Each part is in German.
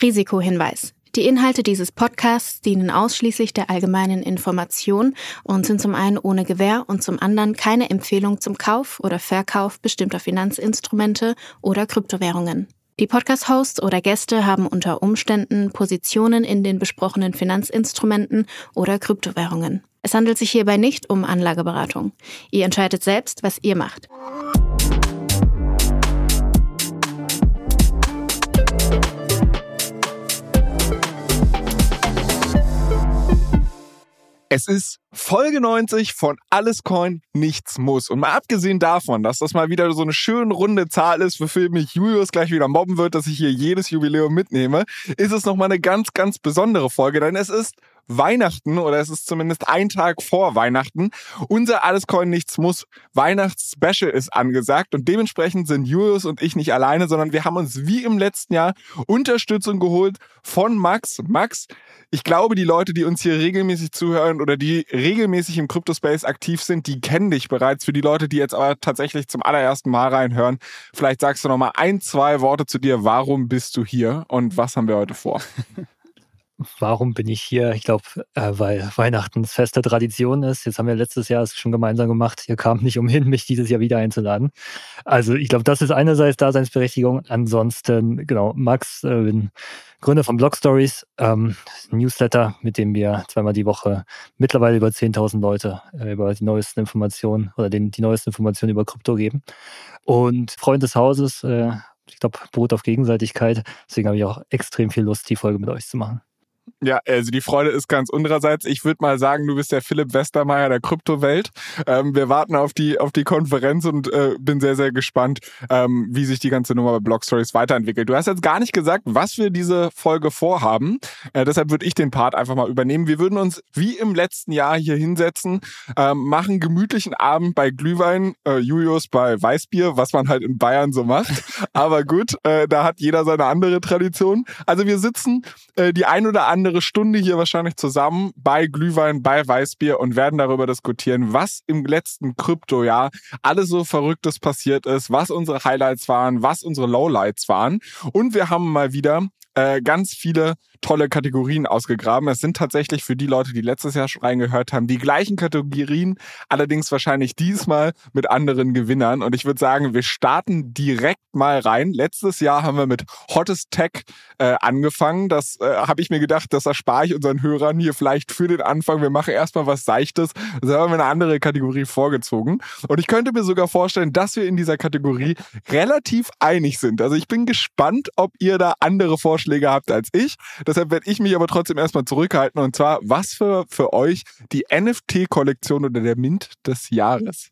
Risikohinweis. Die Inhalte dieses Podcasts dienen ausschließlich der allgemeinen Information und sind zum einen ohne Gewähr und zum anderen keine Empfehlung zum Kauf oder Verkauf bestimmter Finanzinstrumente oder Kryptowährungen. Die Podcast-Hosts oder Gäste haben unter Umständen Positionen in den besprochenen Finanzinstrumenten oder Kryptowährungen. Es handelt sich hierbei nicht um Anlageberatung. Ihr entscheidet selbst, was ihr macht. Es ist Folge 90 von Alles Coin, nichts muss. Und mal abgesehen davon, dass das mal wieder so eine schön runde Zahl ist, wofür mich Julius gleich wieder mobben wird, dass ich hier jedes Jubiläum mitnehme, ist es nochmal eine ganz, ganz besondere Folge, denn es ist Weihnachten oder es ist zumindest ein Tag vor Weihnachten. Unser Alles Coin Nichts Muss Weihnachtsspecial ist angesagt und dementsprechend sind Julius und ich nicht alleine, sondern wir haben uns wie im letzten Jahr Unterstützung geholt von Max. Max, ich glaube, die Leute, die uns hier regelmäßig zuhören oder die regelmäßig im Crypto-Space aktiv sind, die kennen dich bereits. Für die Leute, die jetzt aber tatsächlich zum allerersten Mal reinhören, vielleicht sagst du noch mal ein, zwei Worte zu dir. Warum bist du hier und was haben wir heute vor? warum bin ich hier? Ich glaube, äh, weil Weihnachten feste Tradition ist. Jetzt haben wir letztes Jahr es schon gemeinsam gemacht. Ihr kamt nicht umhin, mich dieses Jahr wieder einzuladen. Also ich glaube, das ist einerseits Daseinsberechtigung. Ansonsten, genau, Max, äh, bin Gründer von Blog Stories, ähm, Newsletter, mit dem wir zweimal die Woche mittlerweile über 10.000 Leute äh, über die neuesten Informationen oder den, die neuesten Informationen über Krypto geben. Und Freund des Hauses, äh, ich glaube, beruht auf Gegenseitigkeit. Deswegen habe ich auch extrem viel Lust, die Folge mit euch zu machen. Ja, also die Freude ist ganz unsererseits. Ich würde mal sagen, du bist der Philipp Westermeier der Kryptowelt. Ähm, wir warten auf die auf die Konferenz und äh, bin sehr sehr gespannt, ähm, wie sich die ganze Nummer bei Blog Stories weiterentwickelt. Du hast jetzt gar nicht gesagt, was wir diese Folge vorhaben. Äh, deshalb würde ich den Part einfach mal übernehmen. Wir würden uns wie im letzten Jahr hier hinsetzen, ähm, machen gemütlichen Abend bei Glühwein, äh, Julius bei Weißbier, was man halt in Bayern so macht. Aber gut, äh, da hat jeder seine andere Tradition. Also wir sitzen äh, die ein oder andere andere Stunde hier wahrscheinlich zusammen bei Glühwein, bei Weißbier und werden darüber diskutieren, was im letzten Kryptojahr alles so Verrücktes passiert ist, was unsere Highlights waren, was unsere Lowlights waren. Und wir haben mal wieder äh, ganz viele tolle Kategorien ausgegraben. Es sind tatsächlich für die Leute, die letztes Jahr schon reingehört haben, die gleichen Kategorien, allerdings wahrscheinlich diesmal mit anderen Gewinnern. Und ich würde sagen, wir starten direkt mal rein. Letztes Jahr haben wir mit Hottest Tech äh, angefangen. Das äh, habe ich mir gedacht, das erspare ich unseren Hörern hier vielleicht für den Anfang. Wir machen erstmal was Seichtes. Also haben wir eine andere Kategorie vorgezogen. Und ich könnte mir sogar vorstellen, dass wir in dieser Kategorie relativ einig sind. Also ich bin gespannt, ob ihr da andere Vorschläge habt als ich. Deshalb werde ich mich aber trotzdem erstmal zurückhalten. Und zwar, was für, für euch die NFT-Kollektion oder der Mint des Jahres?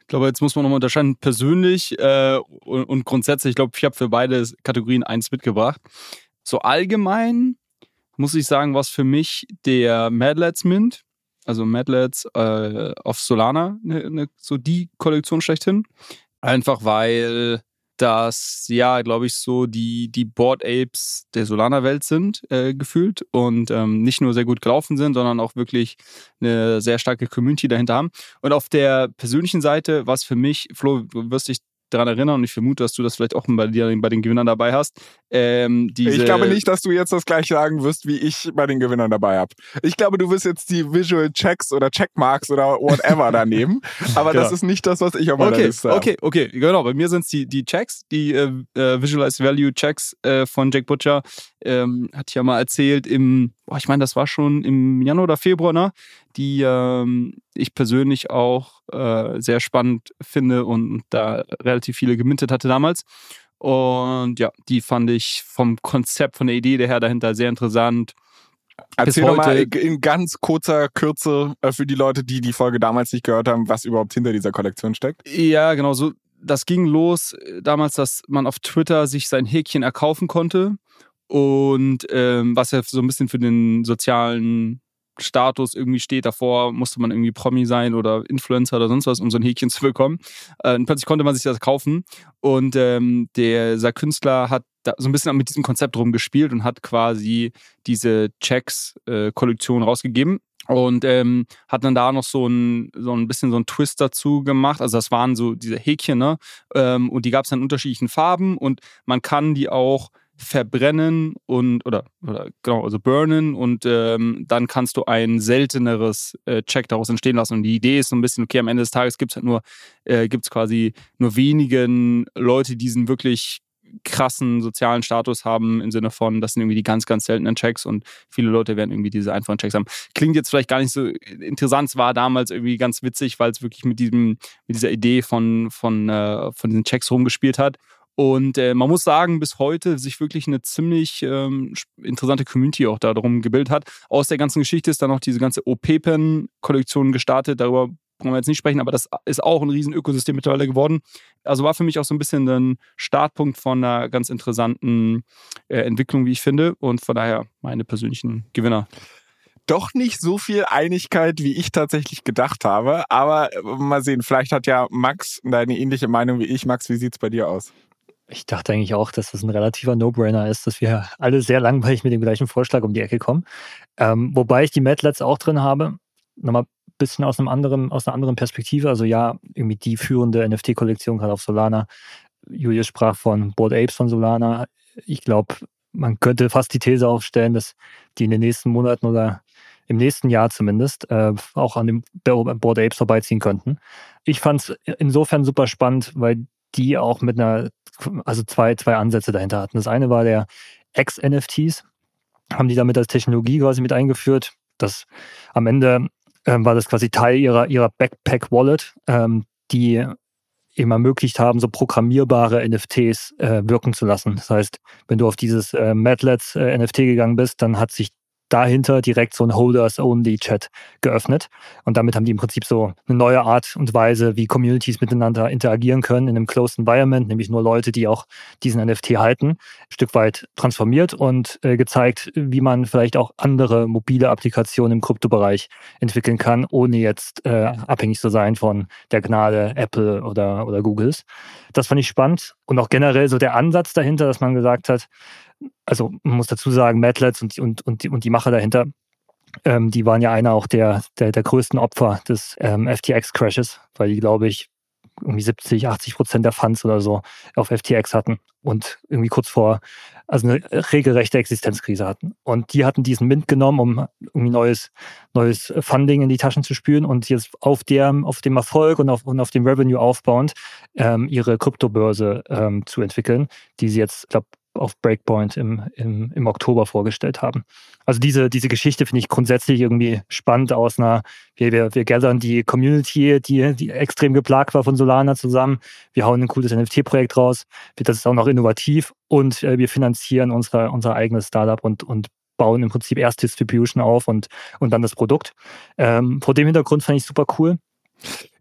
Ich glaube, jetzt muss man nochmal unterscheiden, persönlich äh, und, und grundsätzlich. Ich glaube, ich habe für beide Kategorien eins mitgebracht. So allgemein muss ich sagen, was für mich der Madlets Mint, also Madlets äh, auf Solana, ne, ne, so die Kollektion schlechthin. Einfach weil dass ja, glaube ich, so die, die Board Apes der Solana-Welt sind, äh, gefühlt und ähm, nicht nur sehr gut gelaufen sind, sondern auch wirklich eine sehr starke Community dahinter haben. Und auf der persönlichen Seite, was für mich, Flo, wirst dich daran erinnern und ich vermute, dass du das vielleicht auch bei, dir, bei den Gewinnern dabei hast. Ähm, ich glaube nicht, dass du jetzt das gleiche sagen wirst, wie ich bei den Gewinnern dabei habe. Ich glaube, du wirst jetzt die Visual Checks oder Checkmarks oder whatever da nehmen, aber genau. das ist nicht das, was ich auf meiner okay, Liste habe. Okay, okay, genau. Bei mir sind es die, die Checks, die äh, äh, Visualized Value Checks äh, von Jake Butcher. Ähm, hat ja mal erzählt im, boah, ich meine, das war schon im Januar oder Februar, ne? Die ähm, ich persönlich auch äh, sehr spannend finde und da relativ viele gemintet hatte damals. Und ja, die fand ich vom Konzept, von der Idee her dahinter sehr interessant. Erzähl doch mal in ganz kurzer Kürze äh, für die Leute, die die Folge damals nicht gehört haben, was überhaupt hinter dieser Kollektion steckt. Ja, genau so. Das ging los äh, damals, dass man auf Twitter sich sein Häkchen erkaufen konnte und ähm, was ja so ein bisschen für den sozialen Status irgendwie steht. Davor musste man irgendwie Promi sein oder Influencer oder sonst was, um so ein Häkchen zu bekommen. Äh, und plötzlich konnte man sich das kaufen. Und ähm, dieser Künstler hat so ein bisschen mit diesem Konzept rumgespielt und hat quasi diese Checks-Kollektion äh, rausgegeben. Und ähm, hat dann da noch so ein, so ein bisschen so ein Twist dazu gemacht. Also das waren so diese Häkchen, ne? Ähm, und die gab es dann in unterschiedlichen Farben und man kann die auch verbrennen und oder, oder genau, also burnen und ähm, dann kannst du ein selteneres äh, Check daraus entstehen lassen. Und die Idee ist so ein bisschen, okay, am Ende des Tages gibt es halt nur, äh, gibt es quasi nur wenigen Leute, die diesen wirklich krassen sozialen Status haben im Sinne von, das sind irgendwie die ganz, ganz seltenen Checks und viele Leute werden irgendwie diese einfachen Checks haben. Klingt jetzt vielleicht gar nicht so interessant, es war damals irgendwie ganz witzig, weil es wirklich mit diesem, mit dieser Idee von, von, äh, von diesen Checks rumgespielt hat. Und äh, man muss sagen, bis heute sich wirklich eine ziemlich ähm, interessante Community auch darum gebildet hat. Aus der ganzen Geschichte ist dann noch diese ganze OP-Pen-Kollektion gestartet. Darüber brauchen wir jetzt nicht sprechen, aber das ist auch ein riesen Ökosystem mittlerweile geworden. Also war für mich auch so ein bisschen ein Startpunkt von einer ganz interessanten äh, Entwicklung, wie ich finde. Und von daher meine persönlichen Gewinner doch nicht so viel Einigkeit, wie ich tatsächlich gedacht habe. Aber äh, mal sehen, vielleicht hat ja Max eine ähnliche Meinung wie ich. Max, wie sieht es bei dir aus? Ich dachte eigentlich auch, dass das ein relativer No-Brainer ist, dass wir alle sehr langweilig mit dem gleichen Vorschlag um die Ecke kommen. Ähm, wobei ich die Madlets auch drin habe. Nochmal bisschen aus einem anderen, aus einer anderen Perspektive. Also ja, irgendwie die führende NFT-Kollektion gerade auf Solana. Julius sprach von Board Apes von Solana. Ich glaube, man könnte fast die These aufstellen, dass die in den nächsten Monaten oder im nächsten Jahr zumindest äh, auch an dem Board Apes vorbeiziehen könnten. Ich fand es insofern super spannend, weil die auch mit einer, also zwei, zwei Ansätze dahinter hatten. Das eine war der X-NFTs, haben die damit als Technologie quasi mit eingeführt, dass am Ende ähm, war das quasi Teil ihrer, ihrer Backpack-Wallet, ähm, die eben ermöglicht haben, so programmierbare NFTs äh, wirken zu lassen. Das heißt, wenn du auf dieses äh, Madlets äh, NFT gegangen bist, dann hat sich dahinter direkt so ein Holders-Only-Chat geöffnet. Und damit haben die im Prinzip so eine neue Art und Weise, wie Communities miteinander interagieren können in einem Closed Environment, nämlich nur Leute, die auch diesen NFT halten, ein Stück weit transformiert und äh, gezeigt, wie man vielleicht auch andere mobile Applikationen im Kryptobereich entwickeln kann, ohne jetzt äh, abhängig zu sein von der Gnade Apple oder, oder Googles. Das fand ich spannend. Und auch generell so der Ansatz dahinter, dass man gesagt hat, also man muss dazu sagen, Madlets und, und, und, die, und die Macher dahinter, ähm, die waren ja einer auch der, der, der größten Opfer des ähm, FTX-Crashes, weil die, glaube ich, irgendwie 70, 80 Prozent der Funds oder so auf FTX hatten und irgendwie kurz vor, also eine regelrechte Existenzkrise hatten. Und die hatten diesen Mint genommen, um irgendwie neues, neues Funding in die Taschen zu spüren und jetzt auf dem, auf dem Erfolg und auf, und auf dem Revenue aufbauend ähm, ihre Kryptobörse ähm, zu entwickeln, die sie jetzt, glaube auf Breakpoint im, im, im Oktober vorgestellt haben. Also diese, diese Geschichte finde ich grundsätzlich irgendwie spannend aus einer, wir, wir, wir gathern die Community, die, die extrem geplagt war von Solana zusammen. Wir hauen ein cooles NFT-Projekt raus. Das ist auch noch innovativ und äh, wir finanzieren unsere, unser eigenes Startup und, und bauen im Prinzip erst Distribution auf und, und dann das Produkt. Ähm, vor dem Hintergrund fand ich super cool.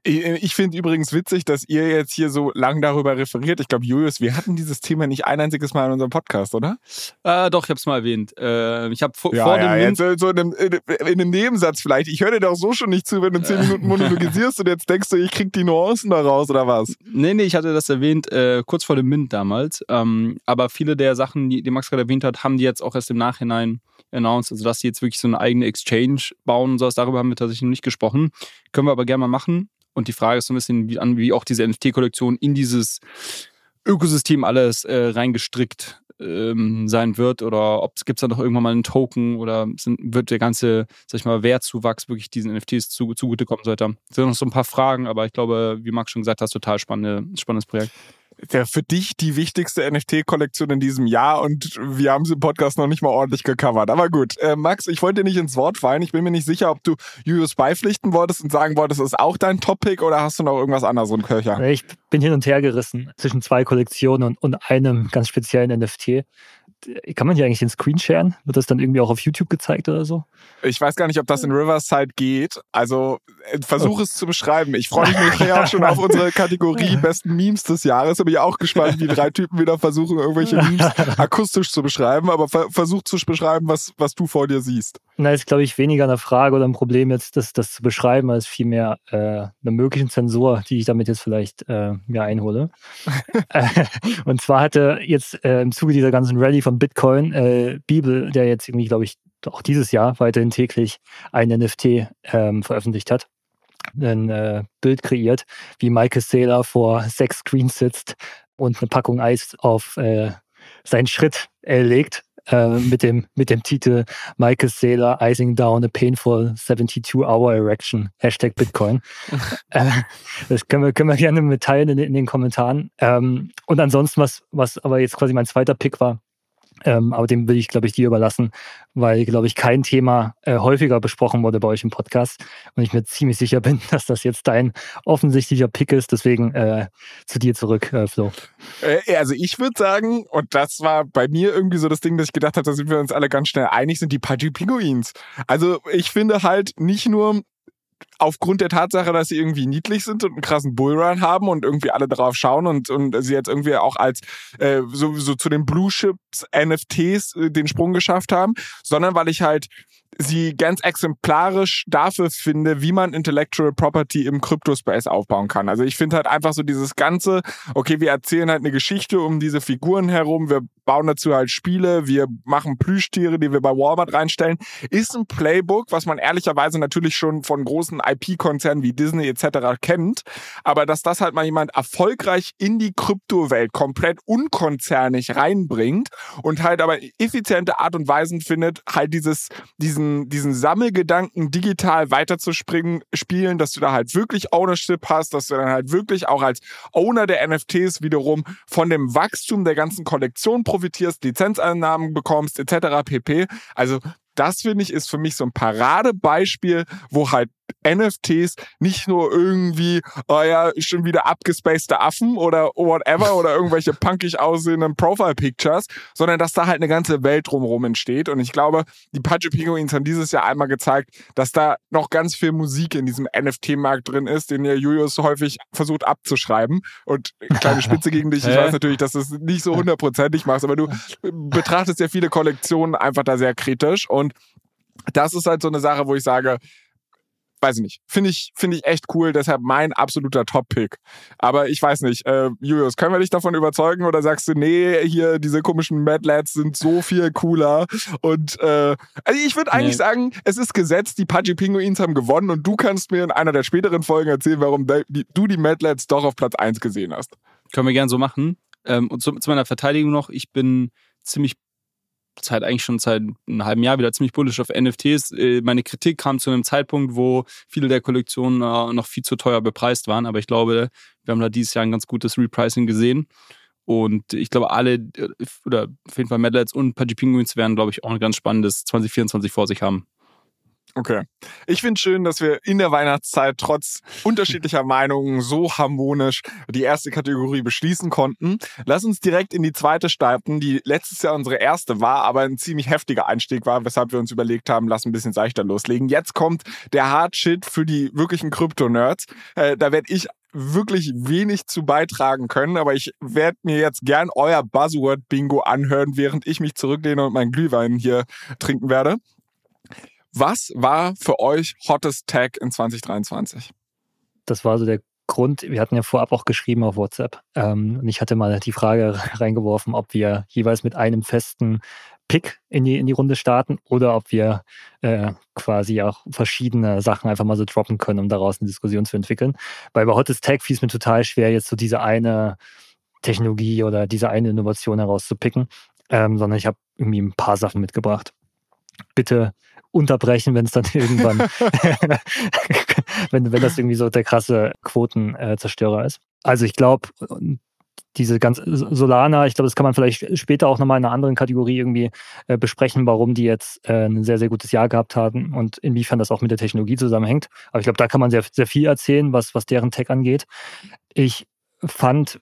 Ich finde übrigens witzig, dass ihr jetzt hier so lang darüber referiert. Ich glaube, Julius, wir hatten dieses Thema nicht ein einziges Mal in unserem Podcast, oder? Äh, doch, ich habe es mal erwähnt. Äh, ich habe vor, ja, vor ja, dem jetzt so in einem, in einem Nebensatz vielleicht. Ich höre dir doch so schon nicht zu, wenn du zehn Minuten monologisierst und jetzt denkst du, ich krieg die Nuancen da raus oder was? Nee, nee, ich hatte das erwähnt äh, kurz vor dem Mint damals. Ähm, aber viele der Sachen, die, die Max gerade erwähnt hat, haben die jetzt auch erst im Nachhinein announced. Also, dass sie jetzt wirklich so eine eigene Exchange bauen und sowas. Darüber haben wir tatsächlich noch nicht gesprochen. Können wir aber gerne mal machen. Und die Frage ist so ein bisschen, wie, an, wie auch diese NFT-Kollektion in dieses Ökosystem alles äh, reingestrickt ähm, sein wird oder ob es gibt da noch irgendwann mal einen Token oder sind, wird der ganze, sag ich mal, Wertzuwachs wirklich diesen NFTs zu, zugutekommen sollte. Das sind noch so ein paar Fragen, aber ich glaube, wie Max schon gesagt hat, total spannende, spannendes Projekt ja für dich die wichtigste NFT-Kollektion in diesem Jahr und wir haben sie im Podcast noch nicht mal ordentlich gecovert. Aber gut, äh, Max, ich wollte dir nicht ins Wort fallen. Ich bin mir nicht sicher, ob du Julius beipflichten wolltest und sagen wolltest, ist auch dein Topic oder hast du noch irgendwas anderes im Köcher? Ich bin hin und her gerissen zwischen zwei Kollektionen und, und einem ganz speziellen NFT kann man hier eigentlich den Screen sharen? Wird das dann irgendwie auch auf YouTube gezeigt oder so? Ich weiß gar nicht, ob das in Riverside geht. Also äh, versuche oh. es zu beschreiben. Ich freue mich nachher auch schon auf unsere Kategorie besten Memes des Jahres. Da bin ich auch gespannt, wie drei Typen wieder versuchen, irgendwelche Memes akustisch zu beschreiben. Aber ver versuch zu beschreiben, was, was du vor dir siehst. Na, ist, glaube ich, weniger eine Frage oder ein Problem, jetzt das, das zu beschreiben, als vielmehr äh, eine möglichen Zensur, die ich damit jetzt vielleicht äh, mir einhole. und zwar hatte jetzt äh, im Zuge dieser ganzen Rallye von Bitcoin, äh, Bibel, der jetzt irgendwie, glaube ich, auch dieses Jahr weiterhin täglich ein NFT ähm, veröffentlicht hat, ein äh, Bild kreiert, wie Michael Saylor vor sechs Screens sitzt und eine Packung Eis auf, äh, seinen Schritt erlegt äh, mit, dem, mit dem Titel Michael Saylor Icing Down a Painful 72-Hour Erection, Hashtag Bitcoin. äh, das können wir, können wir gerne mitteilen in, in den Kommentaren. Ähm, und ansonsten, was, was aber jetzt quasi mein zweiter Pick war, ähm, aber dem will ich, glaube ich, dir überlassen, weil, glaube ich, kein Thema äh, häufiger besprochen wurde bei euch im Podcast. Und ich mir ziemlich sicher bin, dass das jetzt dein offensichtlicher Pick ist. Deswegen äh, zu dir zurück, äh, Flo. Äh, also ich würde sagen, und das war bei mir irgendwie so das Ding, dass ich gedacht habe, da sind wir uns alle ganz schnell einig, sind die Pudgy Pinguins. Also ich finde halt nicht nur aufgrund der Tatsache, dass sie irgendwie niedlich sind und einen krassen Bullrun haben und irgendwie alle darauf schauen und, und sie jetzt irgendwie auch als äh, so, so zu den Blue Chips NFTs äh, den Sprung geschafft haben, sondern weil ich halt sie ganz exemplarisch dafür finde, wie man Intellectual Property im Crypto-Space aufbauen kann. Also ich finde halt einfach so dieses ganze, okay, wir erzählen halt eine Geschichte um diese Figuren herum, wir bauen dazu halt Spiele, wir machen Plüschtiere, die wir bei Walmart reinstellen, ist ein Playbook, was man ehrlicherweise natürlich schon von großen IP-Konzernen wie Disney etc. kennt, aber dass das halt mal jemand erfolgreich in die Kryptowelt komplett unkonzernig reinbringt und halt aber effiziente Art und Weisen findet, halt dieses, diesen diesen, diesen Sammelgedanken digital weiterzuspringen, spielen, dass du da halt wirklich Ownership hast, dass du dann halt wirklich auch als Owner der NFTs wiederum von dem Wachstum der ganzen Kollektion profitierst, Lizenzeinnahmen bekommst, etc. pp. Also das finde ich ist für mich so ein Paradebeispiel, wo halt NFTs nicht nur irgendwie, oh ja, schon wieder abgespacede Affen oder whatever oder irgendwelche punkig aussehenden Profile-Pictures, sondern dass da halt eine ganze Welt drumherum entsteht. Und ich glaube, die Pudgy Penguins haben dieses Jahr einmal gezeigt, dass da noch ganz viel Musik in diesem NFT-Markt drin ist, den ja Julius häufig versucht abzuschreiben. Und kleine Spitze gegen dich, ich weiß natürlich, dass du es nicht so hundertprozentig machst, aber du betrachtest ja viele Kollektionen einfach da sehr kritisch und das ist halt so eine Sache, wo ich sage, weiß ich nicht, finde ich, finde ich echt cool, deshalb mein absoluter Top-Pick. Aber ich weiß nicht, äh, Julius, können wir dich davon überzeugen oder sagst du, nee, hier diese komischen Mad Lads sind so viel cooler und äh, also ich würde eigentlich nee. sagen, es ist gesetzt, die Pudgy Pinguins haben gewonnen und du kannst mir in einer der späteren Folgen erzählen, warum du die Mad Lads doch auf Platz 1 gesehen hast. Können wir gern so machen. Ähm, und zu, zu meiner Verteidigung noch, ich bin ziemlich Zeit eigentlich schon seit einem halben Jahr wieder ziemlich bullish auf NFTs. Äh, meine Kritik kam zu einem Zeitpunkt, wo viele der Kollektionen äh, noch viel zu teuer bepreist waren. Aber ich glaube, wir haben da dieses Jahr ein ganz gutes Repricing gesehen. Und ich glaube, alle, äh, oder auf jeden Fall Madlets und Pudgy Penguins werden, glaube ich, auch ein ganz spannendes 2024 vor sich haben. Okay. Ich finde schön, dass wir in der Weihnachtszeit trotz unterschiedlicher Meinungen so harmonisch die erste Kategorie beschließen konnten. Lass uns direkt in die zweite starten, die letztes Jahr unsere erste war, aber ein ziemlich heftiger Einstieg war, weshalb wir uns überlegt haben, lass ein bisschen seichter loslegen. Jetzt kommt der Hard Shit für die wirklichen Krypto-Nerds. Äh, da werde ich wirklich wenig zu beitragen können, aber ich werde mir jetzt gern euer Buzzword-Bingo anhören, während ich mich zurücklehne und meinen Glühwein hier trinken werde. Was war für euch Hottest Tag in 2023? Das war so der Grund, wir hatten ja vorab auch geschrieben auf WhatsApp ähm, und ich hatte mal die Frage reingeworfen, ob wir jeweils mit einem festen Pick in die, in die Runde starten oder ob wir äh, quasi auch verschiedene Sachen einfach mal so droppen können, um daraus eine Diskussion zu entwickeln. Weil bei Hottest Tag fiel es mir total schwer, jetzt so diese eine Technologie oder diese eine Innovation herauszupicken, ähm, sondern ich habe irgendwie ein paar Sachen mitgebracht. Bitte unterbrechen, wenn es dann irgendwann, wenn, wenn das irgendwie so der krasse Quotenzerstörer ist. Also ich glaube, diese ganz Solana, ich glaube, das kann man vielleicht später auch nochmal in einer anderen Kategorie irgendwie äh, besprechen, warum die jetzt äh, ein sehr, sehr gutes Jahr gehabt haben und inwiefern das auch mit der Technologie zusammenhängt. Aber ich glaube, da kann man sehr, sehr viel erzählen, was, was deren Tech angeht. Ich fand,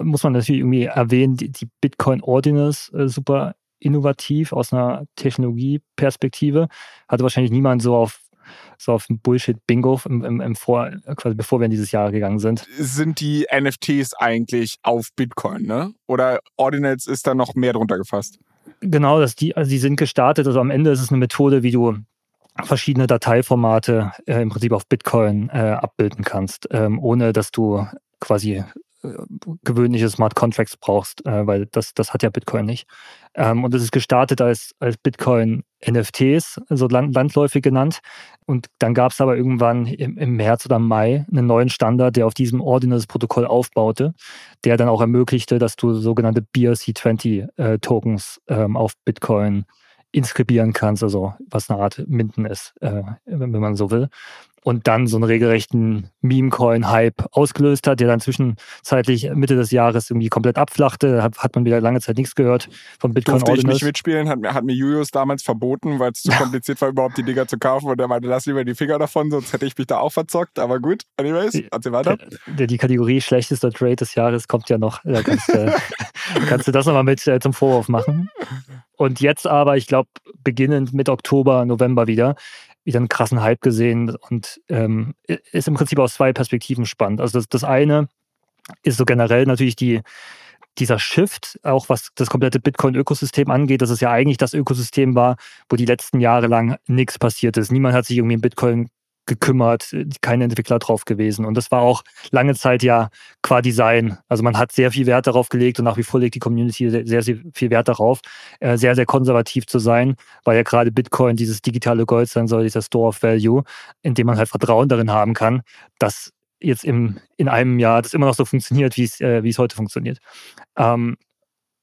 muss man natürlich irgendwie erwähnen, die, die Bitcoin Ordinals äh, super innovativ aus einer Technologieperspektive. Hatte wahrscheinlich niemand so auf so auf ein Bullshit-Bingo im, im, im Vor, quasi bevor wir in dieses Jahr gegangen sind. Sind die NFTs eigentlich auf Bitcoin, ne? Oder Ordinals ist da noch mehr drunter gefasst? Genau, dass die, also die sind gestartet. Also am Ende ist es eine Methode, wie du verschiedene Dateiformate äh, im Prinzip auf Bitcoin äh, abbilden kannst, ähm, ohne dass du quasi gewöhnliche Smart Contracts brauchst, äh, weil das, das hat ja Bitcoin nicht. Ähm, und es ist gestartet als, als Bitcoin NFTs, so land, landläufig genannt. Und dann gab es aber irgendwann im, im, März oder Mai einen neuen Standard, der auf diesem Ordinals-Protokoll aufbaute, der dann auch ermöglichte, dass du sogenannte BRC20-Tokens äh, ähm, auf Bitcoin inskribieren kannst, also was eine Art Minden ist, äh, wenn man so will und dann so einen regelrechten Meme-Coin-Hype ausgelöst hat, der dann zwischenzeitlich Mitte des Jahres irgendwie komplett abflachte. Hat, hat man wieder lange Zeit nichts gehört von Bitcoin Durfte Ordinals. ich nicht mitspielen, hat, hat mir Julius damals verboten, weil es zu kompliziert war, überhaupt die Dinger zu kaufen und er meinte, lass lieber die Finger davon, sonst hätte ich mich da auch verzockt. Aber gut, anyways, erzähl weiter. Die, die Kategorie schlechtester Trade des Jahres kommt ja noch. Da kannst, äh, kannst du das nochmal mit äh, zum Vorwurf machen. Und jetzt aber, ich glaube, beginnend mit Oktober, November wieder, wieder einen krassen Hype gesehen und ähm, ist im Prinzip aus zwei Perspektiven spannend. Also das, das eine ist so generell natürlich die, dieser Shift, auch was das komplette Bitcoin-Ökosystem angeht, dass es ja eigentlich das Ökosystem war, wo die letzten Jahre lang nichts passiert ist. Niemand hat sich irgendwie in Bitcoin gekümmert, keine Entwickler drauf gewesen. Und das war auch lange Zeit ja qua Design. Also man hat sehr viel Wert darauf gelegt und nach wie vor legt die Community sehr, sehr viel Wert darauf, äh, sehr, sehr konservativ zu sein, weil ja gerade Bitcoin dieses digitale Gold sein soll, dieser Store of Value, in dem man halt Vertrauen darin haben kann, dass jetzt im, in einem Jahr das immer noch so funktioniert, wie es, äh, es heute funktioniert. Ähm,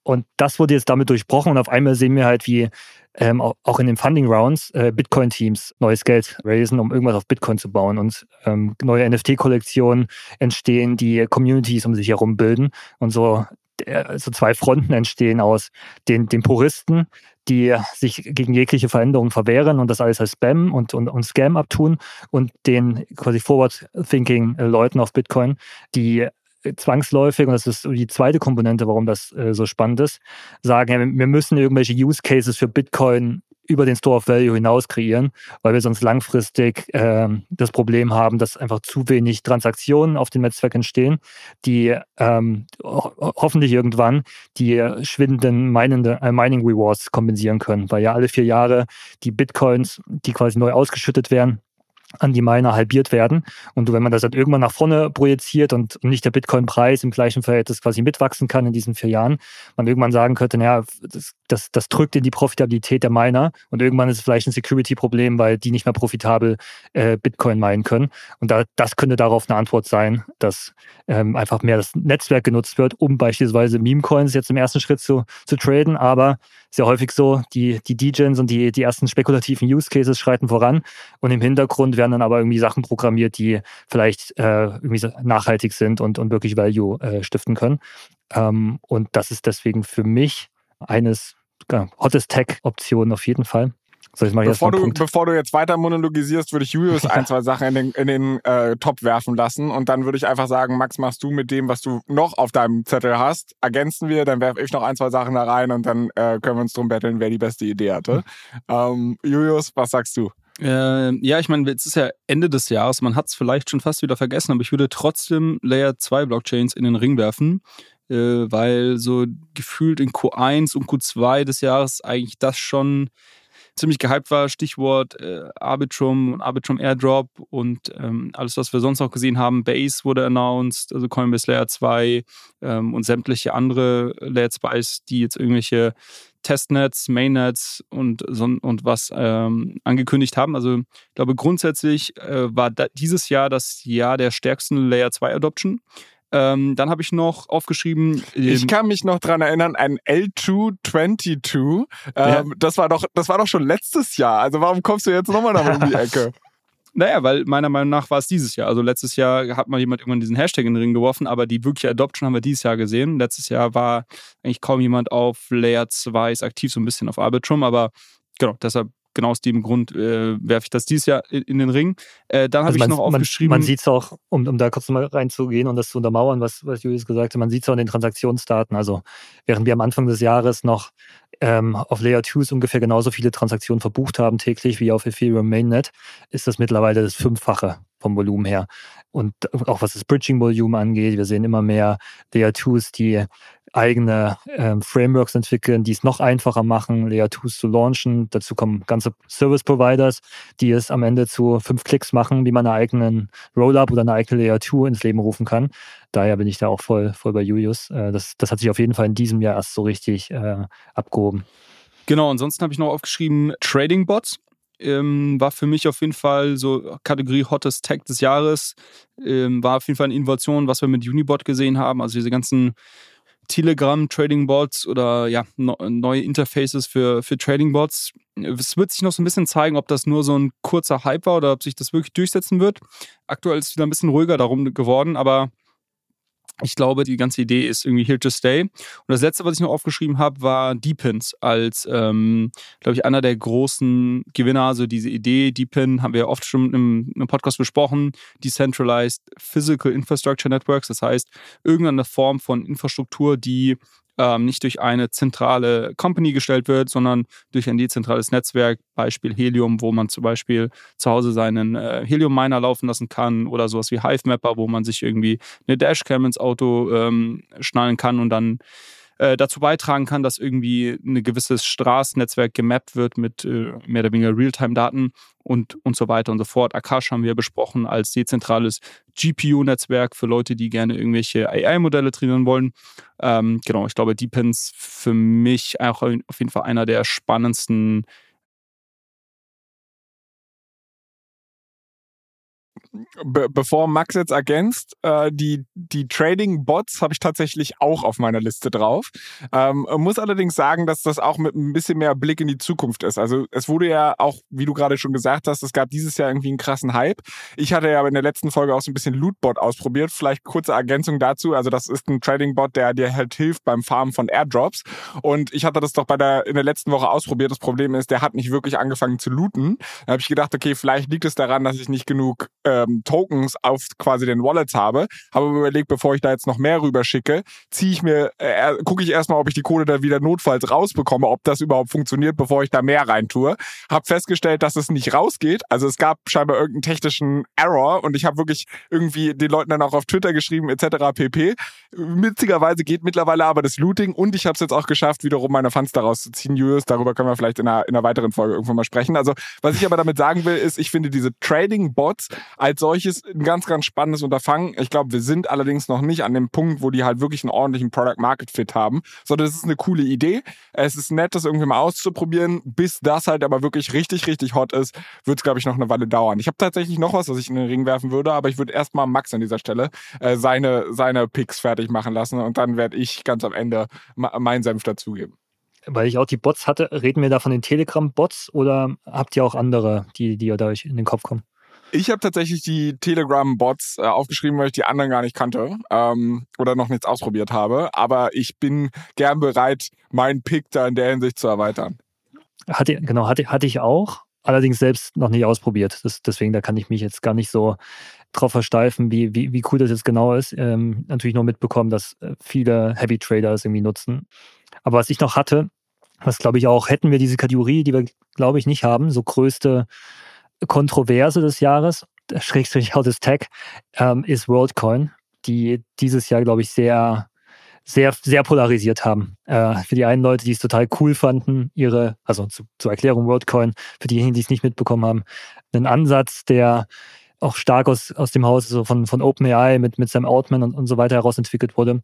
und das wurde jetzt damit durchbrochen und auf einmal sehen wir halt, wie ähm, auch in den Funding Rounds äh, Bitcoin-Teams neues Geld raisen, um irgendwas auf Bitcoin zu bauen. Und ähm, neue NFT-Kollektionen entstehen, die Communities um sich herum bilden. Und so, äh, so zwei Fronten entstehen aus den, den Puristen, die sich gegen jegliche Veränderungen verwehren und das alles als Spam und, und, und Scam abtun und den quasi Forward-Thinking-Leuten auf Bitcoin, die zwangsläufig, und das ist die zweite Komponente, warum das äh, so spannend ist, sagen, ja, wir müssen irgendwelche Use Cases für Bitcoin über den Store of Value hinaus kreieren, weil wir sonst langfristig äh, das Problem haben, dass einfach zu wenig Transaktionen auf dem Netzwerk entstehen, die ähm, ho hoffentlich irgendwann die schwindenden äh, Mining Rewards kompensieren können, weil ja alle vier Jahre die Bitcoins, die quasi neu ausgeschüttet werden, an die Miner halbiert werden. Und wenn man das dann irgendwann nach vorne projiziert und nicht der Bitcoin-Preis im gleichen Verhältnis quasi mitwachsen kann in diesen vier Jahren, man irgendwann sagen könnte, naja, das, das, das drückt in die Profitabilität der Miner und irgendwann ist es vielleicht ein Security-Problem, weil die nicht mehr profitabel äh, Bitcoin meinen können. Und da, das könnte darauf eine Antwort sein, dass ähm, einfach mehr das Netzwerk genutzt wird, um beispielsweise Meme-Coins jetzt im ersten Schritt zu, zu traden, aber sehr häufig so, die, die DJs und die, die ersten spekulativen Use Cases schreiten voran und im Hintergrund werden dann aber irgendwie Sachen programmiert, die vielleicht äh, irgendwie nachhaltig sind und, und wirklich Value äh, stiften können. Ähm, und das ist deswegen für mich eines ja, hottest Tech-Optionen auf jeden Fall. So, bevor, du, bevor du jetzt weiter monologisierst, würde ich Julius ein, zwei Sachen in den, in den äh, Top werfen lassen und dann würde ich einfach sagen, Max, machst du mit dem, was du noch auf deinem Zettel hast, ergänzen wir, dann werfe ich noch ein, zwei Sachen da rein und dann äh, können wir uns drum betteln, wer die beste Idee hatte. Ähm, Julius, was sagst du? Äh, ja, ich meine, jetzt ist ja Ende des Jahres, man hat es vielleicht schon fast wieder vergessen, aber ich würde trotzdem Layer 2 Blockchains in den Ring werfen, äh, weil so gefühlt in Q1 und Q2 des Jahres eigentlich das schon ziemlich gehypt war. Stichwort äh, Arbitrum und Arbitrum Airdrop und ähm, alles, was wir sonst auch gesehen haben. Base wurde announced, also Coinbase Layer 2 ähm, und sämtliche andere Layer 2s, die jetzt irgendwelche Testnets, Mainnets und, und was ähm, angekündigt haben. Also ich glaube, grundsätzlich äh, war da dieses Jahr das Jahr der stärksten Layer 2 Adoption. Ähm, dann habe ich noch aufgeschrieben. Ich kann mich noch dran erinnern, ein L222. Ähm, ja. das, war doch, das war doch schon letztes Jahr. Also warum kommst du jetzt nochmal da um die Ecke? Naja, weil meiner Meinung nach war es dieses Jahr. Also letztes Jahr hat mal jemand irgendwann diesen Hashtag in den Ring geworfen, aber die wirkliche Adoption haben wir dieses Jahr gesehen. Letztes Jahr war eigentlich kaum jemand auf Layer 2 ist aktiv, so ein bisschen auf Arbitrum, aber genau, deshalb genau aus dem Grund äh, werfe ich das dieses Jahr in, in den Ring. Äh, dann habe also ich noch aufgeschrieben. Man, man sieht es auch, um, um da kurz mal reinzugehen und das zu untermauern, was, was Julius gesagt hat, man sieht es auch in den Transaktionsdaten. Also während wir am Anfang des Jahres noch ähm, auf Layer 2 ungefähr genauso viele Transaktionen verbucht haben täglich wie auf Ethereum Mainnet, ist das mittlerweile das Fünffache vom Volumen her. Und auch was das Bridging-Volumen angeht, wir sehen immer mehr Layer 2s, die eigene ähm, Frameworks entwickeln, die es noch einfacher machen, Layer 2s zu launchen. Dazu kommen ganze Service Providers, die es am Ende zu fünf Klicks machen, wie man einen eigenen Rollup oder eine eigene Layer 2 ins Leben rufen kann. Daher bin ich da auch voll, voll bei Julius. Äh, das, das hat sich auf jeden Fall in diesem Jahr erst so richtig äh, abgehoben. Genau, ansonsten habe ich noch aufgeschrieben Trading Bots ähm, war für mich auf jeden Fall so Kategorie Hottest Tech des Jahres. Ähm, war auf jeden Fall eine Innovation, was wir mit Unibot gesehen haben. Also diese ganzen Telegram Trading Bots oder ja, no, neue Interfaces für, für Trading Bots. Es wird sich noch so ein bisschen zeigen, ob das nur so ein kurzer Hype war oder ob sich das wirklich durchsetzen wird. Aktuell ist es wieder ein bisschen ruhiger darum geworden, aber ich glaube, die ganze Idee ist irgendwie here to stay. Und das letzte, was ich noch aufgeschrieben habe, war Deepins als, ähm, glaube ich, einer der großen Gewinner. Also diese Idee, Deepin haben wir oft schon im, im Podcast besprochen. Decentralized Physical Infrastructure Networks. Das heißt, irgendeine Form von Infrastruktur, die ähm, nicht durch eine zentrale Company gestellt wird, sondern durch ein dezentrales Netzwerk, Beispiel Helium, wo man zum Beispiel zu Hause seinen äh, Helium-Miner laufen lassen kann oder sowas wie Hive-Mapper, wo man sich irgendwie eine Dashcam ins Auto ähm, schnallen kann und dann äh, dazu beitragen kann, dass irgendwie ein gewisses Straßennetzwerk gemappt wird mit äh, mehr oder weniger Realtime-Daten und, und so weiter und so fort. Akash haben wir besprochen als dezentrales GPU-Netzwerk für Leute, die gerne irgendwelche AI-Modelle trainieren wollen. Ähm, genau, ich glaube, Deepins für mich auch auf jeden Fall einer der spannendsten be bevor Max jetzt ergänzt, äh, die, die Trading-Bots habe ich tatsächlich auch auf meiner Liste drauf. Ähm, muss allerdings sagen, dass das auch mit ein bisschen mehr Blick in die Zukunft ist. Also es wurde ja auch, wie du gerade schon gesagt hast, es gab dieses Jahr irgendwie einen krassen Hype. Ich hatte ja in der letzten Folge auch so ein bisschen Lootbot ausprobiert. Vielleicht kurze Ergänzung dazu. Also das ist ein Trading-Bot, der dir halt hilft beim Farmen von Airdrops. Und ich hatte das doch bei der, in der letzten Woche ausprobiert. Das Problem ist, der hat nicht wirklich angefangen zu looten. Da habe ich gedacht, okay, vielleicht liegt es daran, dass ich nicht genug ähm, Tokens auf quasi den Wallets habe. Habe überlegt, bevor ich da jetzt noch mehr rüber schicke, ziehe ich mir, äh, gucke ich erstmal, ob ich die Kohle da wieder notfalls rausbekomme, ob das überhaupt funktioniert, bevor ich da mehr reintue. Habe festgestellt, dass es nicht rausgeht. Also es gab scheinbar irgendeinen technischen Error und ich habe wirklich irgendwie den Leuten dann auch auf Twitter geschrieben etc. pp. Witzigerweise geht mittlerweile aber das Looting und ich habe es jetzt auch geschafft, wiederum meine Funds daraus zu ziehen. Julius, darüber können wir vielleicht in einer, in einer weiteren Folge irgendwann mal sprechen. Also was ich aber damit sagen will, ist, ich finde diese Trading-Bots als solches ein ganz, ganz spannendes Unterfangen. Ich glaube, wir sind allerdings noch nicht an dem Punkt, wo die halt wirklich einen ordentlichen Product-Market-Fit haben, sondern es ist eine coole Idee. Es ist nett, das irgendwie mal auszuprobieren. Bis das halt aber wirklich richtig, richtig hot ist, wird es, glaube ich, noch eine Weile dauern. Ich habe tatsächlich noch was, was ich in den Ring werfen würde, aber ich würde erstmal Max an dieser Stelle äh, seine, seine Picks fertig machen lassen und dann werde ich ganz am Ende meinen Senf dazugeben weil ich auch die Bots hatte, reden wir da von den Telegram-Bots oder habt ihr auch andere, die, die euch in den Kopf kommen? Ich habe tatsächlich die Telegram-Bots äh, aufgeschrieben, weil ich die anderen gar nicht kannte ähm, oder noch nichts ausprobiert habe. Aber ich bin gern bereit, meinen Pick da in der Hinsicht zu erweitern. Hatte, genau, hatte, hatte ich auch, allerdings selbst noch nicht ausprobiert. Das, deswegen, da kann ich mich jetzt gar nicht so drauf versteifen, wie, wie, wie cool das jetzt genau ist. Ähm, natürlich nur mitbekommen, dass äh, viele Heavy Trader es irgendwie nutzen. Aber was ich noch hatte, was glaube ich auch, hätten wir diese Kategorie, die wir glaube ich nicht haben, so größte Kontroverse des Jahres, Schrägstrich How Tech, ähm, ist WorldCoin, die dieses Jahr, glaube ich, sehr, sehr, sehr polarisiert haben. Äh, für die einen Leute, die es total cool fanden, ihre, also zu, zur Erklärung WorldCoin, für diejenigen, die es nicht mitbekommen haben, einen Ansatz, der auch stark aus, aus dem Haus so von, von OpenAI mit, mit Sam Altman und, und so weiter herausentwickelt wurde,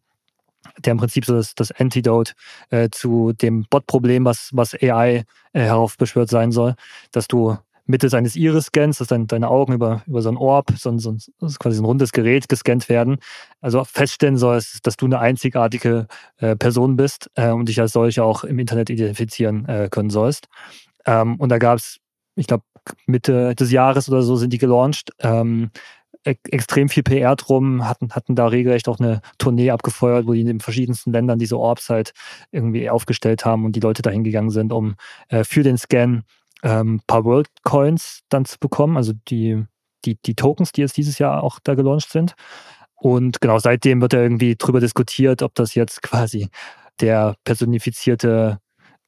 der im Prinzip so das, das Antidote äh, zu dem Bot-Problem, was, was AI äh, heraufbeschwört sein soll, dass du mittels eines Iris-Scans, dass dein, deine Augen über, über so ein Orb, so ein, so ein, quasi ein rundes Gerät gescannt werden, also feststellen sollst, dass du eine einzigartige äh, Person bist äh, und dich als solche auch im Internet identifizieren äh, können sollst. Ähm, und da gab es, ich glaube, Mitte des Jahres oder so sind die gelauncht. Ähm, extrem viel PR drum, hatten, hatten da regelrecht auch eine Tournee abgefeuert, wo die in den verschiedensten Ländern diese Orbs halt irgendwie aufgestellt haben und die Leute dahin gegangen sind, um äh, für den Scan ähm, paar World Coins dann zu bekommen, also die, die, die Tokens, die jetzt dieses Jahr auch da gelauncht sind. Und genau seitdem wird ja irgendwie drüber diskutiert, ob das jetzt quasi der personifizierte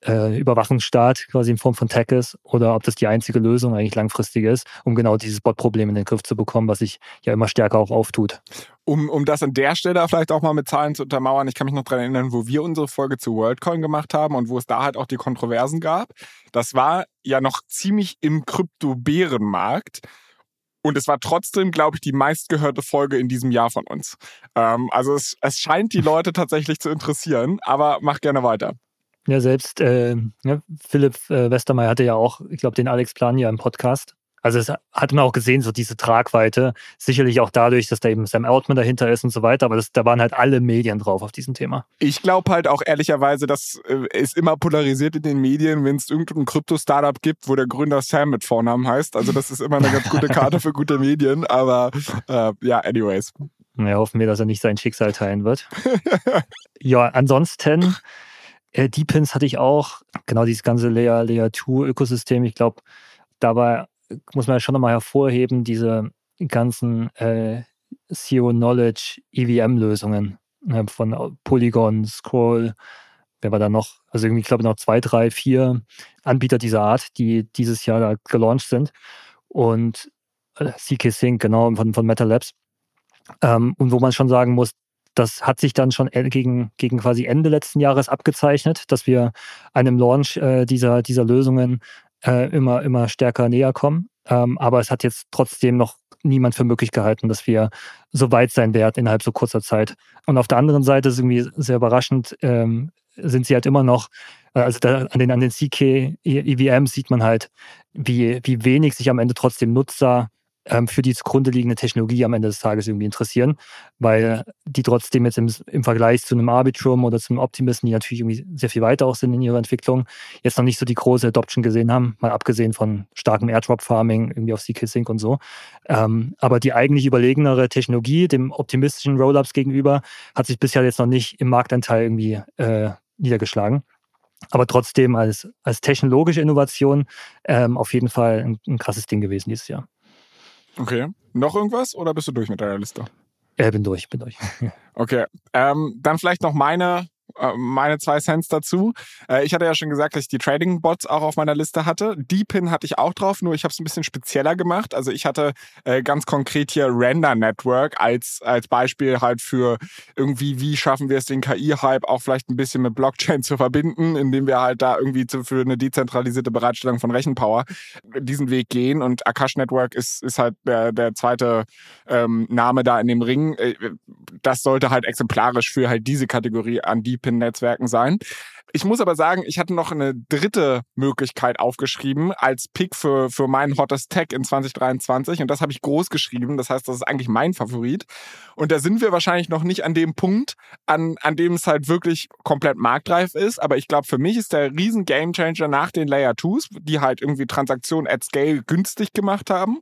äh, Überwachungsstaat quasi in Form von Tech ist oder ob das die einzige Lösung eigentlich langfristig ist, um genau dieses Bot-Problem in den Griff zu bekommen, was sich ja immer stärker auch auftut. Um, um das an der Stelle vielleicht auch mal mit Zahlen zu untermauern, ich kann mich noch daran erinnern, wo wir unsere Folge zu WorldCoin gemacht haben und wo es da halt auch die Kontroversen gab. Das war ja noch ziemlich im Krypto-Bärenmarkt. Und es war trotzdem, glaube ich, die meistgehörte Folge in diesem Jahr von uns. Ähm, also es, es scheint die Leute tatsächlich zu interessieren, aber mach gerne weiter. Ja, selbst äh, ja, Philipp äh, Westermeier hatte ja auch, ich glaube, den Alex Plan ja im Podcast. Also es hat man auch gesehen, so diese Tragweite. Sicherlich auch dadurch, dass da eben Sam Altman dahinter ist und so weiter. Aber das, da waren halt alle Medien drauf auf diesem Thema. Ich glaube halt auch ehrlicherweise, dass äh, es immer polarisiert in den Medien, wenn es irgendein Krypto-Startup gibt, wo der Gründer Sam mit Vornamen heißt. Also das ist immer eine ganz gute Karte für gute Medien. Aber äh, ja, anyways. Ja, hoffen wir, dass er nicht sein Schicksal teilen wird. ja, ansonsten, äh, Deepins hatte ich auch, genau dieses ganze Layer, Layer 2 Ökosystem. Ich glaube, dabei muss man schon nochmal hervorheben, diese ganzen äh, Zero-Knowledge EVM-Lösungen äh, von Polygon, Scroll, wer war da noch? Also irgendwie, ich glaube, noch zwei, drei, vier Anbieter dieser Art, die dieses Jahr da gelauncht sind. Und äh, CK Sync, genau, von, von Meta Labs. Ähm, und wo man schon sagen muss, das hat sich dann schon gegen, gegen quasi Ende letzten Jahres abgezeichnet, dass wir einem Launch äh, dieser, dieser Lösungen äh, immer, immer stärker näher kommen. Ähm, aber es hat jetzt trotzdem noch niemand für möglich gehalten, dass wir so weit sein werden innerhalb so kurzer Zeit. Und auf der anderen Seite ist irgendwie sehr überraschend, ähm, sind sie halt immer noch, äh, also da, an den, an den CK EVMs sieht man halt, wie, wie wenig sich am Ende trotzdem Nutzer ähm, für die zugrunde liegende Technologie am Ende des Tages irgendwie interessieren, weil die trotzdem jetzt im, im Vergleich zu einem Arbitrum oder zum Optimisten, die natürlich irgendwie sehr viel weiter auch sind in ihrer Entwicklung, jetzt noch nicht so die große Adoption gesehen haben, mal abgesehen von starkem Airdrop-Farming irgendwie auf CK Sync und so. Ähm, aber die eigentlich überlegenere Technologie, dem optimistischen Rollups gegenüber, hat sich bisher jetzt noch nicht im Marktanteil irgendwie äh, niedergeschlagen aber trotzdem als, als technologische Innovation ähm, auf jeden Fall ein, ein krasses Ding gewesen dieses Jahr. Okay. Noch irgendwas oder bist du durch mit deiner Liste? Ja, bin durch, bin durch. okay. Ähm, dann vielleicht noch meine äh, meine zwei Cents dazu. Äh, ich hatte ja schon gesagt, dass ich die Trading-Bots auch auf meiner Liste hatte. Deepin hatte ich auch drauf, nur ich habe es ein bisschen spezieller gemacht. Also ich hatte äh, ganz konkret hier Render Network als, als Beispiel halt für irgendwie, wie schaffen wir es, den KI-Hype auch vielleicht ein bisschen mit Blockchain zu verbinden, indem wir halt da irgendwie für eine dezentralisierte Bereitstellung von Rechenpower diesen Weg gehen. Und Akash Network ist, ist halt der, der zweite ähm, Name da in dem Ring. Das sollte halt exemplarisch für halt diese Kategorie an Deep DeepIn-Netzwerken sein. Ich muss aber sagen, ich hatte noch eine dritte Möglichkeit aufgeschrieben als Pick für, für meinen Hottest Tech in 2023 und das habe ich groß geschrieben. Das heißt, das ist eigentlich mein Favorit. Und da sind wir wahrscheinlich noch nicht an dem Punkt, an, an dem es halt wirklich komplett marktreif ist. Aber ich glaube, für mich ist der riesen Gamechanger nach den Layer 2s, die halt irgendwie Transaktionen at Scale günstig gemacht haben,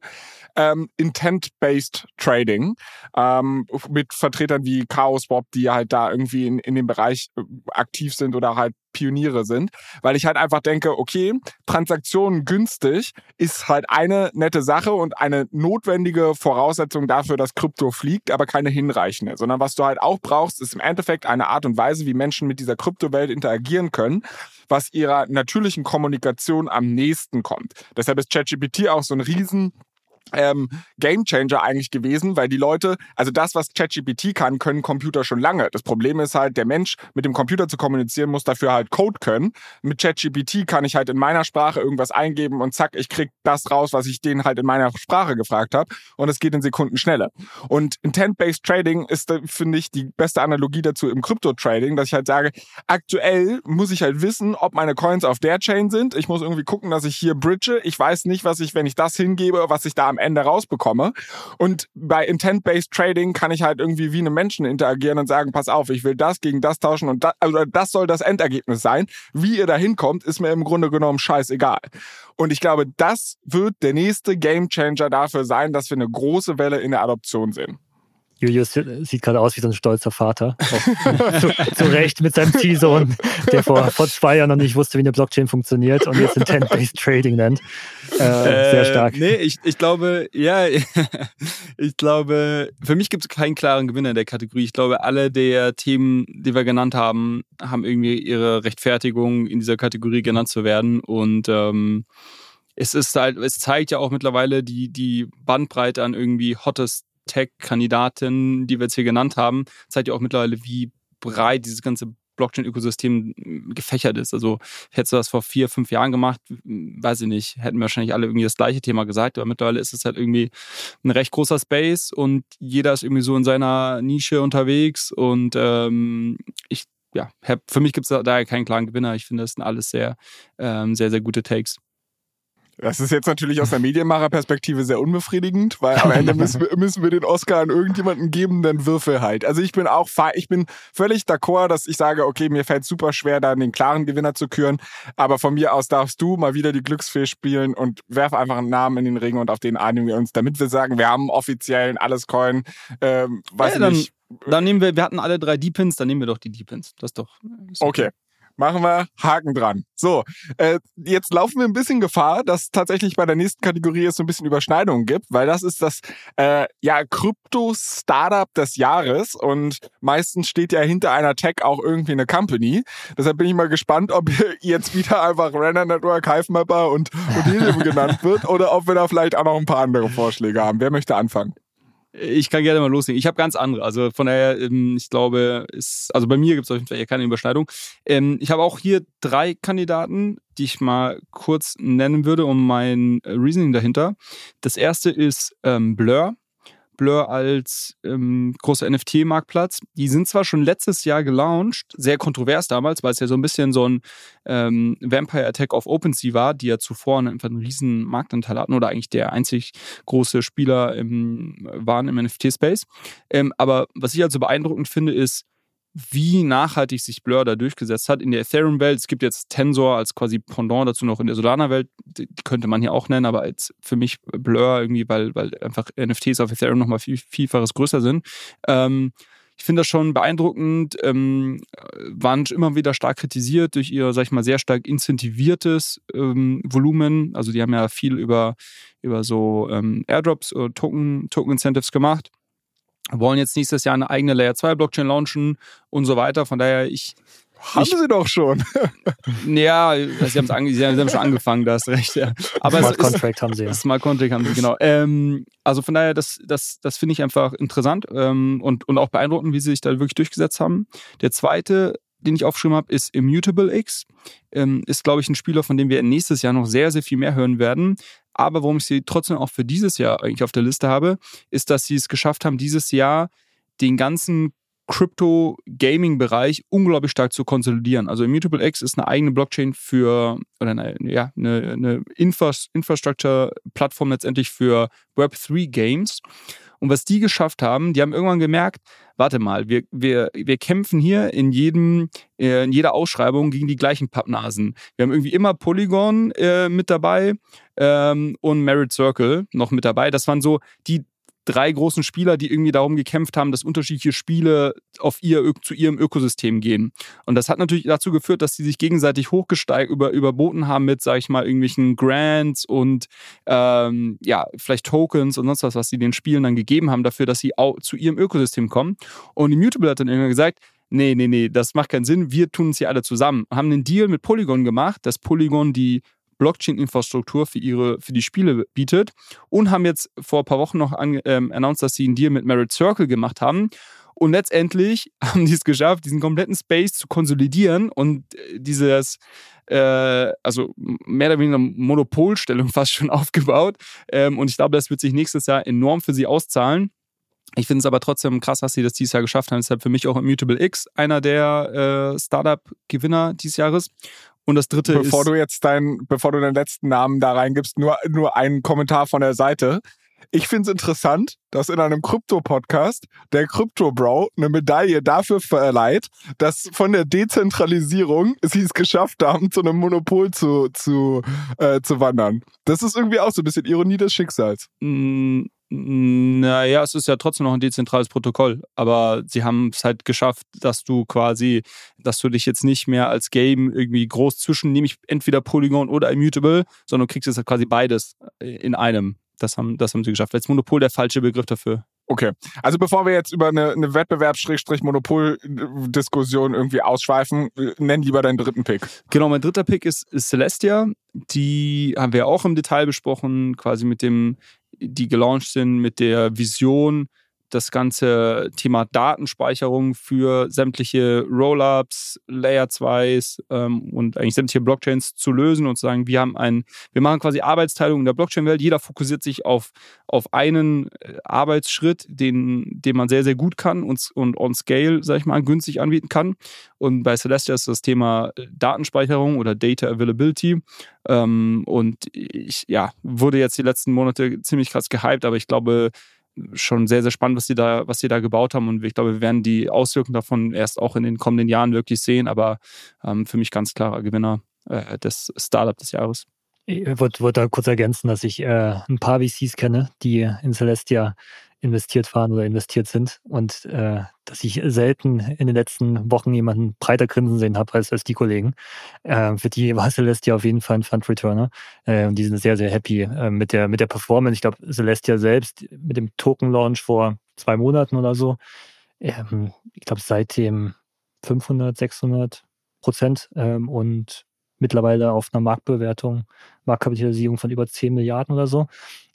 ähm, Intent-Based Trading ähm, mit Vertretern wie Chaos Swap, die halt da irgendwie in, in dem Bereich äh, aktiv sind oder halt Pioniere sind, weil ich halt einfach denke, okay, Transaktionen günstig ist halt eine nette Sache und eine notwendige Voraussetzung dafür, dass Krypto fliegt, aber keine hinreichende, sondern was du halt auch brauchst, ist im Endeffekt eine Art und Weise, wie Menschen mit dieser Kryptowelt interagieren können, was ihrer natürlichen Kommunikation am nächsten kommt. Deshalb ist ChatGPT auch so ein riesen ähm, Gamechanger eigentlich gewesen, weil die Leute, also das, was ChatGPT kann, können Computer schon lange. Das Problem ist halt, der Mensch mit dem Computer zu kommunizieren, muss dafür halt Code können. Mit ChatGPT kann ich halt in meiner Sprache irgendwas eingeben und zack, ich krieg das raus, was ich denen halt in meiner Sprache gefragt habe. Und es geht in Sekunden schneller. Und Intent-Based Trading ist, äh, finde ich, die beste Analogie dazu im Crypto-Trading, dass ich halt sage, aktuell muss ich halt wissen, ob meine Coins auf der Chain sind. Ich muss irgendwie gucken, dass ich hier bridge. Ich weiß nicht, was ich, wenn ich das hingebe, was ich da am Ende rausbekomme. Und bei Intent-Based Trading kann ich halt irgendwie wie eine Menschen interagieren und sagen, pass auf, ich will das gegen das tauschen und das, also das soll das Endergebnis sein. Wie ihr da hinkommt, ist mir im Grunde genommen scheißegal. Und ich glaube, das wird der nächste Gamechanger dafür sein, dass wir eine große Welle in der Adoption sehen. Julius sieht gerade aus wie so ein stolzer Vater. zu, zu, Recht mit seinem Ziehsohn, der vor, vor zwei Jahren noch nicht wusste, wie eine Blockchain funktioniert und jetzt Intent-Based Trading nennt. Äh, äh, sehr stark. Nee, ich, ich glaube, ja, ich glaube, für mich gibt es keinen klaren Gewinner in der Kategorie. Ich glaube, alle der Themen, die wir genannt haben, haben irgendwie ihre Rechtfertigung, in dieser Kategorie genannt zu werden. Und ähm, es ist halt, es zeigt ja auch mittlerweile die, die Bandbreite an irgendwie hottest Tech-Kandidatin, die wir jetzt hier genannt haben, zeigt ja auch mittlerweile, wie breit dieses ganze Blockchain-Ökosystem hm, gefächert ist. Also hättest du das vor vier, fünf Jahren gemacht, weiß ich nicht, hätten wahrscheinlich alle irgendwie das gleiche Thema gesagt, aber mittlerweile ist es halt irgendwie ein recht großer Space und jeder ist irgendwie so in seiner Nische unterwegs und ähm, ich ja, für mich gibt es da daher keinen klaren Gewinner. Ich finde, das sind alles sehr, ähm, sehr, sehr gute Takes. Das ist jetzt natürlich aus der Medienmacherperspektive sehr unbefriedigend, weil am Ende müssen wir, müssen wir den Oscar an irgendjemanden geben, dann Würfel halt. Also ich bin auch, ich bin völlig d'accord, dass ich sage, okay, mir fällt super schwer, da den klaren Gewinner zu küren, aber von mir aus darfst du mal wieder die Glücksfee spielen und werf einfach einen Namen in den Ring und auf den einigen wir uns, damit wir sagen, wir haben offiziell alles Coin, ähm, weiß ja, dann, nicht. Dann nehmen wir, wir hatten alle drei D-Pins, dann nehmen wir doch die D-Pins. Das ist doch. Okay. okay. Machen wir Haken dran. So, äh, jetzt laufen wir ein bisschen Gefahr, dass tatsächlich bei der nächsten Kategorie es so ein bisschen Überschneidungen gibt, weil das ist das äh, ja Krypto-Startup des Jahres und meistens steht ja hinter einer Tech auch irgendwie eine Company. Deshalb bin ich mal gespannt, ob jetzt wieder einfach Render Network, Hivemapper und, und Helium genannt wird oder ob wir da vielleicht auch noch ein paar andere Vorschläge haben. Wer möchte anfangen? Ich kann gerne mal loslegen. Ich habe ganz andere. Also von daher, ähm, ich glaube, ist, also bei mir gibt es auf jeden Fall keine Überschneidung. Ähm, ich habe auch hier drei Kandidaten, die ich mal kurz nennen würde, um mein Reasoning dahinter. Das erste ist ähm, Blur. Blur als ähm, großer NFT-Marktplatz. Die sind zwar schon letztes Jahr gelauncht, sehr kontrovers damals, weil es ja so ein bisschen so ein ähm, Vampire Attack auf OpenSea war, die ja zuvor einfach einen riesen Marktanteil hatten oder eigentlich der einzig große Spieler im, waren im NFT-Space. Ähm, aber was ich also beeindruckend finde, ist, wie nachhaltig sich Blur da durchgesetzt hat. In der Ethereum-Welt, es gibt jetzt Tensor als quasi Pendant dazu noch in der Solana-Welt, die könnte man hier auch nennen, aber als für mich Blur irgendwie, weil, weil einfach NFTs auf Ethereum nochmal viel, vielfaches größer sind. Ähm, ich finde das schon beeindruckend, ähm, waren immer wieder stark kritisiert durch ihr, sag ich mal, sehr stark incentiviertes ähm, Volumen. Also die haben ja viel über, über so ähm, Airdrops, oder Token, Token-Incentives gemacht wollen jetzt nächstes Jahr eine eigene Layer 2 Blockchain launchen und so weiter. Von daher, ich. Haben ich, sie doch schon. ja, sie, an, sie haben schon angefangen, da hast recht. Ja. Aber Smart Contract haben sie ja. Smart Contract haben sie, genau. Ähm, also von daher, das, das, das finde ich einfach interessant ähm, und, und auch beeindruckend, wie sie sich da wirklich durchgesetzt haben. Der zweite den ich aufgeschrieben habe, ist Immutable X. Ähm, ist, glaube ich, ein Spieler, von dem wir nächstes Jahr noch sehr, sehr viel mehr hören werden. Aber warum ich sie trotzdem auch für dieses Jahr eigentlich auf der Liste habe, ist, dass sie es geschafft haben, dieses Jahr den ganzen Crypto-Gaming-Bereich unglaublich stark zu konsolidieren. Also Immutable X ist eine eigene Blockchain für, oder eine, ja, eine, eine Infrastructure-Plattform letztendlich für Web3-Games. Und was die geschafft haben, die haben irgendwann gemerkt, warte mal, wir, wir, wir kämpfen hier in jedem, äh, in jeder Ausschreibung gegen die gleichen Pappnasen. Wir haben irgendwie immer Polygon äh, mit dabei ähm, und Merit Circle noch mit dabei. Das waren so die drei großen Spieler, die irgendwie darum gekämpft haben, dass unterschiedliche Spiele auf ihr, zu ihrem Ökosystem gehen. Und das hat natürlich dazu geführt, dass sie sich gegenseitig hochgesteigt, über, überboten haben mit, sag ich mal, irgendwelchen Grants und ähm, ja, vielleicht Tokens und sonst was, was sie den Spielen dann gegeben haben, dafür, dass sie auch zu ihrem Ökosystem kommen. Und Immutable hat dann irgendwann gesagt, nee, nee, nee, das macht keinen Sinn, wir tun es hier alle zusammen. Haben einen Deal mit Polygon gemacht, dass Polygon die Blockchain-Infrastruktur für ihre für die Spiele bietet und haben jetzt vor ein paar Wochen noch an, ähm, announced, dass sie einen Deal mit Merit Circle gemacht haben. Und letztendlich haben die es geschafft, diesen kompletten Space zu konsolidieren und äh, dieses, äh, also mehr oder weniger Monopolstellung fast schon aufgebaut. Ähm, und ich glaube, das wird sich nächstes Jahr enorm für sie auszahlen. Ich finde es aber trotzdem krass, dass sie das dieses Jahr geschafft haben. Deshalb für mich auch Immutable X einer der äh, Startup-Gewinner dieses Jahres. Und das dritte bevor ist. Bevor du jetzt dein, bevor du deinen letzten Namen da reingibst, nur, nur einen Kommentar von der Seite. Ich finde es interessant, dass in einem Krypto-Podcast der Krypto-Bro eine Medaille dafür verleiht, dass von der Dezentralisierung sie es geschafft haben, zu einem Monopol zu, zu, äh, zu wandern. Das ist irgendwie auch so ein bisschen Ironie des Schicksals. Mm, naja, es ist ja trotzdem noch ein dezentrales Protokoll, aber sie haben es halt geschafft, dass du quasi, dass du dich jetzt nicht mehr als Game irgendwie groß zwischen, nämlich entweder Polygon oder Immutable, sondern du kriegst jetzt halt quasi beides in einem. Das haben, das haben sie geschafft. Als Monopol der falsche Begriff dafür. Okay. Also bevor wir jetzt über eine, eine Wettbewerbs-Monopol-Diskussion irgendwie ausschweifen, nenn lieber deinen dritten Pick. Genau, mein dritter Pick ist, ist Celestia. Die haben wir auch im Detail besprochen, quasi mit dem, die gelauncht sind, mit der Vision, das ganze Thema Datenspeicherung für sämtliche Rollups, Layer 2s ähm, und eigentlich sämtliche Blockchains zu lösen und zu sagen, wir haben ein, wir machen quasi Arbeitsteilung in der Blockchain-Welt. Jeder fokussiert sich auf, auf einen äh, Arbeitsschritt, den, den man sehr, sehr gut kann und, und on scale, sag ich mal, günstig anbieten kann. Und bei Celestia ist das Thema äh, Datenspeicherung oder Data Availability. Ähm, und ich, ja, wurde jetzt die letzten Monate ziemlich krass gehypt, aber ich glaube, schon sehr, sehr spannend, was die da, was die da gebaut haben. Und ich glaube, wir werden die Auswirkungen davon erst auch in den kommenden Jahren wirklich sehen. Aber ähm, für mich ganz klarer Gewinner äh, des Startup des Jahres. Ich wollte wollt da kurz ergänzen, dass ich äh, ein paar VCs kenne, die in Celestia investiert waren oder investiert sind und äh, dass ich selten in den letzten Wochen jemanden breiter grinsen sehen habe als, als die Kollegen. Äh, für die war Celestia auf jeden Fall ein Fund Returner äh, und die sind sehr, sehr happy äh, mit, der, mit der Performance. Ich glaube, Celestia selbst mit dem Token-Launch vor zwei Monaten oder so, ähm, ich glaube seitdem 500, 600 Prozent ähm, und mittlerweile auf einer Marktbewertung, Marktkapitalisierung von über 10 Milliarden oder so.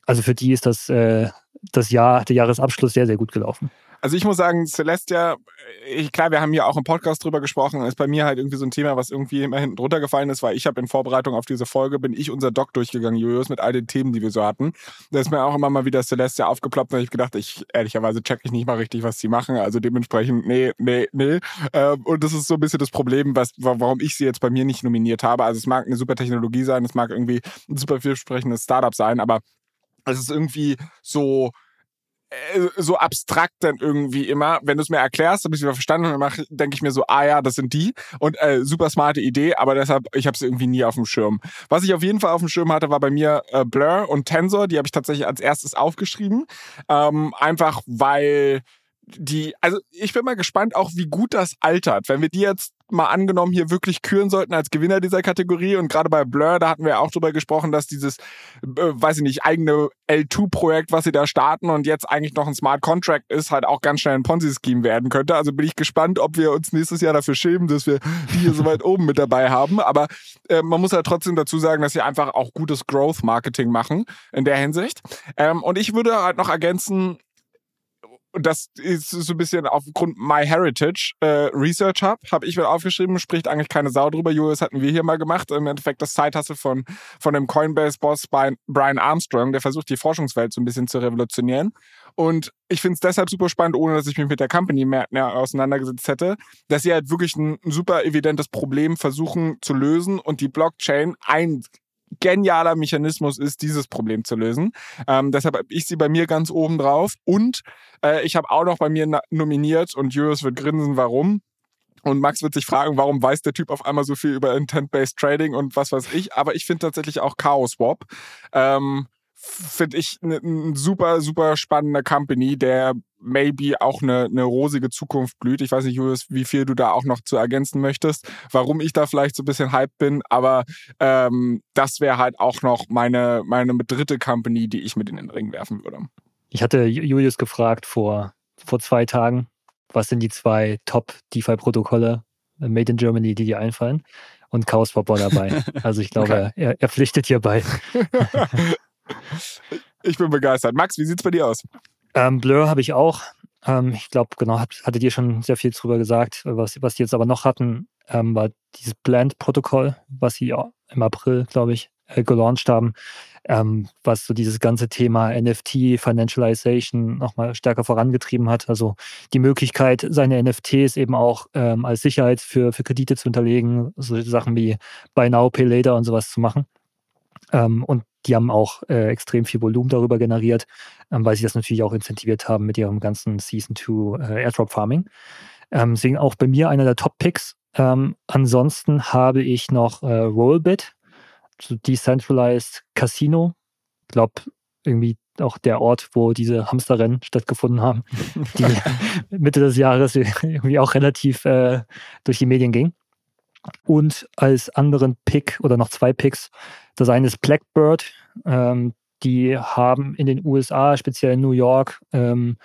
Also für die ist das, äh, das Jahr, der Jahresabschluss sehr, sehr gut gelaufen. Also ich muss sagen, Celestia, ich, klar, wir haben hier auch im Podcast drüber gesprochen, ist bei mir halt irgendwie so ein Thema, was irgendwie immer hinten drunter gefallen ist, weil ich habe in Vorbereitung auf diese Folge, bin ich unser Doc durchgegangen, Julius, mit all den Themen, die wir so hatten. Da ist mir auch immer mal wieder Celestia aufgeploppt und ich gedacht, ich ehrlicherweise check ich nicht mal richtig, was sie machen. Also dementsprechend, nee, nee, nee. Ähm, und das ist so ein bisschen das Problem, was, warum ich sie jetzt bei mir nicht nominiert habe. Also es mag eine super Technologie sein, es mag irgendwie ein super vielversprechendes Startup sein, aber es ist irgendwie so äh, so abstrakt dann irgendwie immer. Wenn du es mir erklärst, habe ich es wieder verstanden und dann denke ich mir so, ah ja, das sind die und äh, super smarte Idee, aber deshalb, ich habe es irgendwie nie auf dem Schirm. Was ich auf jeden Fall auf dem Schirm hatte, war bei mir äh, Blur und Tensor, die habe ich tatsächlich als erstes aufgeschrieben, ähm, einfach weil die, also ich bin mal gespannt auch, wie gut das altert. Wenn wir die jetzt mal angenommen hier wirklich küren sollten als Gewinner dieser Kategorie und gerade bei Blur, da hatten wir auch drüber gesprochen, dass dieses, äh, weiß ich nicht, eigene L2-Projekt, was sie da starten und jetzt eigentlich noch ein Smart Contract ist, halt auch ganz schnell ein Ponzi-Scheme werden könnte. Also bin ich gespannt, ob wir uns nächstes Jahr dafür schämen, dass wir die hier so weit oben mit dabei haben. Aber äh, man muss halt trotzdem dazu sagen, dass sie einfach auch gutes Growth-Marketing machen in der Hinsicht. Ähm, und ich würde halt noch ergänzen, und das ist so ein bisschen aufgrund My Heritage äh, Research Hub, habe ich mir aufgeschrieben, spricht eigentlich keine Sau drüber. Julius hatten wir hier mal gemacht. Im Endeffekt das Zeithasse von, von dem Coinbase-Boss Brian Armstrong, der versucht, die Forschungswelt so ein bisschen zu revolutionieren. Und ich finde es deshalb super spannend, ohne dass ich mich mit der Company mehr, mehr auseinandergesetzt hätte, dass sie halt wirklich ein super evidentes Problem versuchen zu lösen und die Blockchain ein genialer Mechanismus ist, dieses Problem zu lösen. Ähm, deshalb habe ich sie bei mir ganz oben drauf. Und äh, ich habe auch noch bei mir nominiert und Julius wird grinsen, warum. Und Max wird sich fragen, warum weiß der Typ auf einmal so viel über Intent-Based Trading und was weiß ich. Aber ich finde tatsächlich auch Chaos Swap. Ähm, finde ich ein super, super spannender Company, der maybe auch eine, eine rosige Zukunft blüht. Ich weiß nicht, Julius, wie viel du da auch noch zu ergänzen möchtest, warum ich da vielleicht so ein bisschen hype bin, aber ähm, das wäre halt auch noch meine, meine dritte Company, die ich mit in den Ring werfen würde. Ich hatte Julius gefragt vor, vor zwei Tagen, was sind die zwei Top-DeFi-Protokolle äh, Made in Germany, die dir einfallen? Und Chaos war dabei. Also ich glaube, okay. er, er pflichtet hierbei. Ich bin begeistert. Max, wie sieht's bei dir aus? Ähm, Blur habe ich auch. Ähm, ich glaube, genau, hat, hattet ihr schon sehr viel drüber gesagt. Was, was die jetzt aber noch hatten, ähm, war dieses Blend-Protokoll, was sie im April, glaube ich, äh, gelauncht haben, ähm, was so dieses ganze Thema NFT, Financialization nochmal stärker vorangetrieben hat. Also die Möglichkeit, seine NFTs eben auch ähm, als Sicherheit für, für Kredite zu unterlegen, so Sachen wie Buy Now, Pay Later und sowas zu machen. Ähm, und die haben auch äh, extrem viel Volumen darüber generiert, ähm, weil sie das natürlich auch incentiviert haben mit ihrem ganzen Season 2 äh, Airdrop Farming. Ähm, deswegen auch bei mir einer der Top-Picks. Ähm, ansonsten habe ich noch äh, Rollbit, so Decentralized Casino. Ich glaube, irgendwie auch der Ort, wo diese Hamsterrennen stattgefunden haben, die Mitte des Jahres irgendwie auch relativ äh, durch die Medien ging. Und als anderen Pick oder noch zwei Picks, das eine ist Blackbird. Ähm, die haben in den USA, speziell in New York, ähm,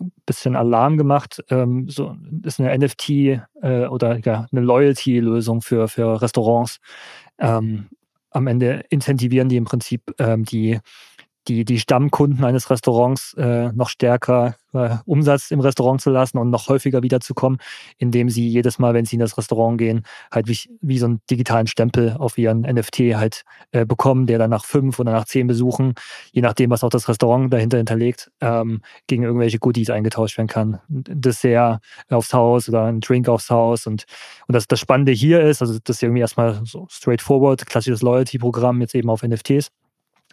ein bisschen Alarm gemacht. Ähm, so ist eine NFT äh, oder ja, eine Loyalty-Lösung für, für Restaurants. Ähm, am Ende incentivieren die im Prinzip ähm, die, die, die Stammkunden eines Restaurants äh, noch stärker äh, Umsatz im Restaurant zu lassen und noch häufiger wiederzukommen, indem sie jedes Mal, wenn sie in das Restaurant gehen, halt wie, wie so einen digitalen Stempel auf ihren NFT halt äh, bekommen, der dann nach fünf oder nach zehn Besuchen, je nachdem, was auch das Restaurant dahinter hinterlegt, ähm, gegen irgendwelche Goodies eingetauscht werden kann. Ein Dessert aufs Haus oder ein Drink aufs Haus. Und, und das, das Spannende hier ist, also das ist irgendwie erstmal so straightforward, klassisches Loyalty-Programm jetzt eben auf NFTs.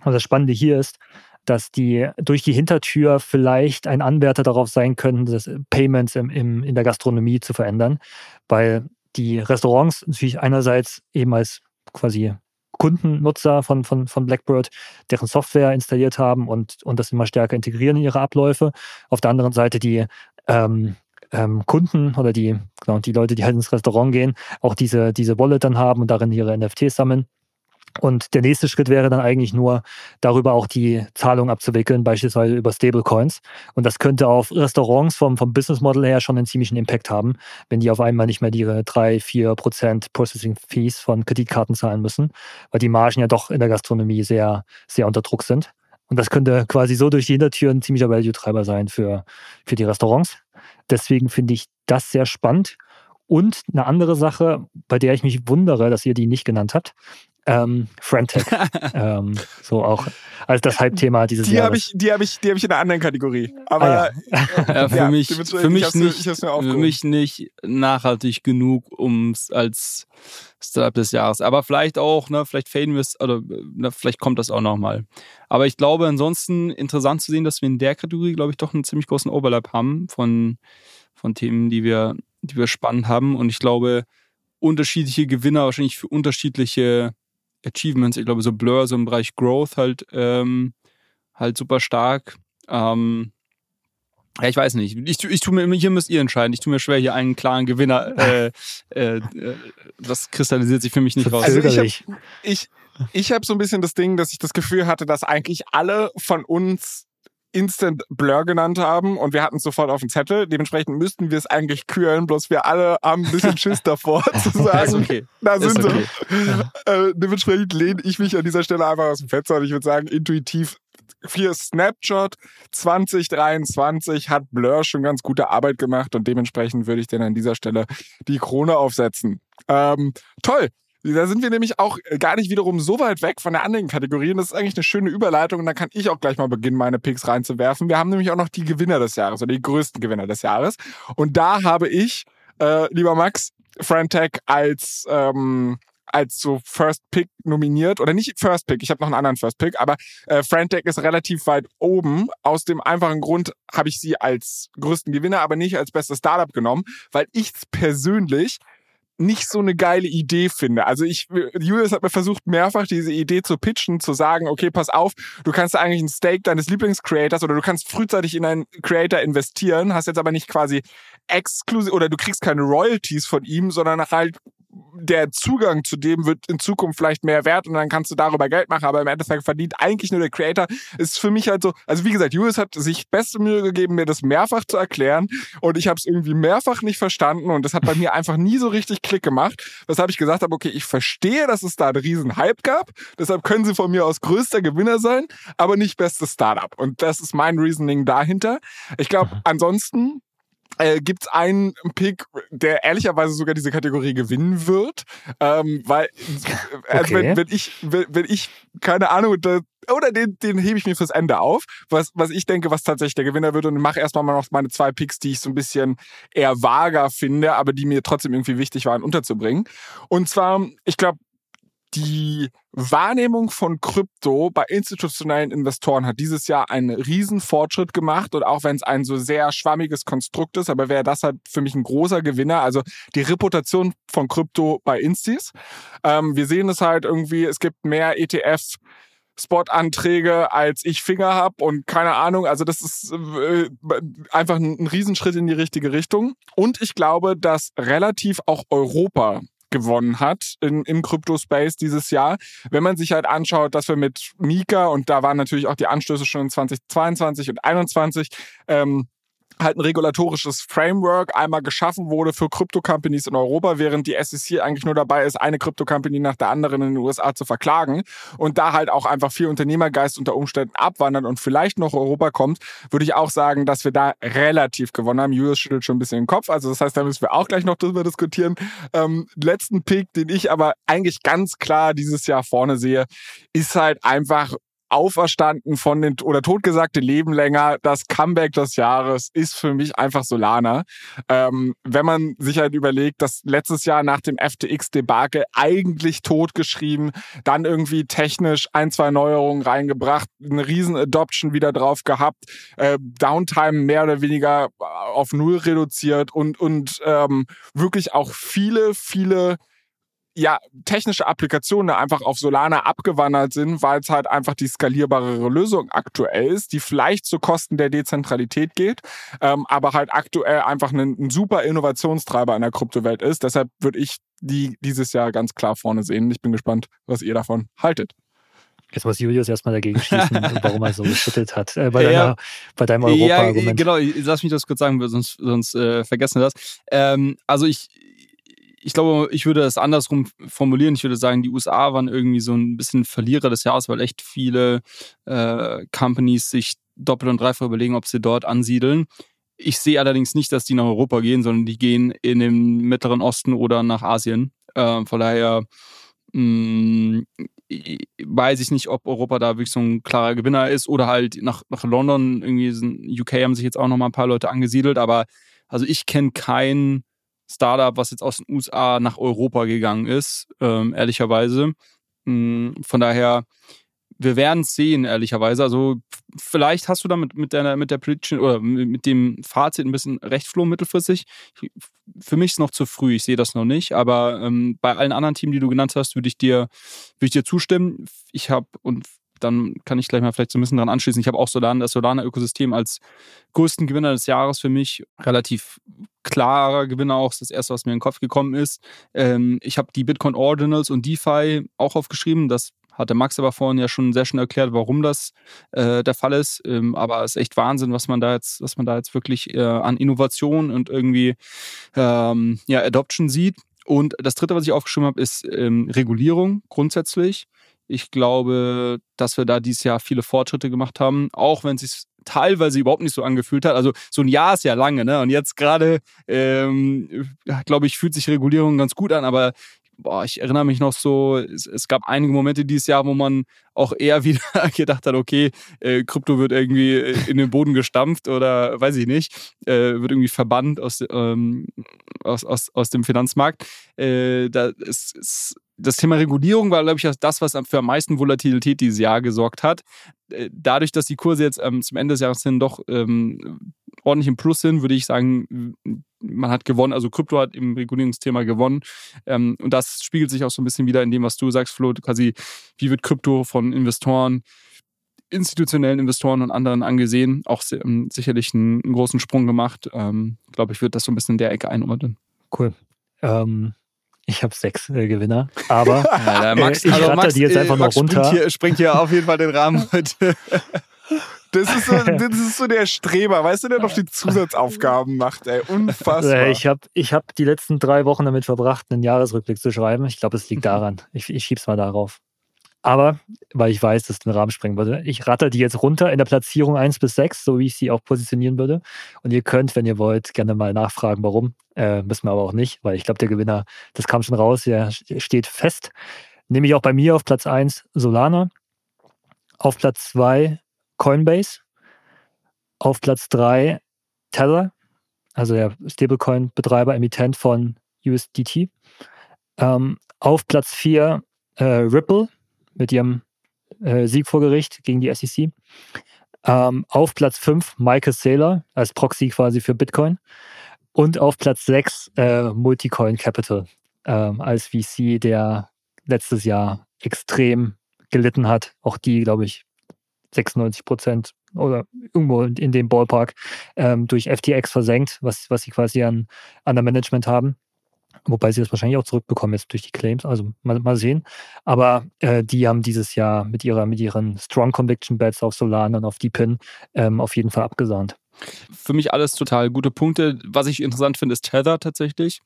Und das Spannende hier ist, dass die durch die Hintertür vielleicht ein Anwärter darauf sein könnten, das Payments im, im, in der Gastronomie zu verändern, weil die Restaurants natürlich einerseits eben als quasi Kundennutzer von, von, von Blackbird deren Software installiert haben und, und das immer stärker integrieren in ihre Abläufe. Auf der anderen Seite die ähm, ähm, Kunden oder die, genau, die Leute, die halt ins Restaurant gehen, auch diese, diese Wallet dann haben und darin ihre NFTs sammeln. Und der nächste Schritt wäre dann eigentlich nur, darüber auch die Zahlung abzuwickeln, beispielsweise über Stablecoins. Und das könnte auf Restaurants vom, vom Business Model her schon einen ziemlichen Impact haben, wenn die auf einmal nicht mehr ihre drei, vier Prozent Processing Fees von Kreditkarten zahlen müssen, weil die Margen ja doch in der Gastronomie sehr, sehr unter Druck sind. Und das könnte quasi so durch die Hintertür ein ziemlicher Value-Treiber sein für, für die Restaurants. Deswegen finde ich das sehr spannend. Und eine andere Sache, bei der ich mich wundere, dass ihr die nicht genannt habt, ähm, Frantech. ähm, so auch als das Hype-Thema dieses die Jahres. Hab ich, die habe ich, die hab ich in einer anderen Kategorie. Aber Ah, Ja, für Ja, mich, dementsprechend, für mich nicht, für mich nicht nachhaltig genug, um es als Startup des Jahres. Aber vielleicht auch, ne, vielleicht faden wir es, oder ne, vielleicht kommt das auch nochmal. Aber ich glaube, ansonsten interessant zu sehen, dass wir in der Kategorie, glaube ich, doch einen ziemlich großen Overlap haben von, von Themen, die wir, die wir spannend haben. Und ich glaube, unterschiedliche Gewinner wahrscheinlich für unterschiedliche Achievements. Ich glaube, so Blur, so im Bereich Growth halt, ähm, halt super stark. Ähm, ja, ich weiß nicht. Ich, tu- ich tu mir, hier müsst ihr entscheiden. Ich tue mir schwer, hier einen klaren Gewinner. Äh, äh, äh, das kristallisiert sich für mich nicht raus. Also ich hab- ich, ich habe so ein bisschen das Ding, dass ich das Gefühl hatte, dass eigentlich alle von uns Instant Blur genannt haben und wir hatten es sofort auf dem Zettel. Dementsprechend müssten wir es eigentlich küren, bloß wir alle haben ein bisschen Schiss davor zu ist sagen, okay. da Ist sind okay. sie. Äh, dementsprechend lehne ich mich an dieser Stelle einfach aus dem Fenster und ich würde sagen, intuitiv für Snapshot 2023 hat Blur schon ganz gute Arbeit gemacht und dementsprechend würde ich dann an dieser Stelle die Krone aufsetzen. Ähm, toll. Da sind wir nämlich auch gar nicht wiederum so weit weg von der anderen Kategorie. Und das ist eigentlich eine schöne Überleitung. Und da kann ich auch gleich mal beginnen, meine Picks reinzuwerfen. Wir haben nämlich auch noch die Gewinner des Jahres oder die größten Gewinner des Jahres. Und da habe ich, äh, lieber Max, Frantech als ähm, als so First Pick nominiert oder nicht First Pick, ich habe noch einen anderen First Pick, aber äh, Frantech ist relativ weit oben. Aus dem einfachen Grund habe ich sie als größten Gewinner, aber nicht als bestes Startup genommen, weil ich persönlich nicht so eine geile Idee finde. Also ich, Julius hat mir versucht, mehrfach diese Idee zu pitchen, zu sagen, okay, pass auf, du kannst eigentlich ein Stake deines Lieblingscreators oder du kannst frühzeitig in einen Creator investieren, hast jetzt aber nicht quasi exklusiv oder du kriegst keine Royalties von ihm, sondern halt der Zugang zu dem wird in Zukunft vielleicht mehr wert und dann kannst du darüber Geld machen, aber im Endeffekt verdient eigentlich nur der Creator. Ist für mich halt so, also wie gesagt, Julius hat sich beste Mühe gegeben, mir das mehrfach zu erklären und ich habe es irgendwie mehrfach nicht verstanden und das hat bei mir einfach nie so richtig Klick gemacht, weshalb ich gesagt habe, okay, ich verstehe, dass es da einen riesen Hype gab, deshalb können sie von mir aus größter Gewinner sein, aber nicht bestes Startup und das ist mein Reasoning dahinter. Ich glaube, ansonsten äh, gibt es einen Pick, der ehrlicherweise sogar diese Kategorie gewinnen wird, ähm, weil also Okay. wenn, wenn ich wenn, wenn ich keine Ahnung da, oder den, den hebe ich mir fürs Ende auf, was, was ich denke, was tatsächlich der Gewinner wird und mache erstmal mal noch meine zwei Picks, die ich so ein bisschen eher vager finde, aber die mir trotzdem irgendwie wichtig waren unterzubringen. Und zwar, ich glaube, die Wahrnehmung von Krypto bei institutionellen Investoren hat dieses Jahr einen riesen Fortschritt gemacht und auch wenn es ein so sehr schwammiges Konstrukt ist, aber wäre das halt für mich ein großer Gewinner, also die Reputation von Krypto bei Instis. Ähm, wir sehen es halt irgendwie, es gibt mehr ETF Spot-Anträge, als ich Finger hab und keine Ahnung. Also das ist äh, einfach ein, ein Riesenschritt in die richtige Richtung. Und ich glaube, dass relativ auch Europa gewonnen hat in, im Crypto-Space dieses Jahr. Wenn man sich halt anschaut, dass wir mit Mika, und da waren natürlich auch die Anstöße schon in 2022 und 2021, ähm, halt ein regulatorisches Framework einmal geschaffen wurde für Krypto-Companies in Europa, während die SEC eigentlich nur dabei ist, eine Krypto-Company nach der anderen in den USA zu verklagen und da halt auch einfach viel Unternehmergeist unter Umständen abwandern und vielleicht noch Europa kommt, würde ich auch sagen, dass wir da relativ gewonnen haben. Julius schüttelt schon ein bisschen den Kopf, also das heißt, da müssen wir auch gleich noch drüber diskutieren. Ähm, letzten Pick, den ich aber eigentlich ganz klar dieses Jahr vorne sehe, ist halt einfach auferstanden von den oder totgesagte Leben länger. Das Comeback des Jahres ist für mich einfach Solana. Ähm, wenn man sich halt überlegt, dass letztes Jahr nach dem FTX-Debakel eigentlich totgeschrieben, dann irgendwie technisch ein, zwei Neuerungen reingebracht, eine riesen Adoption wieder drauf gehabt, äh, Downtime mehr oder weniger auf null reduziert und, und ähm, wirklich auch viele, viele ja, technische Applikationen einfach auf Solana abgewandert sind, weil es halt einfach die skalierbarere Lösung aktuell ist, die vielleicht zu Kosten der Dezentralität geht, ähm, aber halt aktuell einfach ein, ein super Innovationstreiber in der Kryptowelt ist. Deshalb würde ich die dieses Jahr ganz klar vorne sehen. Ich bin gespannt, was ihr davon haltet. Jetzt muss Julius erstmal dagegen schießen, warum er so geschüttelt hat. Äh, bei, ja, deiner, bei deinem Europa-Argument. Ja, genau, lass mich das kurz sagen, sonst, sonst äh, vergessen wir das. Ähm, also ich, ich glaube, ich würde das andersrum formulieren. Ich würde sagen, die USA waren irgendwie so ein bisschen Verlierer des Jahres, weil echt viele äh, Companies sich doppelt und dreifach überlegen, ob sie dort ansiedeln. Ich sehe allerdings nicht, dass die nach Europa gehen, sondern die gehen in den Mittleren Osten oder nach Asien. Äh, von daher mh, mm, weiß ich nicht, ob Europa da wirklich so ein klarer Gewinner ist oder halt nach, nach London, irgendwie UK haben sich jetzt auch noch mal ein paar Leute angesiedelt, aber also ich kenne keinen Startup, was jetzt aus den USA nach Europa gegangen ist, ähm, ehrlicherweise. Hm, von daher, wir werden es sehen, ehrlicherweise. Also vielleicht hast du damit mit der, mit der Prediction oder mit dem Fazit ein bisschen recht, Flo, mittelfristig. Für mich ist es noch zu früh, ich sehe das noch nicht. Aber ähm, bei allen anderen Teams, die du genannt hast, würde ich dir, würde ich dir zustimmen. Ich habe und dann kann ich gleich mal vielleicht so ein bisschen dran anschließen. Ich habe auch Solana, das Solana-Ökosystem als größten Gewinner des Jahres für mich. Relativ klarer Gewinner auch, das erste, was mir in den Kopf gekommen ist. Ähm, ich habe die Bitcoin Ordinals und DeFi auch aufgeschrieben. Das hatte Max aber vorhin ja schon sehr schön erklärt, warum das äh, der Fall ist. Ähm, aber es ist echt Wahnsinn, was man da jetzt, was man da jetzt wirklich äh, an Innovation und irgendwie ähm, ja, Adoption sieht. Und das dritte, was ich aufgeschrieben habe, ist ähm, Regulierung grundsätzlich. Ich glaube, dass wir da dieses Jahr viele Fortschritte gemacht haben, auch wenn es sich teilweise überhaupt nicht so angefühlt hat. Also so ein Jahr ist ja lange, ne? Und jetzt gerade, ähm, glaube ich, fühlt sich Regulierung ganz gut an, aber boah, ich erinnere mich noch so, es, es, gab einige Momente dieses Jahr, wo man auch eher wieder gedacht hat, okay, äh, Krypto wird irgendwie in den Boden gestampft oder weiß ich nicht, äh, wird irgendwie verbannt aus, ähm, aus, aus, aus dem Finanzmarkt. Äh, da ist, ist das Thema Regulierung war, glaube ich, das, was für am meisten Volatilität dieses Jahr gesorgt hat. Äh, dadurch, dass die Kurse jetzt ähm, zum Ende des Jahres hin doch ähm, ordentlich im Plus sind, würde ich sagen, man hat gewonnen. Also Krypto hat im Regulierungsthema gewonnen. Ähm, und das spiegelt sich auch so ein bisschen wieder in dem, was du sagst, Flo, quasi, wie wird Krypto von Investoren institutionellen Investoren und anderen angesehen, auch ähm, sicherlich einen, einen, großen Sprung gemacht. Ähm, glaube ich, wird das so ein bisschen in der Ecke einordnen. Cool. Ähm, ich habe sechs äh, Gewinner, aber ja, Max, äh, ich also ratter Max, die jetzt einfach äh, Max noch runter. Springt hier, springt hier auf jeden Fall den Rahmen heute. Das ist, so, das ist so der Streber, weißt du, der noch die Zusatzaufgaben macht, ey. Unfassbar. Äh, ich habe ich hab die letzten drei Wochen damit verbracht, einen Jahresrückblick zu schreiben. Ich glaube, es liegt daran. Ich, ich schieb's mal darauf. Aber, weil ich weiß, dass es den Rahmen sprengen würde, ich ratter die jetzt runter in der Platzierung 1 bis 6, so wie ich sie auch positionieren würde. Und ihr könnt, wenn ihr wollt, gerne mal nachfragen, warum. Äh, müssen wir aber auch nicht, weil ich glaube, der Gewinner, das kam schon raus, der steht fest. Nämlich auch bei mir auf Platz 1 Solana, auf Platz 2 Coinbase, auf Platz 3 Tether, also der Stablecoin-Betreiber, Emittent von USDT. Ähm, auf Platz 4 äh, Ripple, mit ihrem äh, Sieg vor Gericht gegen die SEC. Ähm, auf Platz 5 Michael Saylor als Proxy quasi für Bitcoin. Und auf Platz 6 äh, Multicoin Capital ähm, als VC, der letztes Jahr extrem gelitten hat. Auch die, glaube ich, 96 Prozent oder irgendwo in dem Ballpark ähm, durch FTX versenkt, was, was sie quasi an, an der Management haben. Wobei sie das wahrscheinlich auch zurückbekommen jetzt durch die Claims, also mal, mal sehen. Aber äh, die haben dieses Jahr mit ihrer, mit ihren Strong Conviction Bets auf Solana und auf Deepin ähm, auf jeden Fall abgesahnt. Für mich alles total gute Punkte. Was ich interessant finde, ist Tether tatsächlich.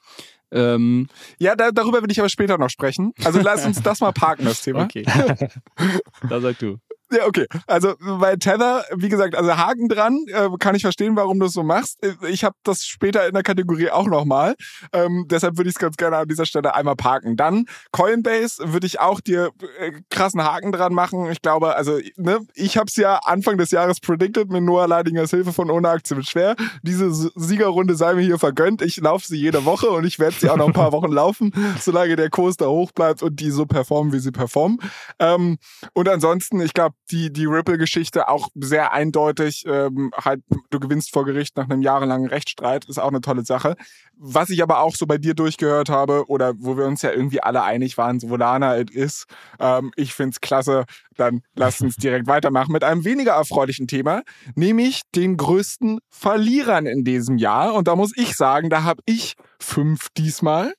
Ähm, ja, da, darüber will ich aber später noch sprechen. Also lass uns das mal parken, das Thema. Okay. da sag du. Ja, okay. Also bei Tether, wie gesagt, also Haken dran, äh, kann ich verstehen, warum du es so machst. Ich habe das später in der Kategorie auch nochmal. Ähm, deshalb würde ich es ganz gerne an dieser Stelle einmal parken. Dann Coinbase würde ich auch dir äh, krassen Haken dran machen. Ich glaube, also ne, ich habe es ja Anfang des Jahres predicted mit Noah Leidingers Hilfe von ohne Aktie mit schwer. Diese Siegerrunde sei mir hier vergönnt. Ich laufe sie jede Woche und ich werde sie auch noch ein paar Wochen laufen, solange der Kurs da hoch bleibt und die so performen, wie sie performen. Ähm, und ansonsten, ich glaube, die, die Ripple-Geschichte auch sehr eindeutig. Ähm, halt, du gewinnst vor Gericht nach einem jahrelangen Rechtsstreit, ist auch eine tolle Sache. Was ich aber auch so bei dir durchgehört habe, oder wo wir uns ja irgendwie alle einig waren, so Lana it is, ähm, ich find's klasse, dann lass uns direkt weitermachen mit einem weniger erfreulichen Thema, nämlich den größten Verlierern in diesem Jahr. Und da muss ich sagen, da habe ich fünf diesmal.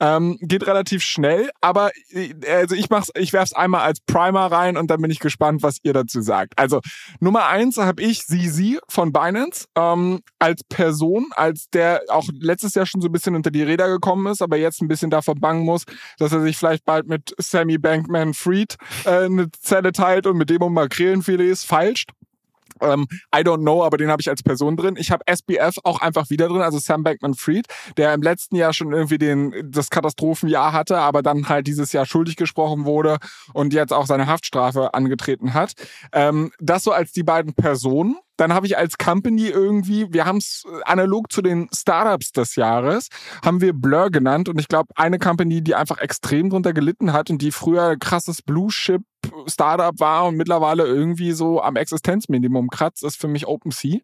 Ähm, geht relativ schnell, aber äh, also ich mach's, ich werf's einmal als Primer rein und dann bin ich gespannt, was ihr dazu sagt. Also Nummer eins habe ich Sisi von Binance ähm, als Person, als der auch letztes Jahr schon so ein bisschen unter die Räder gekommen ist, aber jetzt ein bisschen davon bangen muss, dass er sich vielleicht bald mit Sammy Bankman Fried äh, eine Zelle teilt und mit dem um Makrelenfilets feilscht. Ähm, I don't know, aber den habe ich als Person drin. Ich habe SBF auch einfach wieder drin, also Sam Bankman-Fried, der im letzten Jahr schon irgendwie den, das Katastrophenjahr hatte, aber dann halt dieses Jahr schuldig gesprochen wurde und jetzt auch seine Haftstrafe angetreten hat. Ähm, das so als die beiden Personen. Dann habe ich als Company irgendwie, wir haben es analog zu den Startups des Jahres, haben wir Blur genannt und ich glaube, eine Company, die einfach extrem drunter gelitten hat und die früher krasses Blue Chip Startup war und mittlerweile irgendwie so am Existenzminimum kratzt, ist für mich OpenSea.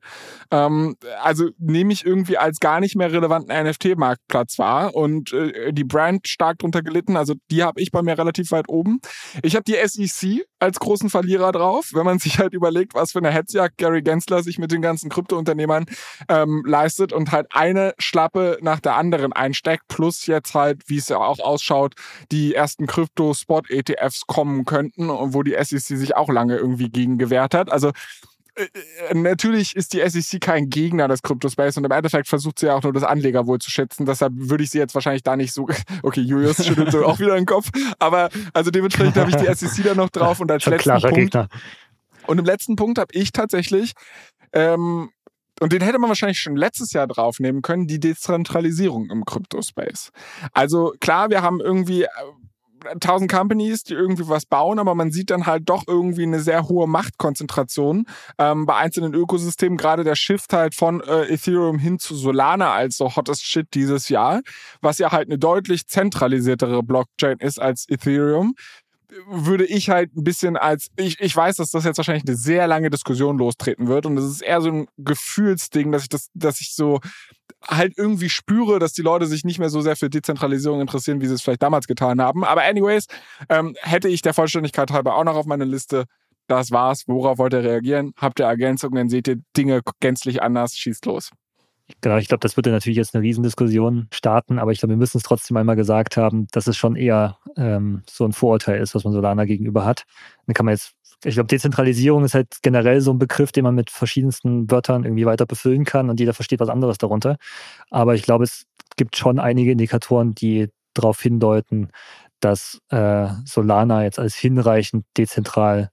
Ähm, also nehme ich irgendwie als gar nicht mehr relevanten NFT-Marktplatz wahr und äh, die Brand stark drunter gelitten. Also die habe ich bei mir relativ weit oben. Ich habe die SEC als großen Verlierer drauf, wenn man sich halt überlegt, was für eine Hetzjagd Gary Gensler sich mit den ganzen Kryptounternehmern ähm, leistet und halt eine Schlappe nach der anderen einsteckt, plus jetzt halt, wie es ja auch ausschaut, die ersten Krypto-Spot-ETFs kommen könnten und wo die SEC sich auch lange irgendwie gegen gewehrt hat. Also äh, äh, natürlich ist die SEC kein Gegner des Crypto-Space und im Endeffekt versucht sie ja auch nur das Anlegerwohl zu schätzen. Deshalb würde ich sie jetzt wahrscheinlich da nicht so. Okay, Julius schüttelt so auch wieder den Kopf. Aber also dementsprechend habe ich die SEC da noch drauf und als Schon letzten Punkt. Gegner. Und im letzten Punkt habe ich tatsächlich ähm, und den hätte man wahrscheinlich schon letztes Jahr draufnehmen können, die Dezentralisierung im Crypto-Space. Also klar, wir haben irgendwie äh, tausend Companies, die irgendwie was bauen, aber man sieht dann halt doch irgendwie eine sehr hohe Machtkonzentration ähm, bei einzelnen Ökosystemen. Gerade der Shift halt von äh, Ethereum hin zu Solana als so hottest Shit dieses Jahr, was ja halt eine deutlich zentralisiertere Blockchain ist als Ethereum würde ich halt ein bisschen als, ich, ich weiß, dass das jetzt wahrscheinlich eine sehr lange Diskussion lostreten wird und das ist eher so ein Gefühlsding, dass ich das, dass ich so halt irgendwie spüre, dass die Leute sich nicht mehr so sehr für Dezentralisierung interessieren, wie sie es vielleicht damals getan haben. Aber anyways, ähm, hätte ich der Vollständigkeit halber auch noch auf meine Liste. Das war's. Worauf wollt ihr reagieren? Habt ihr Ergänzungen? Dann seht ihr Dinge gänzlich anders. Schießt los. Genau, ich glaube, das würde natürlich jetzt eine Riesendiskussion starten, aber ich glaube, wir müssen es trotzdem einmal gesagt haben, dass es schon eher ähm, so ein Vorurteil ist, was man Solana gegenüber hat. Dann kann man jetzt, ich glaube, Dezentralisierung ist halt generell so ein Begriff, den man mit verschiedensten Wörtern irgendwie weiter befüllen kann und jeder versteht was anderes darunter. Aber ich glaube, es gibt schon einige Indikatoren, die darauf hindeuten, dass äh, Solana jetzt als hinreichend dezentral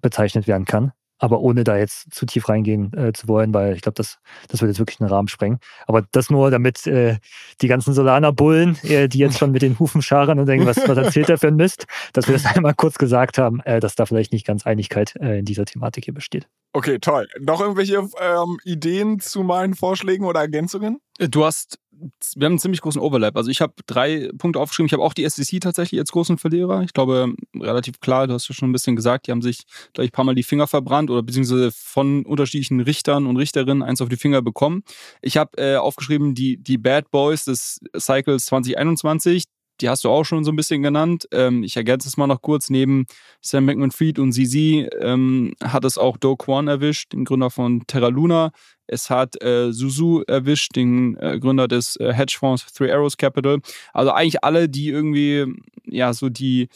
bezeichnet werden kann aber ohne da jetzt zu tief reingehen äh, zu wollen, weil ich glaube, das, das wird jetzt wirklich einen Rahmen sprengen. Aber das nur, damit äh, die ganzen Solana-Bullen, äh, die jetzt schon mit den Hufen scharen und denken, was, was erzählt der für ein Mist, dass wir das einmal kurz gesagt haben, äh, dass da vielleicht nicht ganz Einigkeit äh, in dieser Thematik hier besteht. Okay, toll. Noch irgendwelche ähm, Ideen zu meinen Vorschlägen oder Ergänzungen? Äh, du hast wir haben einen ziemlich großen Overlap. Also ich habe drei Punkte aufgeschrieben. Ich habe auch die SEC tatsächlich als großen Verlierer. Ich glaube, relativ klar, du hast ja schon ein bisschen gesagt, die haben sich, glaube ich, ein paar Mal die Finger verbrannt oder beziehungsweise von unterschiedlichen Richtern und Richterinnen eins auf die Finger bekommen. Ich habe äh, aufgeschrieben, die, die Bad Boys des Cycles 2021, die hast du auch schon so ein bisschen genannt. Ähm, ich ergänze es mal noch kurz. Neben Sam McMahon-Fried und Zizi ähm, hat es auch Do Kwon erwischt, den Gründer von Terra Luna. Es hat äh, Suzu erwischt, den äh, Gründer des äh, Hedgefonds Three Arrows Capital. Also eigentlich alle, die irgendwie, ja, so die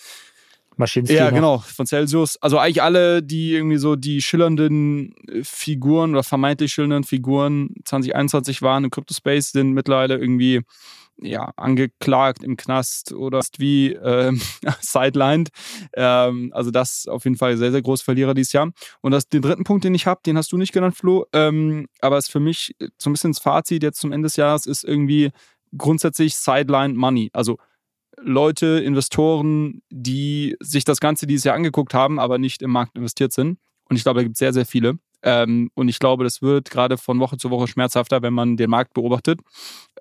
Maschinski. Ja, genau, von Celsius. Also eigentlich alle, die irgendwie so die schillernden Figuren oder vermeintlich schillernden Figuren 2021 waren im Crypto-Space, sind mittlerweile irgendwie ja, angeklagt im Knast oder wie ähm, sidelined. Ähm, also das auf jeden Fall sehr, sehr groß Verlierer dieses Jahr. Und das, den dritten Punkt, den ich habe, den hast du nicht genannt, Flo, ähm, aber ist für mich so ein bisschen das Fazit jetzt zum Ende des Jahres ist irgendwie grundsätzlich Sideline Money. Also Leute, Investoren, die sich das Ganze dieses Jahr angeguckt haben, aber nicht im Markt investiert sind. Und ich glaube, da gibt es sehr, sehr viele. Ähm, und ich glaube, das wird gerade von Woche zu Woche schmerzhafter, wenn man den Markt beobachtet.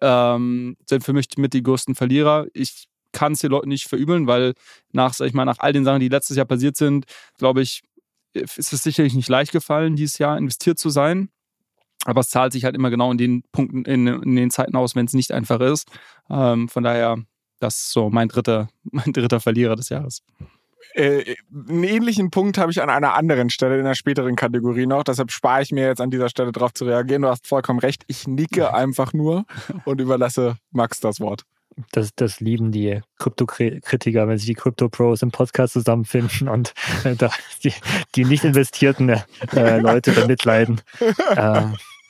Ähm, sind für mich mit die größten Verlierer. Ich kann es den Leuten nicht verübeln, weil nach, sag ich mal, nach all den Sachen, die letztes Jahr passiert sind, glaube ich, ist es sicherlich nicht leicht gefallen, dieses Jahr investiert zu sein. Aber es zahlt sich halt immer genau in den Punkten, in, in den Zeiten aus, wenn es nicht einfach ist. Ähm, von daher das ist so mein dritter, mein dritter Verlierer des Jahres. Äh, einen ähnlichen Punkt habe ich an einer anderen Stelle in der späteren Kategorie noch. Deshalb spare ich mir jetzt an dieser Stelle darauf zu reagieren. Du hast vollkommen recht. Ich nicke einfach nur und überlasse Max das Wort. Das, das lieben die Kryptokritiker, wenn sich die Crypto-Pros im Podcast zusammenfinden und äh, die, die nicht investierten äh, Leute bemitleiden. Äh,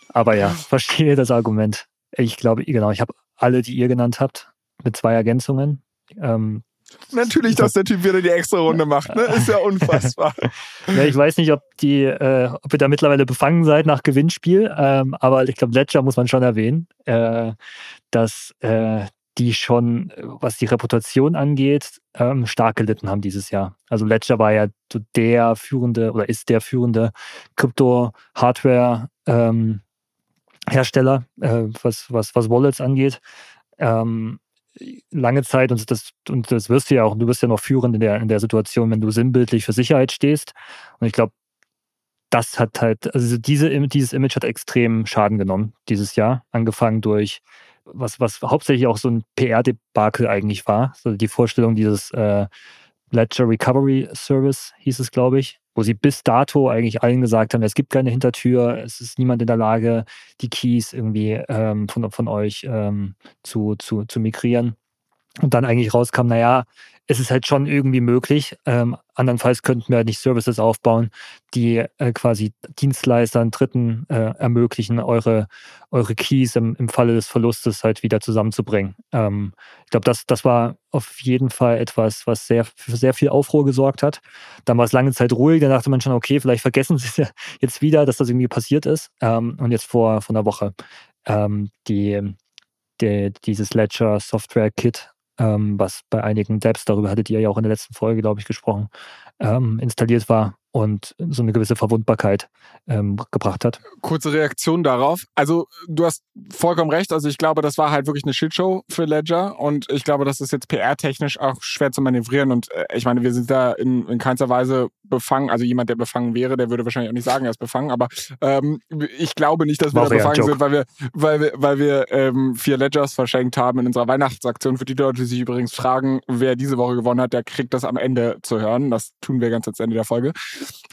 aber ja, verstehe das Argument. Ich glaube, genau, ich habe alle, die ihr genannt habt, mit zwei Ergänzungen. Ähm, Natürlich, dass der Typ wieder die extra Runde macht, ne? Ist ja unfassbar. ja, ich weiß nicht, ob die, äh, ob ihr da mittlerweile befangen seid nach Gewinnspiel, ähm, aber ich glaube, Ledger muss man schon erwähnen, äh, dass äh, die schon, was die Reputation angeht, ähm, stark gelitten haben dieses Jahr. Also Ledger war ja der führende oder ist der führende Krypto-Hardware ähm, Hersteller, äh, was, was, was Wallets angeht. Ähm, lange Zeit, und das, und das wirst du ja auch, du wirst ja noch führend in der, in der Situation, wenn du sinnbildlich für Sicherheit stehst. Und ich glaube, das hat halt, also diese, dieses Image hat extrem Schaden genommen dieses Jahr, angefangen durch was, was hauptsächlich auch so ein PR-Debakel eigentlich war. So die Vorstellung dieses äh, Ledger Recovery Service hieß es, glaube ich, wo sie bis dato eigentlich allen gesagt haben, es gibt keine Hintertür, es ist niemand in der Lage, die Keys irgendwie ähm, von, von euch ähm, zu, zu, zu migrieren. Und dann eigentlich rauskam, naja, es ist halt schon irgendwie möglich. Ähm, andernfalls könnten wir halt nicht Services aufbauen, die äh, quasi Dienstleistern, Dritten äh, ermöglichen, eure, eure Keys im, im Falle des Verlustes halt wieder zusammenzubringen. Ähm, ich glaube, das, das war auf jeden Fall etwas, was sehr, für sehr viel Aufruhr gesorgt hat. Dann war es lange Zeit ruhig, dann dachte man schon, okay, vielleicht vergessen sie es jetzt wieder, dass das irgendwie passiert ist. Ähm, und jetzt vor, vor einer Woche ähm, die, die, dieses Ledger Software Kit ähm, was bei einigen Dapps, darüber hattet ihr ja auch in der letzten Folge, glaube ich, gesprochen, ähm, installiert war und so eine gewisse Verwundbarkeit ähm, gebracht hat. Kurze Reaktion darauf. Also du hast vollkommen recht. Also ich glaube, das war halt wirklich eine Shitshow für Ledger und ich glaube, das ist jetzt PR-technisch auch schwer zu manövrieren und äh, ich meine, wir sind da in, in keinster Weise befangen. Also jemand, der befangen wäre, der würde wahrscheinlich auch nicht sagen, er ist befangen, aber ähm, ich glaube nicht, dass wir da befangen sind, weil wir, weil wir, weil wir ähm, vier Ledgers verschenkt haben in unserer Weihnachtsaktion. Für die Leute, die sich übrigens fragen, wer diese Woche gewonnen hat, der kriegt das am Ende zu hören. Das tun wir ganz ans Ende der Folge.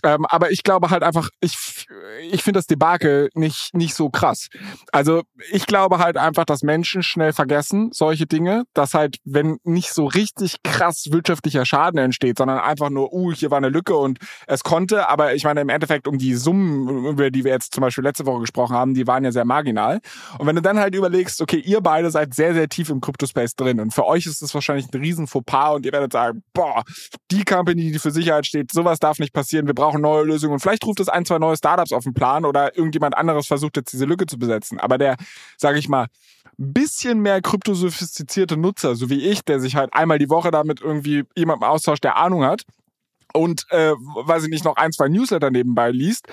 Ähm, aber ich glaube halt einfach, ich, ich finde das Debakel nicht, nicht so krass. Also ich glaube halt einfach, dass Menschen schnell vergessen solche Dinge, dass halt, wenn nicht so richtig krass wirtschaftlicher Schaden entsteht, sondern einfach nur, uh, hier war eine Lücke und es konnte, aber ich meine im Endeffekt um die Summen, über die wir jetzt zum Beispiel letzte Woche gesprochen haben, die waren ja sehr marginal. Und wenn du dann halt überlegst, okay, ihr beide seid sehr, sehr tief im Crypto-Space drin und für euch ist es wahrscheinlich ein riesen Fauxpas und ihr werdet sagen, boah, die Company, die für Sicherheit steht, sowas darf nicht passieren, wir brauchen neue Lösungen. Und vielleicht ruft es ein, zwei neue Startups auf den Plan oder irgendjemand anderes versucht jetzt diese Lücke zu besetzen. Aber der, sage ich mal, bisschen mehr kryptosophistizierte Nutzer, so wie ich, der sich halt einmal die Woche damit irgendwie jemandem austauscht, der Ahnung hat und, äh, weiß ich nicht, noch ein, zwei Newsletter nebenbei liest,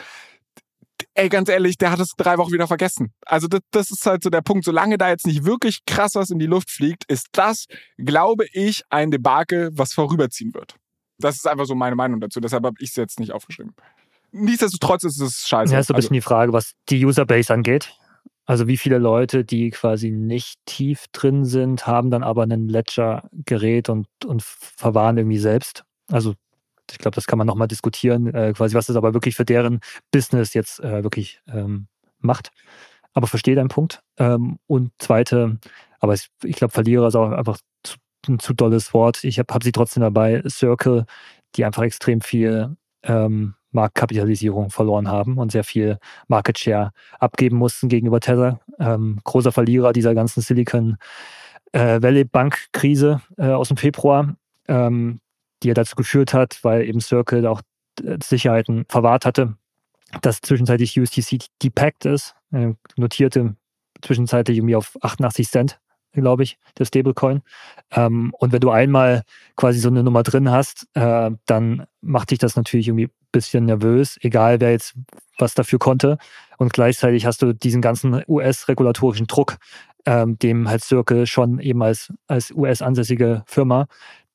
ey, ganz ehrlich, der hat es drei Wochen wieder vergessen. Also das, das ist halt so der Punkt. Solange da jetzt nicht wirklich krass was in die Luft fliegt, ist das, glaube ich, ein Debakel, was vorüberziehen wird. Das ist einfach so meine Meinung dazu. Deshalb habe ich es jetzt nicht aufgeschrieben. Nichtsdestotrotz ist es scheiße. Ja, ist so ein bisschen also, die Frage, was die Userbase angeht. Also wie viele Leute, die quasi nicht tief drin sind, haben dann aber ein Ledger-Gerät und, und verwahren irgendwie selbst. Also ich glaube, das kann man nochmal diskutieren, äh, quasi, was das aber wirklich für deren Business jetzt äh, wirklich ähm, macht. Aber verstehe deinen Punkt. Ähm, und zweite, aber ich, ich glaube, Verlierer ist auch einfach zu, ein zu dolles Wort. Ich habe hab sie trotzdem dabei. Circle, die einfach extrem viel ähm, Marktkapitalisierung verloren haben und sehr viel Market Share abgeben mussten gegenüber Tether. Ähm, großer Verlierer dieser ganzen Silicon äh, Valley Bank-Krise äh, aus dem Februar, ähm, die ja dazu geführt hat, weil eben Circle auch äh, Sicherheiten verwahrt hatte, dass zwischenzeitlich USDC depackt ist, äh, notierte zwischenzeitlich irgendwie auf 88 Cent glaube ich, der Stablecoin. Ähm, und wenn du einmal quasi so eine Nummer drin hast, äh, dann macht dich das natürlich irgendwie ein bisschen nervös, egal wer jetzt was dafür konnte. Und gleichzeitig hast du diesen ganzen US-regulatorischen Druck, ähm, dem halt Circle schon eben als, als US-ansässige Firma,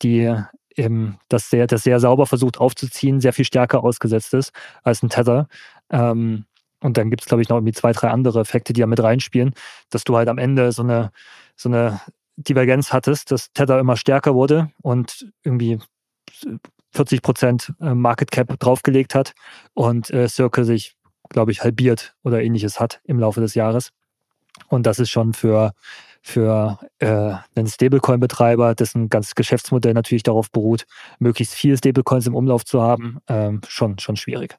die eben das sehr, das sehr sauber versucht aufzuziehen, sehr viel stärker ausgesetzt ist als ein Tether. Ähm, und dann gibt es, glaube ich, noch irgendwie zwei, drei andere Effekte, die da mit reinspielen, dass du halt am Ende so eine, so eine Divergenz hattest, dass Tether immer stärker wurde und irgendwie 40 Prozent äh, Market Cap draufgelegt hat und äh, Circle sich, glaube ich, halbiert oder ähnliches hat im Laufe des Jahres. Und das ist schon für, für äh, einen Stablecoin-Betreiber, dessen ganzes Geschäftsmodell natürlich darauf beruht, möglichst viele Stablecoins im Umlauf zu haben, ähm, schon, schon schwierig.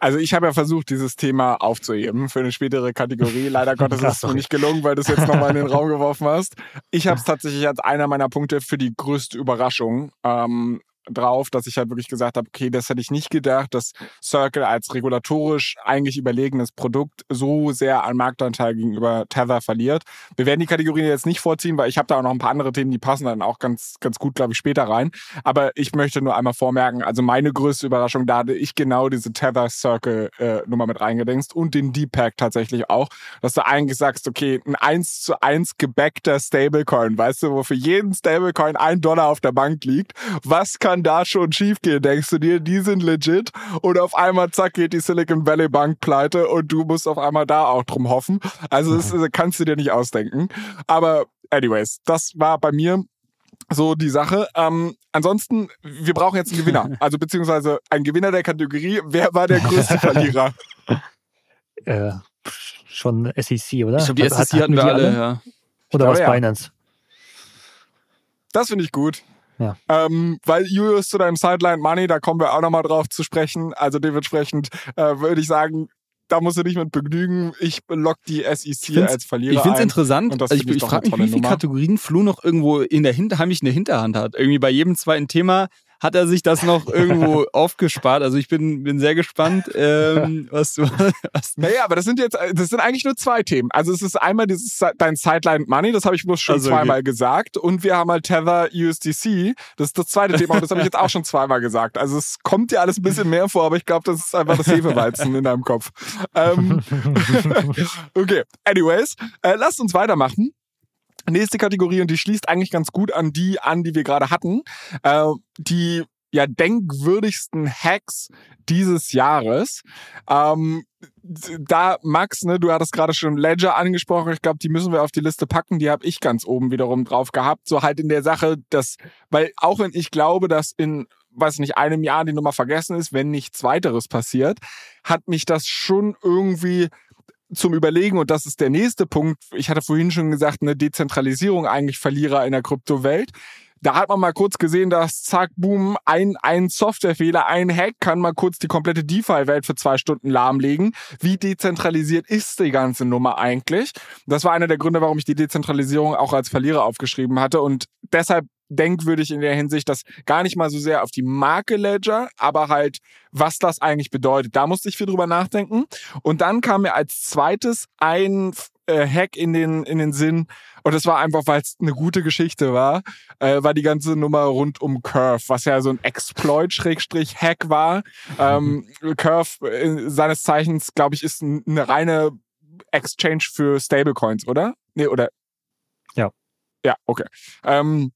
Also ich habe ja versucht, dieses Thema aufzuheben für eine spätere Kategorie. Leider Gottes ist es mir nicht gelungen, weil du es jetzt nochmal in den Raum geworfen hast. Ich habe es tatsächlich als einer meiner Punkte für die größte Überraschung ähm, drauf, dass ich halt wirklich gesagt habe, okay, das hätte ich nicht gedacht, dass Circle als regulatorisch eigentlich überlegenes Produkt so sehr an Marktanteil gegenüber Tether verliert. Wir werden die Kategorien jetzt nicht vorziehen, weil ich habe da auch noch ein paar andere Themen, die passen dann auch ganz, ganz gut, glaube ich, später rein. Aber ich möchte nur einmal vormerken, also meine größte Überraschung, da hatte ich genau diese Tether Circle äh, mit reingedenkst und den Deepak tatsächlich auch, dass du eigentlich sagst, okay, ein 1 zu 1 gebackter Stablecoin, weißt du, wo für jeden Stablecoin ein Dollar auf der Bank liegt. Was kann kann da schon schiefgehen, denkst du dir, die sind legit und auf einmal zack geht die Silicon Valley Bank pleite und du musst auf einmal da auch drum hoffen. Also das kannst du dir nicht ausdenken. Aber anyways, das war bei mir so die Sache. Ähm, ansonsten, wir brauchen jetzt einen Gewinner. Also beziehungsweise ein Gewinner der Kategorie. Wer war der größte Verlierer? äh, schon SEC, oder? Ich glaube, die SEC hatten wir alle, alle? Ja. Oder was ja. Binance? Das finde ich gut. Ja. Ähm, weil Julius zu deinem Sideline Money, da kommen wir auch nochmal drauf zu sprechen. Also dementsprechend äh, würde ich sagen, da musst du nicht mit begnügen. Ich lock die SEC als Verlierer. Ich finde es interessant. Und das ich, ich, frage mich, wie viele Kategorien Flu noch irgendwo in der Hinter heimlich eine Hinterhand hat. Irgendwie bei jedem zweiten Thema hat er sich das noch irgendwo aufgespart. Also ich bin, bin sehr gespannt, ähm, was du. Was naja, aber das sind jetzt, das sind eigentlich nur zwei Themen. Also es ist einmal dieses dein Sideline Money, das habe ich bloß schon also, zweimal okay. gesagt. Und wir haben halt Tether USDC. Das ist das zweite Thema und das habe ich jetzt auch schon zweimal gesagt. Also es kommt dir alles ein bisschen mehr vor, aber ich glaube, das ist einfach das Hefeweizen in deinem Kopf. Ähm, okay, anyways, äh, lasst uns weitermachen. Nächste Kategorie und die schließt eigentlich ganz gut an die an, die wir gerade hatten. Äh, die ja denkwürdigsten Hacks dieses Jahres. Ähm, da, Max, ne, du hattest gerade schon Ledger angesprochen. Ich glaube, die müssen wir auf die Liste packen. Die habe ich ganz oben wiederum drauf gehabt. So halt in der Sache, dass, weil auch wenn ich glaube, dass in weiß nicht, einem Jahr die Nummer vergessen ist, wenn nichts weiteres passiert, hat mich das schon irgendwie zum Überlegen, und das ist der nächste Punkt, ich hatte vorhin schon gesagt, eine Dezentralisierung eigentlich Verlierer in der Kryptowelt. Da hat man mal kurz gesehen, dass zack, boom, ein, ein Softwarefehler, ein Hack kann mal kurz die komplette DeFi-Welt für zwei Stunden lahmlegen. Wie dezentralisiert ist die ganze Nummer eigentlich? Das war einer der Gründe, warum ich die Dezentralisierung auch als Verlierer aufgeschrieben hatte. Und deshalb denkwürdig in der Hinsicht, dass gar nicht mal so sehr auf die Marke Ledger, aber halt, was das eigentlich bedeutet. Da musste ich viel drüber nachdenken. Und dann kam mir als zweites ein äh, Hack in den, in den Sinn. Und das war einfach, weil es eine gute Geschichte war, äh, war die ganze Nummer rund um Curve, was ja so ein Exploit-Hack war. Ähm, Curve äh, seines Zeichens, glaube ich, ist eine reine Exchange für Stablecoins, oder? Nee, oder? Ja. Ja, okay. Ähm,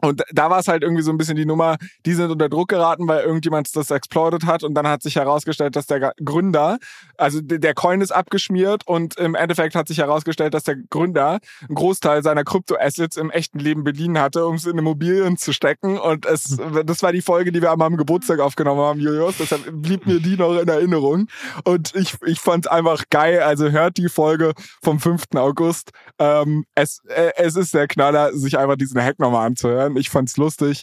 Und da war es halt irgendwie so ein bisschen die Nummer, die sind unter Druck geraten, weil irgendjemand das exploited hat. Und dann hat sich herausgestellt, dass der Gründer, also der Coin ist abgeschmiert und im Endeffekt hat sich herausgestellt, dass der Gründer einen Großteil seiner Kryptoassets im echten Leben beliehen hatte, um es in Immobilien zu stecken. Und es, das war die Folge, die wir meinem Geburtstag aufgenommen haben, Julius, deshalb blieb mir die noch in Erinnerung. Und ich, ich fand es einfach geil, also hört die Folge vom 5. August, ähm, es, äh, es ist der Knaller, sich einfach diesen Hack nochmal anzuhören ähm, ich fand's lustig.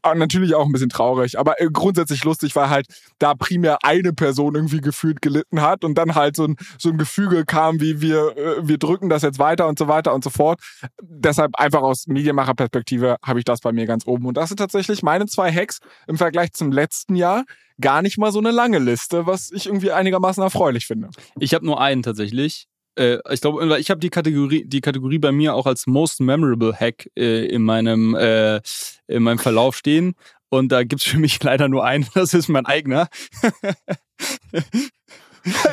Aber natürlich auch ein bisschen traurig, aber äh, grundsätzlich lustig, weil halt da primär eine Person irgendwie gefühlt gelitten hat und dann halt so ein, so ein Gefüge kam, wie wir, äh, wir drücken das jetzt weiter und so weiter und so fort. Deshalb einfach aus Medienmacherperspektive habe ich das bei mir ganz oben. Und das sind tatsächlich meine zwei Hacks im Vergleich zum letzten Jahr gar nicht mal so eine lange Liste, was ich irgendwie einigermaßen erfreulich finde. Ich habe nur einen tatsächlich äh, ich glaube, ich habe die Kategorie, die Kategorie bei mir auch als Most Memorable Hack äh, in meinem äh, in meinem Verlauf stehen. Und da gibt's für mich leider nur einen, das ist mein eigener.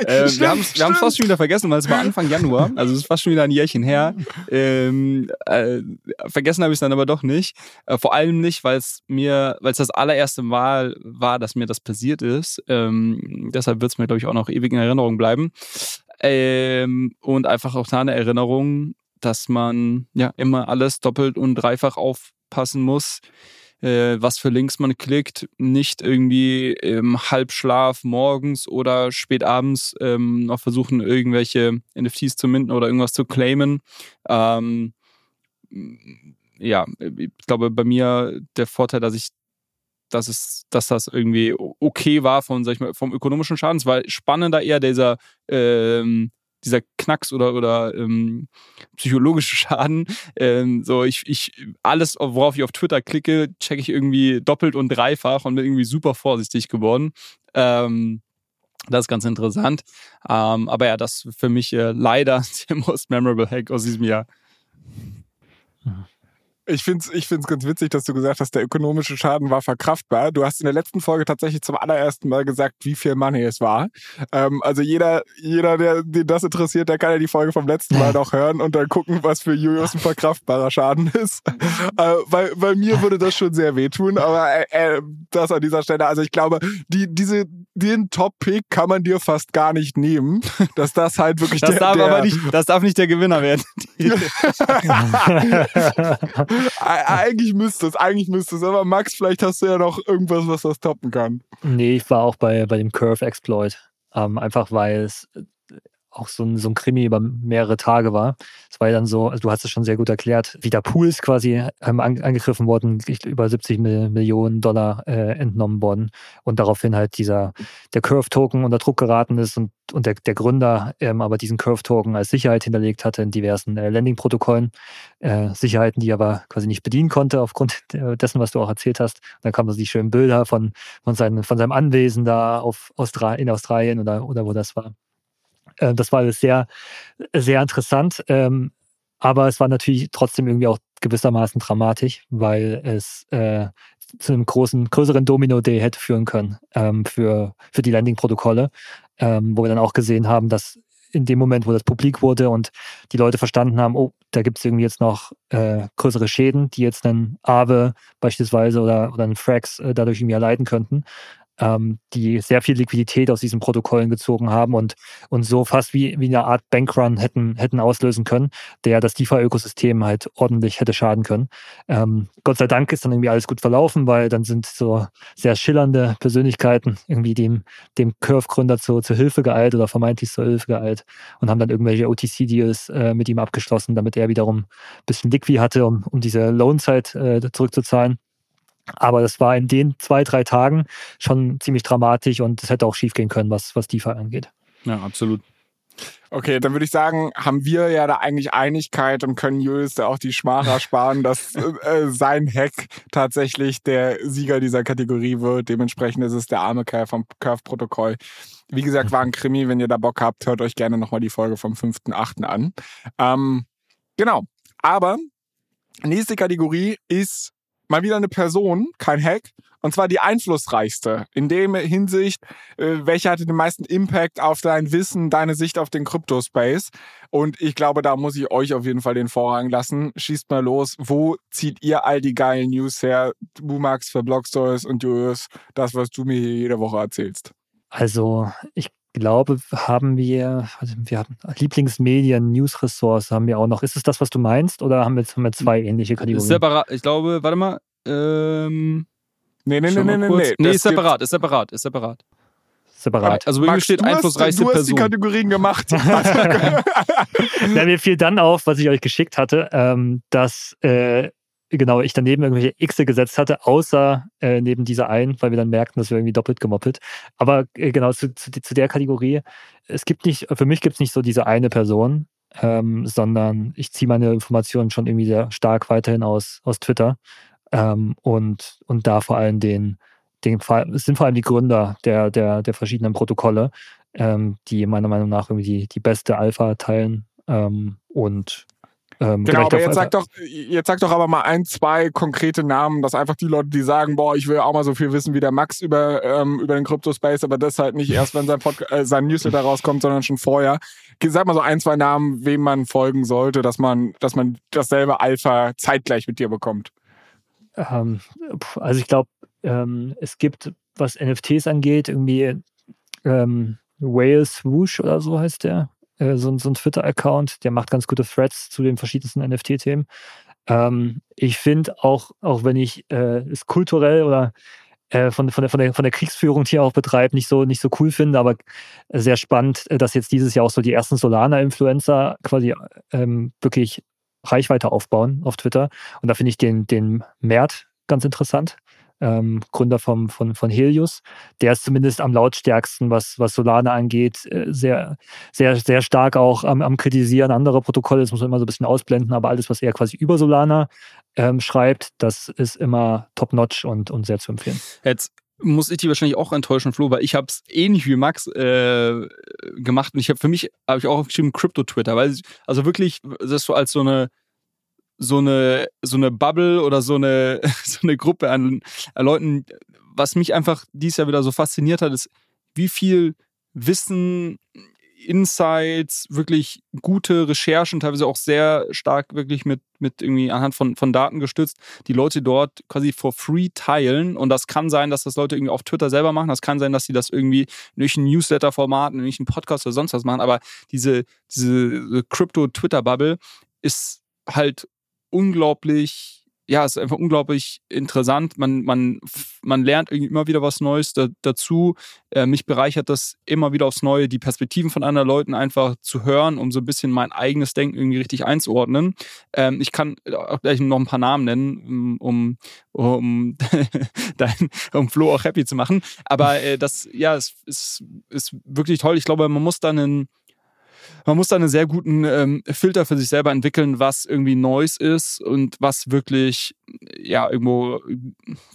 äh, wir haben es fast schon wieder vergessen, weil es war Anfang Januar, also es ist fast schon wieder ein Jährchen her. Ähm, äh, vergessen habe ich es dann aber doch nicht. Äh, vor allem nicht, weil es mir, weil es das allererste Mal war, dass mir das passiert ist. Ähm, deshalb wird es mir, glaube ich, auch noch ewig in Erinnerung bleiben. Ähm, und einfach auch da eine Erinnerung, dass man ja immer alles doppelt und dreifach aufpassen muss, äh, was für Links man klickt, nicht irgendwie im Halbschlaf morgens oder spät abends ähm, noch versuchen, irgendwelche NFTs zu minden oder irgendwas zu claimen. Ähm, ja, ich glaube, bei mir der Vorteil, dass ich dass es, dass das irgendwie okay war von, sag ich mal, vom ökonomischen Schaden. Es war spannender eher dieser, ähm, dieser Knacks oder, oder ähm, psychologische Schaden. Ähm, so, ich, ich, alles, worauf ich auf Twitter klicke, checke ich irgendwie doppelt und dreifach und bin irgendwie super vorsichtig geworden. Ähm, das ist ganz interessant. Ähm, aber ja, das für mich äh, leider der most memorable Hack aus diesem Jahr. Mhm. Ich finde es ich find's ganz witzig, dass du gesagt hast, der ökonomische Schaden war verkraftbar. Du hast in der letzten Folge tatsächlich zum allerersten Mal gesagt, wie viel Money es war. Ähm, also jeder, jeder, der den das interessiert, der kann ja die Folge vom letzten Mal noch hören und dann gucken, was für Julius ein verkraftbarer Schaden ist. äh, weil bei mir würde das schon sehr wehtun, aber äh, äh, das an dieser Stelle, also ich glaube, die, diese, den Top-Pick kann man dir fast gar nicht nehmen, dass das halt wirklich das der, darf der, aber nicht, das darf nicht der Gewinner werden. eigentlich müsste es, eigentlich müsste es. Aber Max, vielleicht hast du ja noch irgendwas, was das toppen kann. Nee, ich war auch bei, bei dem Curve-Exploit. Ähm, einfach weil es auch so ein, so ein Krimi über mehrere Tage war. Es war ja dann so, also du hast es schon sehr gut erklärt, wie da Pools quasi ähm, angegriffen wurden, über 70 Millionen Dollar äh, entnommen worden und daraufhin halt dieser, der Curve-Token unter Druck geraten ist und, und der, der Gründer ähm, aber diesen Curve-Token als Sicherheit hinterlegt hatte in diversen äh, Landing-Protokollen. Äh, Sicherheiten, die er aber quasi nicht bedienen konnte aufgrund dessen, was du auch erzählt hast. Und dann kamen so die schönen Bilder von, von, seinen, von seinem Anwesen da auf Austra in Australien oder, oder wo das war. Äh, das war alles sehr, sehr interessant. Ähm, aber es war natürlich trotzdem irgendwie auch gewissermaßen dramatisch, weil es äh, zu einem großen, größeren Domino-Day hätte führen können ähm, für, für die Landing-Protokolle, ähm, wo wir dann auch gesehen haben, dass in dem Moment, wo das publik wurde und die Leute verstanden haben, oh, da gibt es irgendwie jetzt noch äh, größere Schäden, die jetzt einen Aave beispielsweise oder, oder einen Frax äh, dadurch irgendwie erleiden könnten, ähm, die sehr viel Liquidität aus diesen Protokollen gezogen haben und, und so fast wie, wie eine Art Bankrun hätten, hätten auslösen können, der das DeFi-Ökosystem halt ordentlich hätte schaden können. Ähm, Gott sei Dank ist dann irgendwie alles gut verlaufen, weil dann sind so sehr schillernde Persönlichkeiten irgendwie dem, dem Curve-Gründer zu, zur Hilfe geeilt oder vermeintlich zur Hilfe geeilt und haben dann irgendwelche OTC-Deals äh, mit ihm abgeschlossen, damit er wiederum ein bisschen Liquid hatte, um, um diese Lohnzeit äh, zurückzuzahlen. Aber das war in den zwei, drei Tagen schon ziemlich dramatisch und es hätte auch schiefgehen können, was, was DeFi angeht. Ja, absolut. Okay, dann würde ich sagen, haben wir ja da eigentlich Einigkeit und können Julius da auch die Schmach ersparen, dass äh, sein Hack tatsächlich der Sieger dieser Kategorie wird. Dementsprechend ist es der arme Kerl vom Curve-Protokoll. Wie gesagt, war ein Krimi. Wenn ihr da Bock habt, hört euch gerne nochmal die Folge vom 5.8. an. Ähm, genau. Aber nächste Kategorie ist mal wieder eine Person, kein Hack, und zwar die einflussreichste. In dem Hinsicht, äh, welche hatte den meisten Impact auf dein Wissen, deine Sicht auf den Crypto-Space. Und ich glaube, da muss ich euch auf jeden Fall den Vorrang lassen. Schießt mal los. Wo zieht ihr all die geilen News her? Du, Max, für Blogstories und Julius, das, was du mir hier jede Woche erzählst. Also, ich glaube, haben wir, also wir haben Lieblingsmedien, News-Ressource haben wir auch noch. Ist es das, was du meinst, oder haben wir, haben wir zwei ähnliche Kategorien? Separat, ich glaube, warte mal, ähm, Nee, nee, nee, nee, nee, nee. Nee, ist separat, ist separat, ist separat. Separat. Also bei mir Max, steht du hast- einflussreichste Du hast die Person. Kategorien gemacht. Ja, mir fiel dann auf, was ich euch geschickt hatte, ähm, dass äh, genau ich daneben irgendwelche Xe gesetzt hatte, außer äh, neben dieser einen, weil wir dann merkten, dass wir irgendwie doppelt gemoppelt. Aber äh, genau zu, zu, zu der Kategorie, es gibt nicht, für mich gibt es nicht so diese eine Person, ähm, sondern ich ziehe meine Informationen schon irgendwie sehr stark weiterhin aus, aus Twitter ähm, und, und da vor allem den, den, es sind vor allem die Gründer der, der, der verschiedenen Protokolle, ähm, die meiner Meinung nach irgendwie die, die beste Alpha teilen ähm, und ähm, Genau, aber jetzt sag doch, jetzt sag doch aber mal ein, zwei konkrete Namen, dass einfach die Leute, die sagen, boah, ich will auch mal so viel wissen wie der Max über, ähm, über den Crypto-Space, aber das halt nicht erst, wenn sein, Pod äh, sein Newsletter rauskommt, sondern schon vorher. Sag mal so ein, zwei Namen, wem man folgen sollte, dass man, dass man dasselbe Alpha zeitgleich mit dir bekommt. Ähm, also ich glaube, ähm, es gibt, was NFTs angeht, irgendwie ähm, Whale Swoosh oder so heißt der, äh, so, ein- so ein Twitter-Account, der macht ganz gute Threads zu den verschiedensten NFT-Themen. Ähm, ich finde auch, auch wenn ich äh, es kulturell oder äh, von, von, der, von, der, von der Kriegsführung hier auch betreibt, nicht so, nicht so cool finde, aber sehr spannend, äh, dass jetzt dieses Jahr auch so die ersten Solana-Influencer quasi ähm, wirklich Reichweite aufbauen auf Twitter. Und da finde ich den, den Mert ganz interessant. Ähm, Gründer vom, von, von Helios. Der ist zumindest am lautstärksten, was, was Solana angeht, äh, sehr, sehr, sehr stark auch am, am Kritisieren anderer Protokolle. Das muss man immer so ein bisschen ausblenden, aber alles, was er quasi über Solana ähm, schreibt, das ist immer top-notch und, und sehr zu empfehlen. Jetzt muss ich die wahrscheinlich auch enttäuschen, Flo, weil ich habe es ähnlich wie Max äh, gemacht und ich habe für mich habe ich auch aufgeschrieben Crypto-Twitter, weil also wirklich das so als so eine so eine so eine Bubble oder so eine so eine Gruppe an, an Leuten, was mich einfach dieses Jahr wieder so fasziniert hat, ist wie viel Wissen Insights, wirklich gute Recherchen, teilweise auch sehr stark wirklich mit, mit irgendwie anhand von, von Daten gestützt, die Leute dort quasi for free teilen. Und das kann sein, dass das Leute irgendwie auf Twitter selber machen. Das kann sein, dass sie das irgendwie in irgendwelchen Newsletter-Formaten, in irgendwelchen Podcasts oder sonst was machen. Aber diese, diese Crypto-Twitter-Bubble ist halt unglaublich ja, es ist einfach unglaublich interessant. Man, man, man lernt irgendwie immer wieder was Neues da, dazu. Äh, mich bereichert das immer wieder aufs Neue, die Perspektiven von anderen Leuten einfach zu hören, um so ein bisschen mein eigenes Denken irgendwie richtig einzuordnen. Ähm, ich kann auch gleich noch ein paar Namen nennen, um, um, dein, um Flo auch happy zu machen. Aber äh, das, ja, es ist, ist wirklich toll. Ich glaube, man muss dann einen man muss da einen sehr guten ähm, Filter für sich selber entwickeln, was irgendwie Neues ist und was wirklich ja irgendwo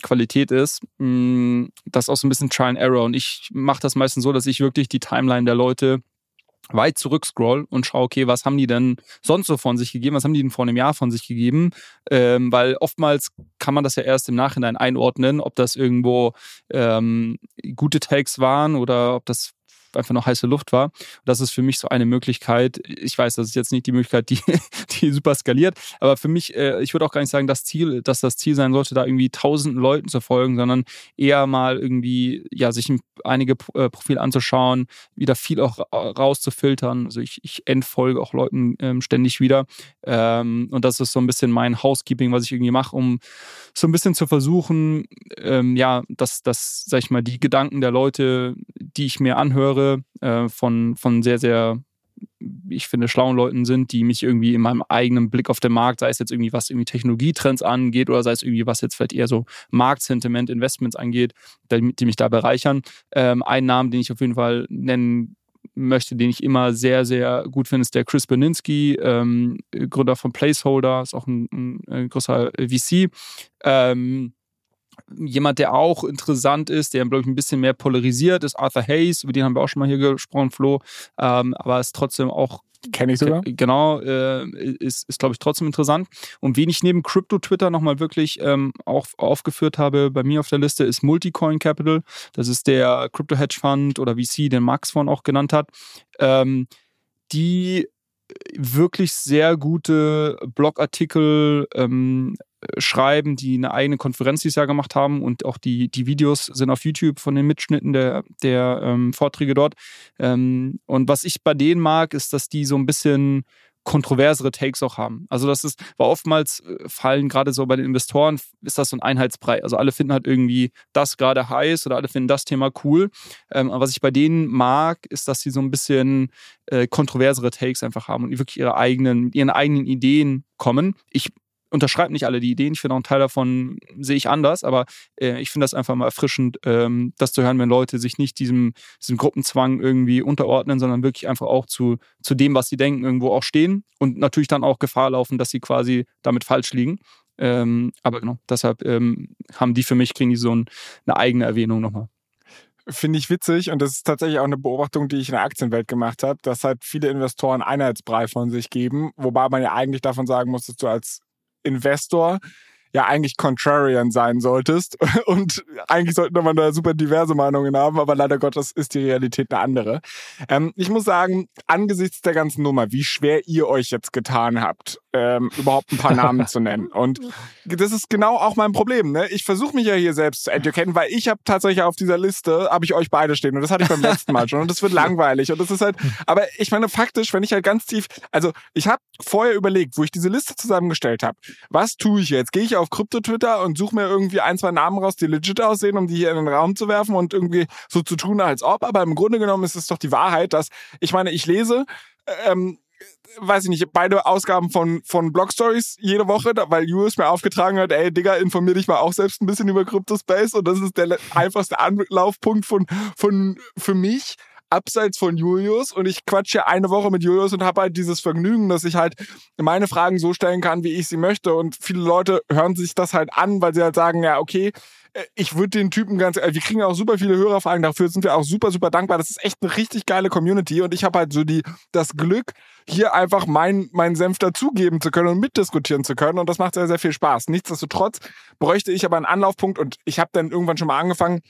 Qualität ist. Mm, Das ist auch so ein bisschen Trial and Error. Und ich mache das meistens so, dass ich wirklich die Timeline der Leute weit zurück scroll und schaue, okay, was haben die denn sonst so von sich gegeben, was haben die denn vor einem Jahr von sich gegeben, ähm, weil oftmals kann man das ja erst im Nachhinein einordnen, ob das irgendwo ähm, gute Takes waren oder ob das einfach noch heiße Luft war. Das ist für mich so eine Möglichkeit. Ich weiß, das ist jetzt nicht die Möglichkeit, die, die super skaliert, aber für mich, äh, ich würde auch gar nicht sagen, das Ziel, dass das Ziel sein sollte, da irgendwie tausenden Leuten zu folgen, sondern eher mal irgendwie, ja, sich einige äh, Profile anzuschauen, wieder viel auch rauszufiltern. Also ich, ich entfolge auch Leuten ähm, ständig wieder. Ähm, und das ist so ein bisschen mein Housekeeping, was ich irgendwie mache, um so ein bisschen zu versuchen, ähm, ja, dass, dass, sag ich mal, die Gedanken der Leute, die ich mir anhöre, äh, von, von sehr, sehr ich finde, schlauen Leuten sind, die mich irgendwie in meinem eigenen Blick auf den Markt, sei es jetzt irgendwie was irgendwie Technologietrends angeht oder sei es irgendwie was jetzt vielleicht eher so Marktsentiment, Investments angeht, die, mich da bereichern. Ähm, ein Namen, den ich auf jeden Fall nennen möchte, den ich immer sehr, sehr gut finde, ist der Chris Beninsky, ähm, Gründer von Placeholder, ist auch ein, ein, ein großer VC. Ähm, jemand, der auch interessant ist, der, glaube ich, ein bisschen mehr polarisiert, ist Arthur Hayes, über den haben wir auch schon mal hier gesprochen, Flo, ähm, aber ist trotzdem auch Kenne ich sogar. Genau, äh, ist, ist glaube ich, trotzdem interessant. Und wen ich neben Crypto-Twitter nochmal wirklich ähm, auch aufgeführt habe bei mir auf der Liste, ist Multicoin Capital. Das ist der Crypto-Hedge-Fund oder VC, den Max von auch genannt hat. Ähm, die wirklich sehr gute Blogartikel ähm, schreiben, die eine eigene Konferenz dieses Jahr gemacht haben und auch die, die Videos sind auf YouTube von den Mitschnitten der, der ähm, Vorträge dort. Ähm, und was ich bei denen mag, ist, dass die so ein bisschen kontroversere Takes auch haben. Also das ist, war oftmals äh, fallen gerade so bei den Investoren, ist das so ein Einheitsbrei. Also alle finden halt irgendwie das gerade heiß oder alle finden das Thema cool. Ähm, aber was ich bei denen mag, ist, dass sie so ein bisschen äh, kontroversere Takes einfach haben und wirklich ihre eigenen, ihren eigenen Ideen kommen. Ich unterschreibe nicht alle die Ideen. Ich finde auch einen Teil davon sehe ich anders, aber äh, ich finde das einfach mal erfrischend, ähm, das zu hören, wenn Leute sich nicht diesem, diesem Gruppenzwang irgendwie unterordnen, sondern wirklich einfach auch zu, zu dem, was sie denken, irgendwo auch stehen und natürlich dann auch Gefahr laufen, dass sie quasi damit falsch liegen. Ähm, aber genau, deshalb ähm, haben die für mich, kriegen die so ein, eine eigene Erwähnung nochmal finde ich witzig und das ist tatsächlich auch eine Beobachtung, die ich in der Aktienwelt gemacht habe, dass halt viele Investoren Einheitsbrei von sich geben, wobei man ja eigentlich davon sagen muss, dass du als Investor ja eigentlich Contrarian sein solltest. Und eigentlich sollte man da super diverse Meinungen haben, aber leider Gottes ist die Realität eine andere. Ähm, ich muss sagen, angesichts der ganzen Nummer, wie schwer ihr euch jetzt getan habt, ähm, überhaupt ein paar Namen zu nennen. Und das ist genau auch mein Problem. Ne? Ich versuche mich ja hier selbst zu educaten, weil ich habe tatsächlich auf dieser Liste, habe ich euch beide stehen. Und das hatte ich beim letzten Mal schon. Und das wird langweilig. Und das ist halt, aber ich meine, faktisch, wenn ich halt ganz tief, also ich habe vorher überlegt, wo ich diese Liste zusammengestellt habe, was tue ich jetzt? Gehe ich auf Krypto-Twitter und suche mir irgendwie ein, zwei Namen raus, die legit aussehen, um die hier in den Raum zu werfen und irgendwie so zu tun, als ob. Aber im Grunde genommen ist es doch die Wahrheit, dass ich meine, ich lese ähm, weiß ich nicht, beide Ausgaben von, von Blog Stories jede Woche, weil Julius mir aufgetragen hat, ey, Digga, informier dich mal auch selbst ein bisschen über Cryptospace und das ist der einfachste Anlaufpunkt von, von, für mich abseits von Julius und ich quatsche eine Woche mit Julius und habe halt dieses Vergnügen, dass ich halt meine Fragen so stellen kann, wie ich sie möchte und viele Leute hören sich das halt an, weil sie halt sagen, ja, okay, äh, ich würde den Typen ganz, äh, wir kriegen auch super viele Hörerfragen, dafür sind wir auch super, super dankbar. Das ist echt eine richtig geile Community und ich habe halt so die, das Glück, hier einfach meinen mein Senf dazugeben zu können und mitdiskutieren zu können und das macht sehr, sehr viel Spaß. Nichtsdestotrotz bräuchte ich aber einen Anlaufpunkt und ich habe dann irgendwann schon mal angefangen,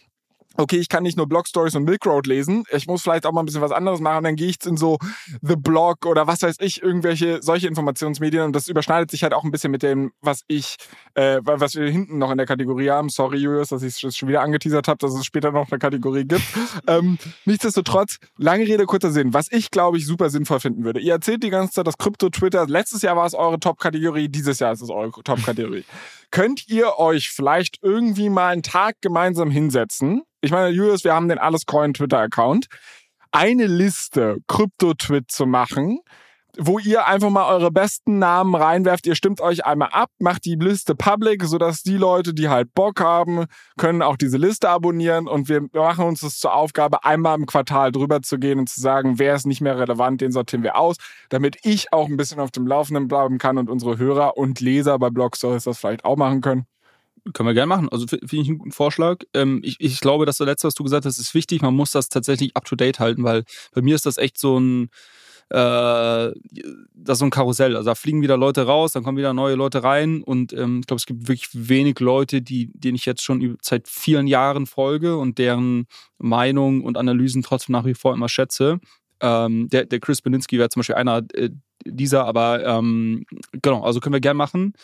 okay, ich kann nicht nur Blog Stories und Milk Road lesen, ich muss vielleicht auch mal ein bisschen was anderes machen, dann gehe ich in so The Blog oder was weiß ich, irgendwelche solche Informationsmedien und das überschneidet sich halt auch ein bisschen mit dem, was ich, äh, was wir hinten noch in der Kategorie haben. Sorry, Julius, dass ich es schon wieder angeteasert habe, dass es später noch eine Kategorie gibt. ähm, nichtsdestotrotz, lange Rede, kurzer Sinn. Was ich, glaube ich, super sinnvoll finden würde. Ihr erzählt die ganze Zeit, dass Krypto, Twitter, letztes Jahr war es eure Top-Kategorie, dieses Jahr ist es eure Top-Kategorie. Könnt ihr euch vielleicht irgendwie mal einen Tag gemeinsam hinsetzen? Ich meine, Julius, wir haben den Alles Coin Twitter-Account, eine Liste Krypto-Twit zu machen, wo ihr einfach mal eure besten Namen reinwerft. Ihr stimmt euch einmal ab, macht die Liste public, sodass die Leute, die halt Bock haben, können auch diese Liste abonnieren und wir machen uns das zur Aufgabe, einmal im Quartal drüber zu gehen und zu sagen, wer ist nicht mehr relevant, den sortieren wir aus, damit ich auch ein bisschen auf dem Laufenden bleiben kann und unsere Hörer und Leser bei Blogstories das vielleicht auch machen können. Können wir gerne machen. Also finde ich einen guten Vorschlag. Ähm, ich, ich glaube, das letzte, was du gesagt hast, ist wichtig. Man muss das tatsächlich up to date halten, weil bei mir ist das echt so ein, das ist so ein Karussell. Also da fliegen wieder Leute raus, dann kommen wieder neue Leute rein und ähm, ich glaube, es gibt wirklich wenig Leute, die, denen ich jetzt schon seit vielen Jahren folge und deren Meinung und Analysen trotzdem nach wie vor immer schätze. Ähm, der, der Chris Beninsky wäre zum Beispiel einer äh, dieser, aber ähm, genau, also können wir gern machen.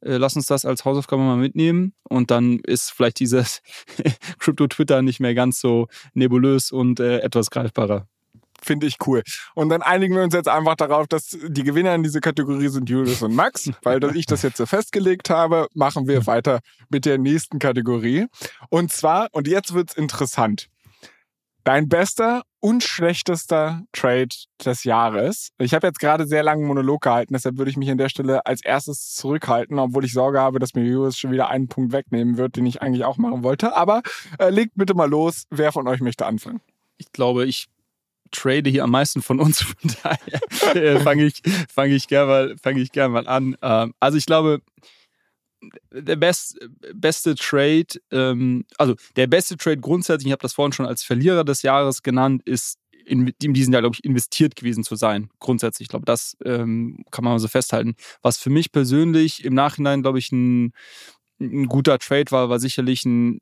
Äh, lass uns das als Hausaufgabe mal mitnehmen und dann ist vielleicht dieses Crypto-Twitter nicht mehr ganz so nebulös und äh, etwas greifbarer. Finde ich cool. Und dann einigen wir uns jetzt einfach darauf, dass die Gewinner in dieser Kategorie sind Julius und Max, weil ich das jetzt so festgelegt habe, machen wir weiter mit der nächsten Kategorie. Und zwar, und jetzt wird's interessant. Dein bester und schlechtester Trade des Jahres. Ich habe jetzt gerade sehr langen Monolog gehalten, deshalb würde ich mich an der Stelle als erstes zurückhalten, obwohl ich Sorge habe, dass mir Julius schon wieder einen Punkt wegnehmen wird, den ich eigentlich auch machen wollte. Aber äh, legt bitte mal los. Wer von euch möchte anfangen? Ich glaube, ich trade hier am meisten von uns. Von daher äh, fange ich, fang ich gerne mal, fang gern mal an. Ähm, also ich glaube, der best, beste Trade, ähm, also der beste Trade grundsätzlich, ich habe das vorhin schon als Verlierer des Jahres genannt, ist in, in diesem Jahr, glaube ich, investiert gewesen zu sein, grundsätzlich. Ich glaube, das ähm, kann man so festhalten. Was für mich persönlich im Nachhinein, glaube ich, ein, ein guter Trade war, war sicherlich ein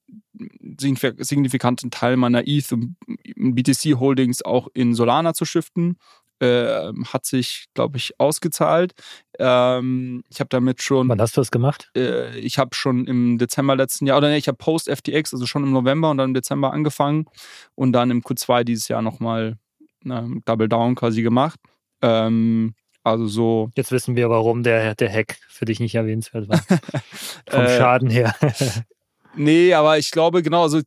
signifikanten Teil meiner ETH und BTC Holdings auch in Solana zu shiften. Äh, hat sich, glaube ich, ausgezahlt. Ähm, ich habe damit schon. Wann hast du das gemacht? Äh, ich habe schon im Dezember letzten Jahr, oder nee, ich habe Post FTX, also schon im November und dann im Dezember angefangen und dann im Q2 dieses Jahr nochmal ähm, Double Down quasi gemacht. Ähm, also so. Jetzt wissen wir, warum der, der Hack für dich nicht erwähnenswert war. Vom äh, Schaden her. nee, aber ich glaube, genau, also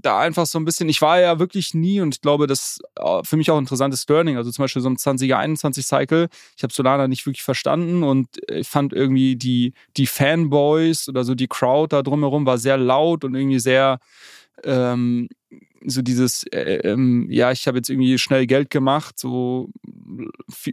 da einfach so ein bisschen, ich war ja wirklich nie und ich glaube, das äh, für mich auch ein interessantes Learning. Also zum Beispiel so im 2021 Cycle, ich habe Solana nicht wirklich verstanden und ich fand irgendwie die, die Fanboys oder so die Crowd da drumherum war sehr laut und irgendwie sehr, ähm, so dieses, äh, ähm, ja, ich habe jetzt irgendwie schnell Geld gemacht, so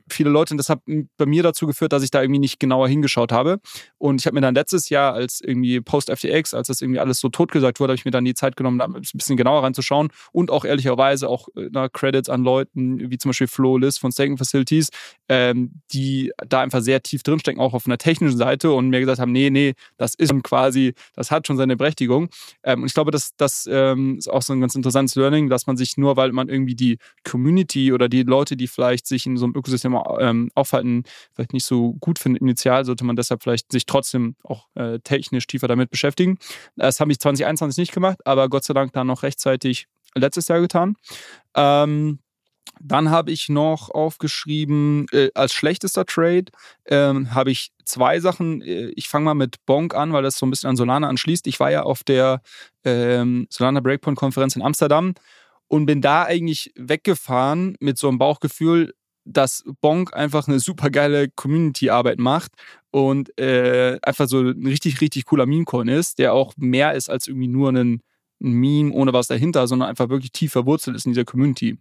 viele Leute und das hat bei mir dazu geführt, dass ich da irgendwie nicht genauer hingeschaut habe. Und ich habe mir dann letztes Jahr, als irgendwie Post-FTX, als das irgendwie alles so totgesagt wurde, habe ich mir dann die Zeit genommen, da ein bisschen genauer reinzuschauen und auch ehrlicherweise auch äh, na, Credits an Leuten, wie zum Beispiel Flo Liz von Staking Facilities, ähm, die da einfach sehr tief drinstecken, auch auf einer technischen Seite und mir gesagt haben, nee, nee, das ist quasi, das hat schon seine Berechtigung. Ähm, und ich glaube, das, das ähm, ist auch so ein ganz interessantes Learning, dass man sich nur, weil man irgendwie die Community oder die Leute, die vielleicht sich in so einem Ökosystem ähm, aufhalten, vielleicht nicht so gut findet initial, sollte man deshalb vielleicht sich trotzdem auch äh, technisch tiefer damit beschäftigen. Das habe ich 2021 nicht gemacht, aber Gott sei Dank dann noch rechtzeitig letztes Jahr getan. Ähm, dann habe ich noch aufgeschrieben, äh, als schlechtester Trade ähm, habe ich zwei Sachen. Äh, ich fange mal mit Bonk an, weil das so ein bisschen an Solana anschließt. Ich war ja auf der ähm, Solana Breakpoint-Konferenz in Amsterdam und bin da eigentlich weggefahren mit so einem Bauchgefühl, dass Bonk einfach eine super geile Community-Arbeit macht und äh, einfach so ein richtig, richtig cooler Meme-Coin ist, der auch mehr ist als irgendwie nur ein, ein Meme ohne was dahinter, sondern einfach wirklich tief verwurzelt ist in dieser Community.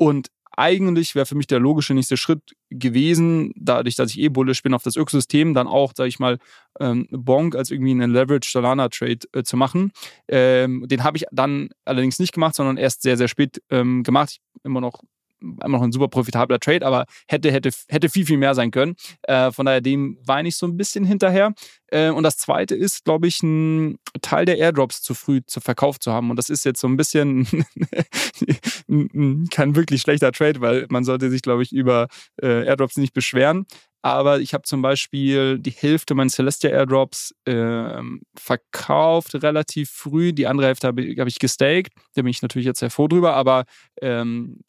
Und eigentlich wäre für mich der logische nächste Schritt gewesen, dadurch, dass ich eh bullish bin auf das Ökosystem, dann auch, sage ich mal, ähm, Bonk als irgendwie einen Leverage Solana Trade äh, zu machen. Ähm, den habe ich dann allerdings nicht gemacht, sondern erst sehr, sehr spät ähm, gemacht. Ich immer noch immer noch ein super profitabler Trade, aber hätte, hätte, hätte viel, viel mehr sein können. Äh, von daher, dem war ich so ein bisschen hinterher. Äh, und das zweite ist, glaube ich, ein Teil der Airdrops zu früh zu verkauft zu haben. Und das ist jetzt so ein bisschen kein wirklich schlechter Trade, weil man sollte sich, glaube ich, über äh, Airdrops nicht beschweren. Aber ich habe zum Beispiel die Hälfte meines Celestia Airdrops äh, verkauft relativ früh. Die andere Hälfte habe hab ich gestaked. Da bin ich natürlich jetzt sehr froh drüber. Aber ähm,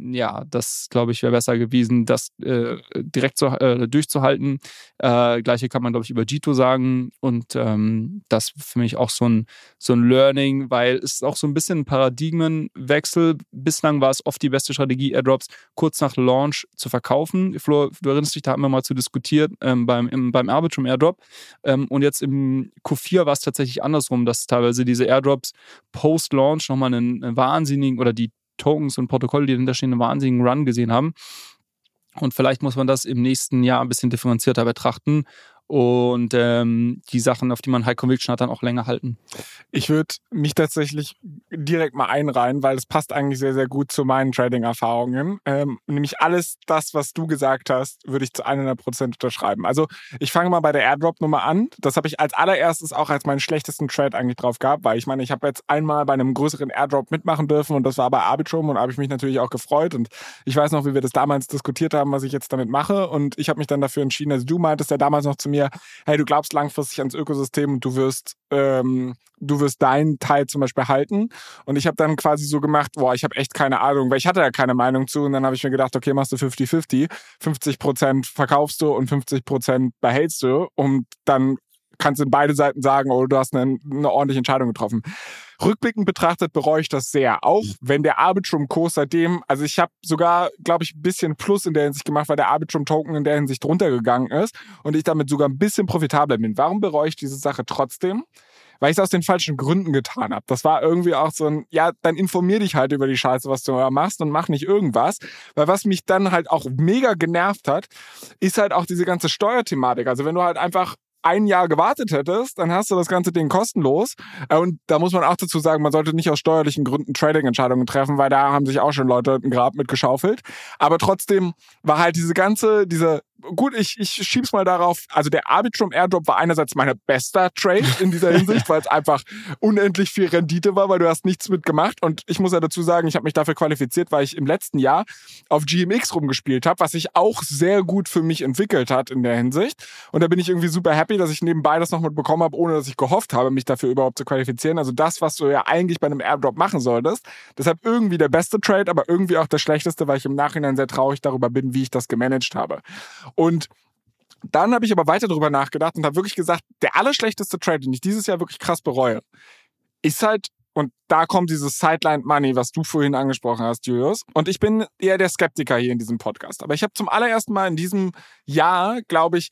ja, das glaube ich wäre besser gewesen, das äh, direkt zu, äh, durchzuhalten. Äh, Gleiche kann man, glaube ich, über Jito sagen. Und ähm, das für mich auch so ein, so ein Learning, weil es ist auch so ein bisschen ein Paradigmenwechsel. Bislang war es oft die beste Strategie, Airdrops kurz nach Launch zu verkaufen. Flo, du erinnerst dich, da haben wir mal zu diskutiert ähm, beim, im, beim Arbitrum Airdrop. Ähm, und jetzt im Q4 war es tatsächlich andersrum, dass teilweise diese Airdrops post-Launch nochmal einen, einen wahnsinnigen oder die Tokens und Protokolle, die dahinter stehen, einen wahnsinnigen Run gesehen haben. Und vielleicht muss man das im nächsten Jahr ein bisschen differenzierter betrachten und ähm, die Sachen, auf die man High Conviction hat, dann auch länger halten. Ich würde mich tatsächlich direkt mal einreihen, weil es passt eigentlich sehr, sehr gut zu meinen Trading-Erfahrungen. Ähm, nämlich alles das, was du gesagt hast, würde ich zu 100 Prozent unterschreiben. Also ich fange mal bei der Airdrop-Nummer an. Das habe ich als allererstes auch als meinen schlechtesten Trade eigentlich drauf gehabt, weil ich meine, ich habe jetzt einmal bei einem größeren Airdrop mitmachen dürfen und das war bei Arbitrum und habe ich mich natürlich auch gefreut und ich weiß noch, wie wir das damals diskutiert haben, was ich jetzt damit mache und ich habe mich dann dafür entschieden, also du meintest ja damals noch zu mir, mir, hey, du glaubst langfristig ans Ökosystem und du wirst, ähm, du wirst deinen Teil zum Beispiel halten. Und ich habe dann quasi so gemacht, boah, ich habe echt keine Ahnung, weil ich hatte ja keine Meinung zu. Und dann habe ich mir gedacht, okay, machst du 50-50, 50 Prozent verkaufst du und 50 Prozent behältst du. Und dann kannst du in beide Seiten sagen, oh, du hast eine, eine ordentliche Entscheidung getroffen. Rückblickend betrachtet bereue ich das sehr, auch wenn der Arbitrum-Kurs seitdem, also ich habe sogar, glaube ich, ein bisschen Plus in der Hinsicht gemacht, weil der Arbitrum-Token in der Hinsicht runtergegangen ist und ich damit sogar ein bisschen profitabler bin. Warum bereue ich diese Sache trotzdem? weil ich es aus den falschen Gründen getan habe. Das war irgendwie auch so ein, ja, dann informier dich halt über die Scheiße, was du machst und mach nicht irgendwas. Weil was mich dann halt auch mega genervt hat, ist halt auch diese ganze Steuerthematik. Also wenn du halt einfach ein Jahr gewartet hättest, dann hast du das ganze Ding kostenlos. Äh, und da muss man auch dazu sagen, man sollte nicht aus steuerlichen Gründen Trading-Entscheidungen treffen, weil da haben sich auch schon Leute ein Grab mitgeschaufelt. Aber trotzdem war halt diese ganze, diese gut, ich, ich schieb's mal darauf. Also der Arbitrum Airdrop war einerseits mein bester Trade in dieser Hinsicht, weil es einfach unendlich viel Rendite war, weil du hast nichts mitgemacht. Und ich muss ja dazu sagen, ich habe mich dafür qualifiziert, weil ich im letzten Jahr auf GMX rumgespielt habe, was sich auch sehr gut für mich entwickelt hat in der Hinsicht. Und da bin ich irgendwie super happy, dass ich nebenbei das noch mitbekommen habe, ohne dass ich gehofft habe, mich dafür überhaupt zu qualifizieren. Also das, was du ja eigentlich bei einem Airdrop machen solltest. Deshalb irgendwie der beste Trade, aber irgendwie auch der schlechteste, weil ich im Nachhinein sehr traurig darüber bin, wie ich das gemanagt habe. Und dann habe ich aber weiter darüber nachgedacht und habe wirklich gesagt, der allerschlechteste Trade, den ich dieses Jahr wirklich krass bereue, ist halt, und da kommt dieses Sideline Money, was du vorhin angesprochen hast, Julius. Und ich bin eher der Skeptiker hier in diesem Podcast. Aber ich habe zum allerersten Mal in diesem Jahr, glaube ich,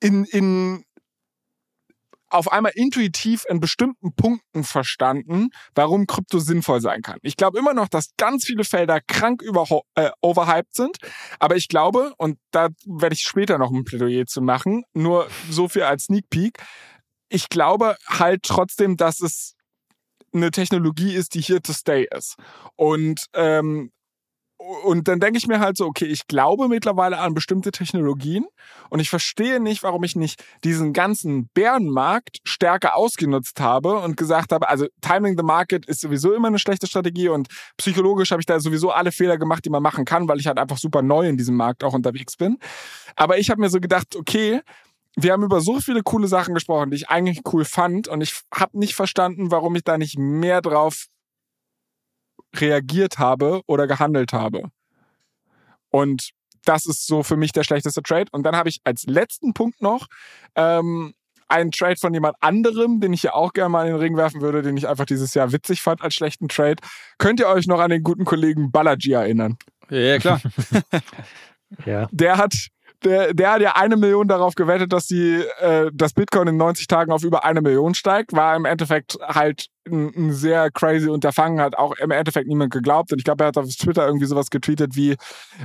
in, in auf einmal intuitiv in bestimmten Punkten verstanden, warum Krypto sinnvoll sein kann. Ich glaube immer noch, dass ganz viele Felder krank über, äh, overhyped sind, aber ich glaube, und da werde ich später noch ein Plädoyer zu machen, nur so viel als Sneak Peek, ich glaube halt trotzdem, dass es eine Technologie ist, die hier to stay ist. Und ähm, und dann denke ich mir halt so, okay, ich glaube mittlerweile an bestimmte Technologien und ich verstehe nicht, warum ich nicht diesen ganzen Bärenmarkt stärker ausgenutzt habe und gesagt habe, also Timing the Market ist sowieso immer eine schlechte Strategie und psychologisch habe ich da sowieso alle Fehler gemacht, die man machen kann, weil ich halt einfach super neu in diesem Markt auch unterwegs bin. Aber ich habe mir so gedacht, okay, wir haben über so viele coole Sachen gesprochen, die ich eigentlich cool fand und ich habe nicht verstanden, warum ich da nicht mehr drauf reagiert habe oder gehandelt habe. Und das ist so für mich der schlechteste Trade. Und dann habe ich als letzten Punkt noch ähm, einen Trade von jemand anderem, den ich ja auch gerne mal in den Ring werfen würde, den ich einfach dieses Jahr witzig fand als schlechten Trade. Könnt ihr euch noch an den guten Kollegen Balaji erinnern? Ja, klar. ja. Der hat der, der hat ja eine Million darauf gewettet, dass die, äh, das Bitcoin in 90 Tagen auf über eine Million steigt. War im Endeffekt halt ein, ein sehr crazy Unterfangen, hat auch im Endeffekt niemand geglaubt. Und ich glaube, er hat auf Twitter irgendwie sowas getweetet wie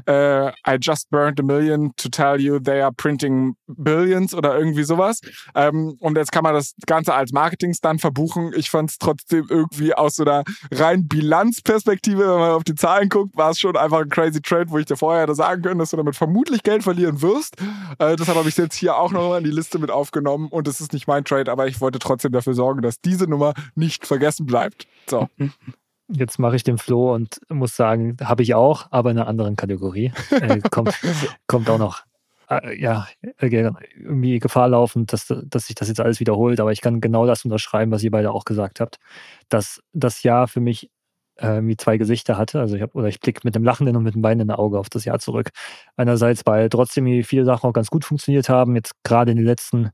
äh, I just burned a million to tell you they are printing billions oder irgendwie sowas. Ähm, und jetzt kann man das Ganze als Marketing-Stunt verbuchen. Ich fand es trotzdem irgendwie aus so einer rein Bilanzperspektive, wenn man auf die Zahlen guckt, war es schon einfach ein crazy Trade, wo ich dir vorher hätte sagen können, dass du damit vermutlich Geld verlieren wirst. Äh, deshalb habe ich jetzt hier auch nochmal in die Liste mit aufgenommen und es ist nicht mein Trade, aber ich wollte trotzdem dafür sorgen, dass diese Nummer nicht vergessen bleibt. So. Jetzt mache ich den Floh und muss sagen, habe ich auch, aber in einer anderen Kategorie. Äh, kommt, kommt auch noch äh, ja, irgendwie Gefahr laufen, dass, dass sich das jetzt alles wiederholt. Aber ich kann genau das unterschreiben, was ihr beide auch gesagt habt, dass das Jahr für mich äh, wie zwei Gesichter hatte. Also ich habe, oder ich blicke mit einem lachenden und mit einem weinenden Auge auf das Jahr zurück. Einerseits, weil trotzdem viele Sachen auch ganz gut funktioniert haben. Jetzt gerade in den letzten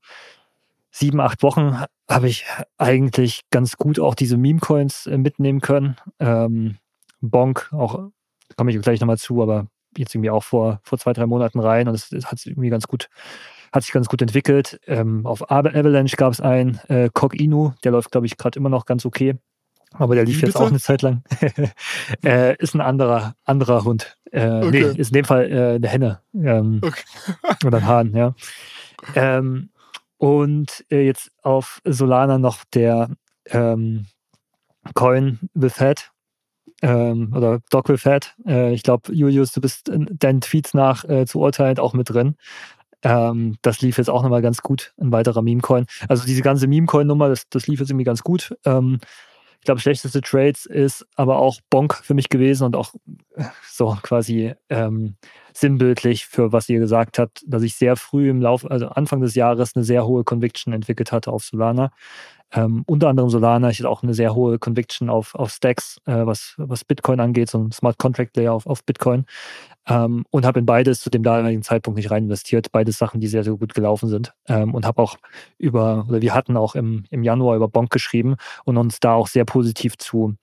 sieben, acht Wochen habe ich eigentlich ganz gut auch diese Meme-Coins äh, mitnehmen können. Ähm, Bonk, auch komme ich gleich nochmal zu, aber jetzt irgendwie auch vor, vor zwei, drei Monaten rein und es, es hat sich irgendwie ganz gut, hat sich ganz gut entwickelt. Ähm, auf Avalanche gab es einen, äh, Cog Inu, der läuft, glaube ich, gerade immer noch ganz okay. Aber der lief jetzt auch eine Zeit lang. äh, ist ein anderer, anderer Hund. Äh, okay. Nee, ist in dem Fall äh, eine Henne. Ähm, okay. oder ein Hahn, ja. Ähm, und äh, jetzt auf Solana noch der ähm, Coin with Fat ähm, oder Doc with Fat. Äh, ich glaube, Julius, du bist deinen Tweets nach äh, zu urteilen auch mit drin. Ähm, das lief jetzt auch nochmal ganz gut, ein weiterer Meme-Coin. Also diese ganze Meme-Coin-Nummer, das, das lief jetzt irgendwie ganz gut. Ähm, ich glaube, schlechteste Trades ist aber auch Bonk für mich gewesen und auch äh, so quasi ähm, sinnbildlich für was ihr gesagt habt, dass ich sehr früh im Laufe, also Anfang des Jahres eine sehr hohe Conviction entwickelt hatte auf Solana. Ähm, unter anderem Solana, ich hatte auch eine sehr hohe Conviction auf, auf Stacks, äh, was, was Bitcoin angeht, so ein Smart Contract Layer auf, auf Bitcoin. Ähm, und habe in beides zu dem damaligen Zeitpunkt nicht rein investiert. Beides Sachen, die sehr, sehr gut gelaufen sind. Ähm, und habe auch über, oder wir hatten auch im, im Januar über Bonk geschrieben und uns da auch sehr positiv zu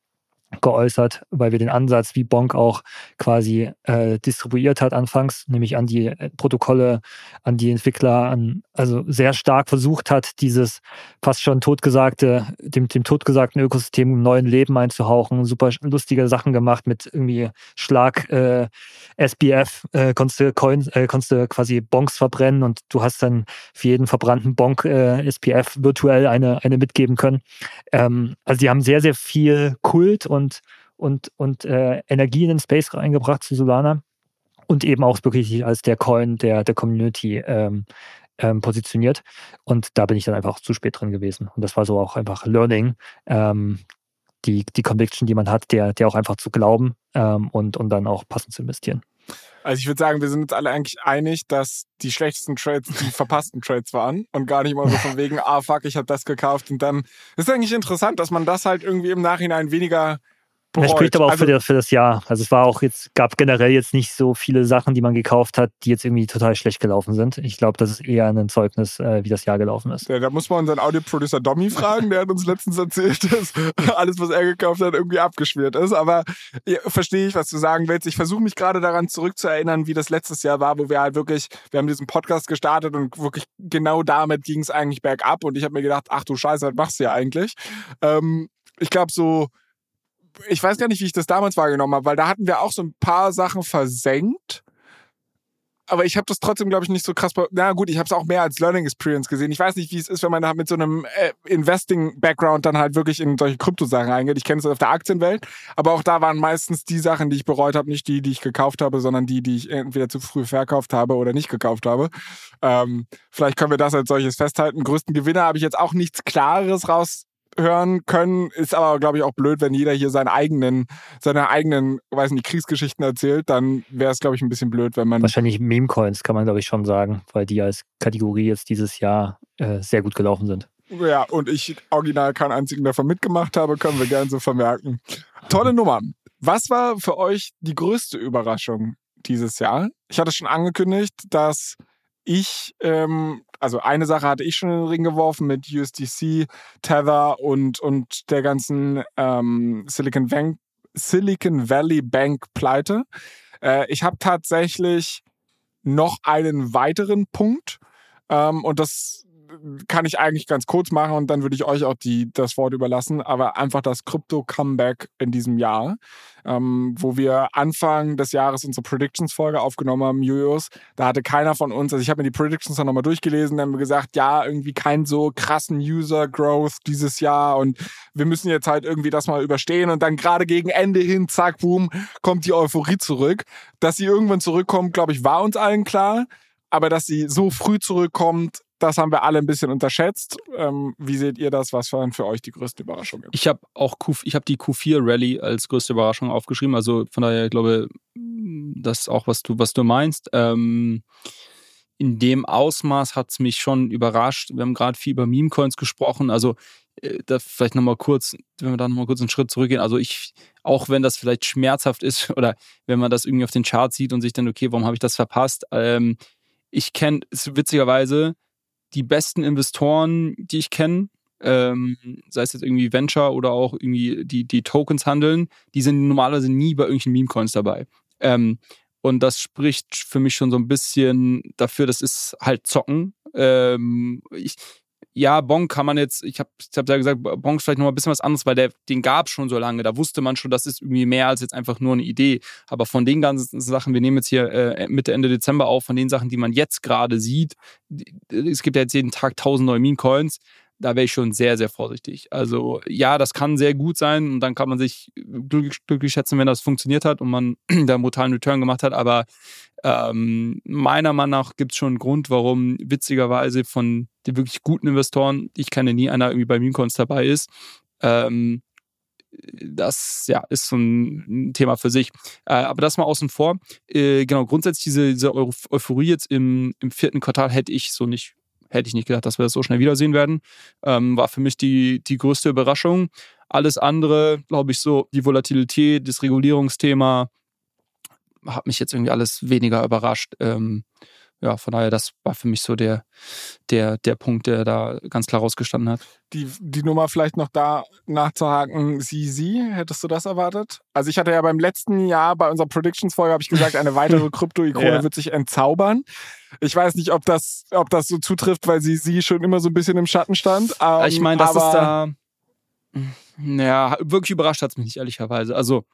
geäußert, weil wir den Ansatz, wie Bonk auch quasi äh, distribuiert hat anfangs, nämlich an die äh, Protokolle, an die Entwickler, an, also sehr stark versucht hat, dieses fast schon totgesagte, dem, dem totgesagten Ökosystem im neuen Leben einzuhauchen, super lustige Sachen gemacht mit irgendwie Schlag äh, SBF, äh, konntest, du Coins, äh, konntest du quasi Bonks verbrennen und du hast dann für jeden verbrannten Bonk äh, SPF virtuell eine, eine mitgeben können. Ähm, also die haben sehr, sehr viel Kult und, und, und äh, Energie in den Space reingebracht zu Solana und eben auch wirklich als der Coin der, der Community ähm, ähm, positioniert. Und da bin ich dann einfach zu spät drin gewesen. Und das war so auch einfach Learning, ähm, die, die Conviction, die man hat, der, der auch einfach zu glauben ähm, und, und dann auch passend zu investieren. Also ich würde sagen, wir sind uns alle eigentlich einig, dass die schlechtesten Trades die verpassten Trades waren und gar nicht mal so von wegen, ah fuck, ich habe das gekauft und dann ist eigentlich interessant, dass man das halt irgendwie im Nachhinein weniger bereut. Er spricht aber auch also, für, das, für das Jahr. Also es war auch jetzt, gab generell jetzt nicht so viele Sachen, die man gekauft hat, die jetzt irgendwie total schlecht gelaufen sind. Ich glaube, das ist eher ein Zeugnis, äh, wie das Jahr gelaufen ist. Ja, da muss man unseren Audioproducer Domi fragen, der hat uns letztens erzählt, dass alles, was er gekauft hat, irgendwie abgeschmiert ist. Aber ja, verstehe ich, was du sagen willst. Ich versuche mich gerade daran zurückzuerinnern, wie das letztes Jahr war, wo wir halt wirklich, wir haben diesen Podcast gestartet und wirklich genau damit ging es eigentlich bergab. Und ich habe mir gedacht, ach du Scheiße, was machst du ja eigentlich? Ähm, ich glaube so ich weiß gar nicht, wie ich das damals wahrgenommen habe, weil da hatten wir auch so ein paar Sachen versenkt. Aber ich habe das trotzdem, glaube ich, nicht so krass. Na gut, ich habe es auch mehr als Learning Experience gesehen. Ich weiß nicht, wie es ist, wenn man da mit so einem äh, Investing-Background dann halt wirklich in solche Kryptosachen reingeht. Ich kenne es aus der Aktienwelt, aber auch da waren meistens die Sachen, die ich bereut habe, nicht die, die ich gekauft habe, sondern die, die ich entweder zu früh verkauft habe oder nicht gekauft habe. Ähm, vielleicht können wir das als solches festhalten. Größten Gewinner habe ich jetzt auch nichts Klares raus hören können. Ist aber, glaube ich, auch blöd, wenn jeder hier seinen eigenen, seine eigenen, weiß nicht, Kriegsgeschichten erzählt. Dann wäre es, glaube ich, ein bisschen blöd, wenn man. Wahrscheinlich Meme-Coins kann man, glaube ich, schon sagen, weil die als Kategorie jetzt dieses Jahr äh, sehr gut gelaufen sind. Ja, und ich original keinen einzigen davon mitgemacht habe, können wir gerne so vermerken. Tolle Nummer. Was war für euch die größte Überraschung dieses Jahr? Ich hatte schon angekündigt, dass ich, ähm, also eine Sache hatte ich schon in den Ring geworfen mit USDC, Tether und, und der ganzen ähm, Silicon, Bank, Silicon Valley Bank Pleite. Äh, ich habe tatsächlich noch einen weiteren Punkt ähm, und das kann ich eigentlich ganz kurz machen und dann würde ich euch auch die, das Wort überlassen, aber einfach das Krypto-Comeback in diesem Jahr, ähm, wo wir Anfang des Jahres unsere Predictions-Folge aufgenommen haben, Julius, da hatte keiner von uns, also ich habe mir die Predictions dann nochmal durchgelesen, dann haben wir gesagt, ja, irgendwie kein so krassen User-Growth dieses Jahr und wir müssen jetzt halt irgendwie das mal überstehen und dann gerade gegen Ende hin, zack, boom, kommt die Euphorie zurück. Dass sie irgendwann zurückkommt, glaube ich, war uns allen klar. Aber dass sie so früh zurückkommt, das haben wir alle ein bisschen unterschätzt. Ähm, wie seht ihr das? Was waren für euch die größten Überraschungen? Ich habe auch Q, ich habe die Q4 Rally als größte Überraschung aufgeschrieben. Also von daher glaube das ist auch was du was du meinst. Ähm, in dem Ausmaß hat es mich schon überrascht. Wir haben gerade viel über Meme Coins gesprochen. Also äh, da vielleicht nochmal kurz, wenn wir da nochmal kurz einen Schritt zurückgehen. Also ich, auch wenn das vielleicht schmerzhaft ist oder wenn man das irgendwie auf den Chart sieht und sich dann, okay, warum habe ich das verpasst? Ähm, ich kenne witzigerweise die besten Investoren, die ich kenne, ähm, sei es jetzt irgendwie Venture oder auch irgendwie die, die Tokens handeln, die sind normalerweise nie bei irgendwelchen Meme-Coins dabei. Ähm, und das spricht für mich schon so ein bisschen dafür, das ist halt Zocken. Ähm, ich, ja, Bonk kann man jetzt, ich habe ich hab ja gesagt, Bonk ist vielleicht noch mal ein bisschen was anderes, weil der, den gab schon so lange. Da wusste man schon, das ist irgendwie mehr als jetzt einfach nur eine Idee. Aber von den ganzen Sachen, wir nehmen jetzt hier äh, Mitte, Ende Dezember auf, von den Sachen, die man jetzt gerade sieht, es gibt ja jetzt jeden Tag tausend neue Meme-Coins da wäre ich schon sehr, sehr vorsichtig. Also ja, das kann sehr gut sein und dann kann man sich glücklich, glücklich schätzen, wenn das funktioniert hat und man da einen brutalen Return gemacht hat. Aber ähm, meiner Meinung nach gibt es schon einen Grund, warum witzigerweise von den wirklich guten Investoren, ich kenne nie einer irgendwie bei Memecoins dabei ist, ähm, das ja, ist so ein Thema für sich. Äh, aber das mal außen vor. Äh, genau, grundsätzlich diese, diese Euphorie jetzt im, im vierten Quartal hätte ich so nicht hätte ich nicht gedacht, dass wir das so schnell wiedersehen werden. Ähm, war für mich die, die größte Überraschung. Alles andere, glaube ich, so die Volatilität, das Regulierungsthema, hat mich jetzt irgendwie alles weniger überrascht. Ähm, ja, von daher, das war für mich so der, der, der Punkt, der da ganz klar rausgestanden hat. Die, die Nummer vielleicht noch da nachzuhaken, sie, sie, hättest du das erwartet? Also ich hatte ja beim letzten Jahr bei unserer Predictions-Folge, habe ich gesagt, eine weitere Krypto-Ikone ja. wird sich entzaubern. Ich weiß nicht, ob das, ob das so zutrifft, weil sie, sie schon immer so ein bisschen im Schatten stand. Ähm, ich meine, das ist da, naja, wirklich überrascht hat es mich nicht, ehrlicherweise. Also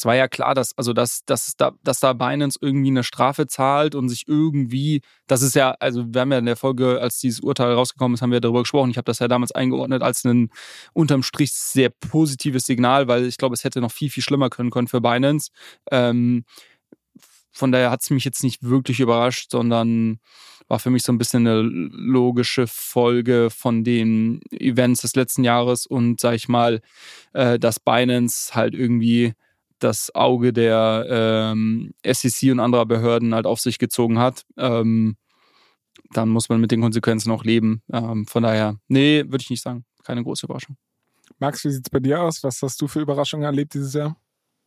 es war ja klar, dass, also dass, dass, da, dass da Binance irgendwie eine Strafe zahlt und sich irgendwie, das ist ja, also wir haben ja in der Folge, als dieses Urteil rausgekommen ist, haben wir darüber gesprochen. Ich habe das ja damals eingeordnet als ein unterm Strich sehr positives Signal, weil ich glaube, es hätte noch viel, viel schlimmer können können für Binance. Ähm, von daher hat es mich jetzt nicht wirklich überrascht, sondern war für mich so ein bisschen eine logische Folge von den Events des letzten Jahres und sag ich mal, äh, dass Binance halt irgendwie das Auge der ähm, SEC und anderer Behörden halt auf sich gezogen hat. Ähm, dann muss man mit den Konsequenzen auch leben. Ähm, von daher, nee, würde ich nicht sagen. Keine große Überraschung. Max, wie sieht es bei dir aus? Was hast du für Überraschungen erlebt dieses Jahr?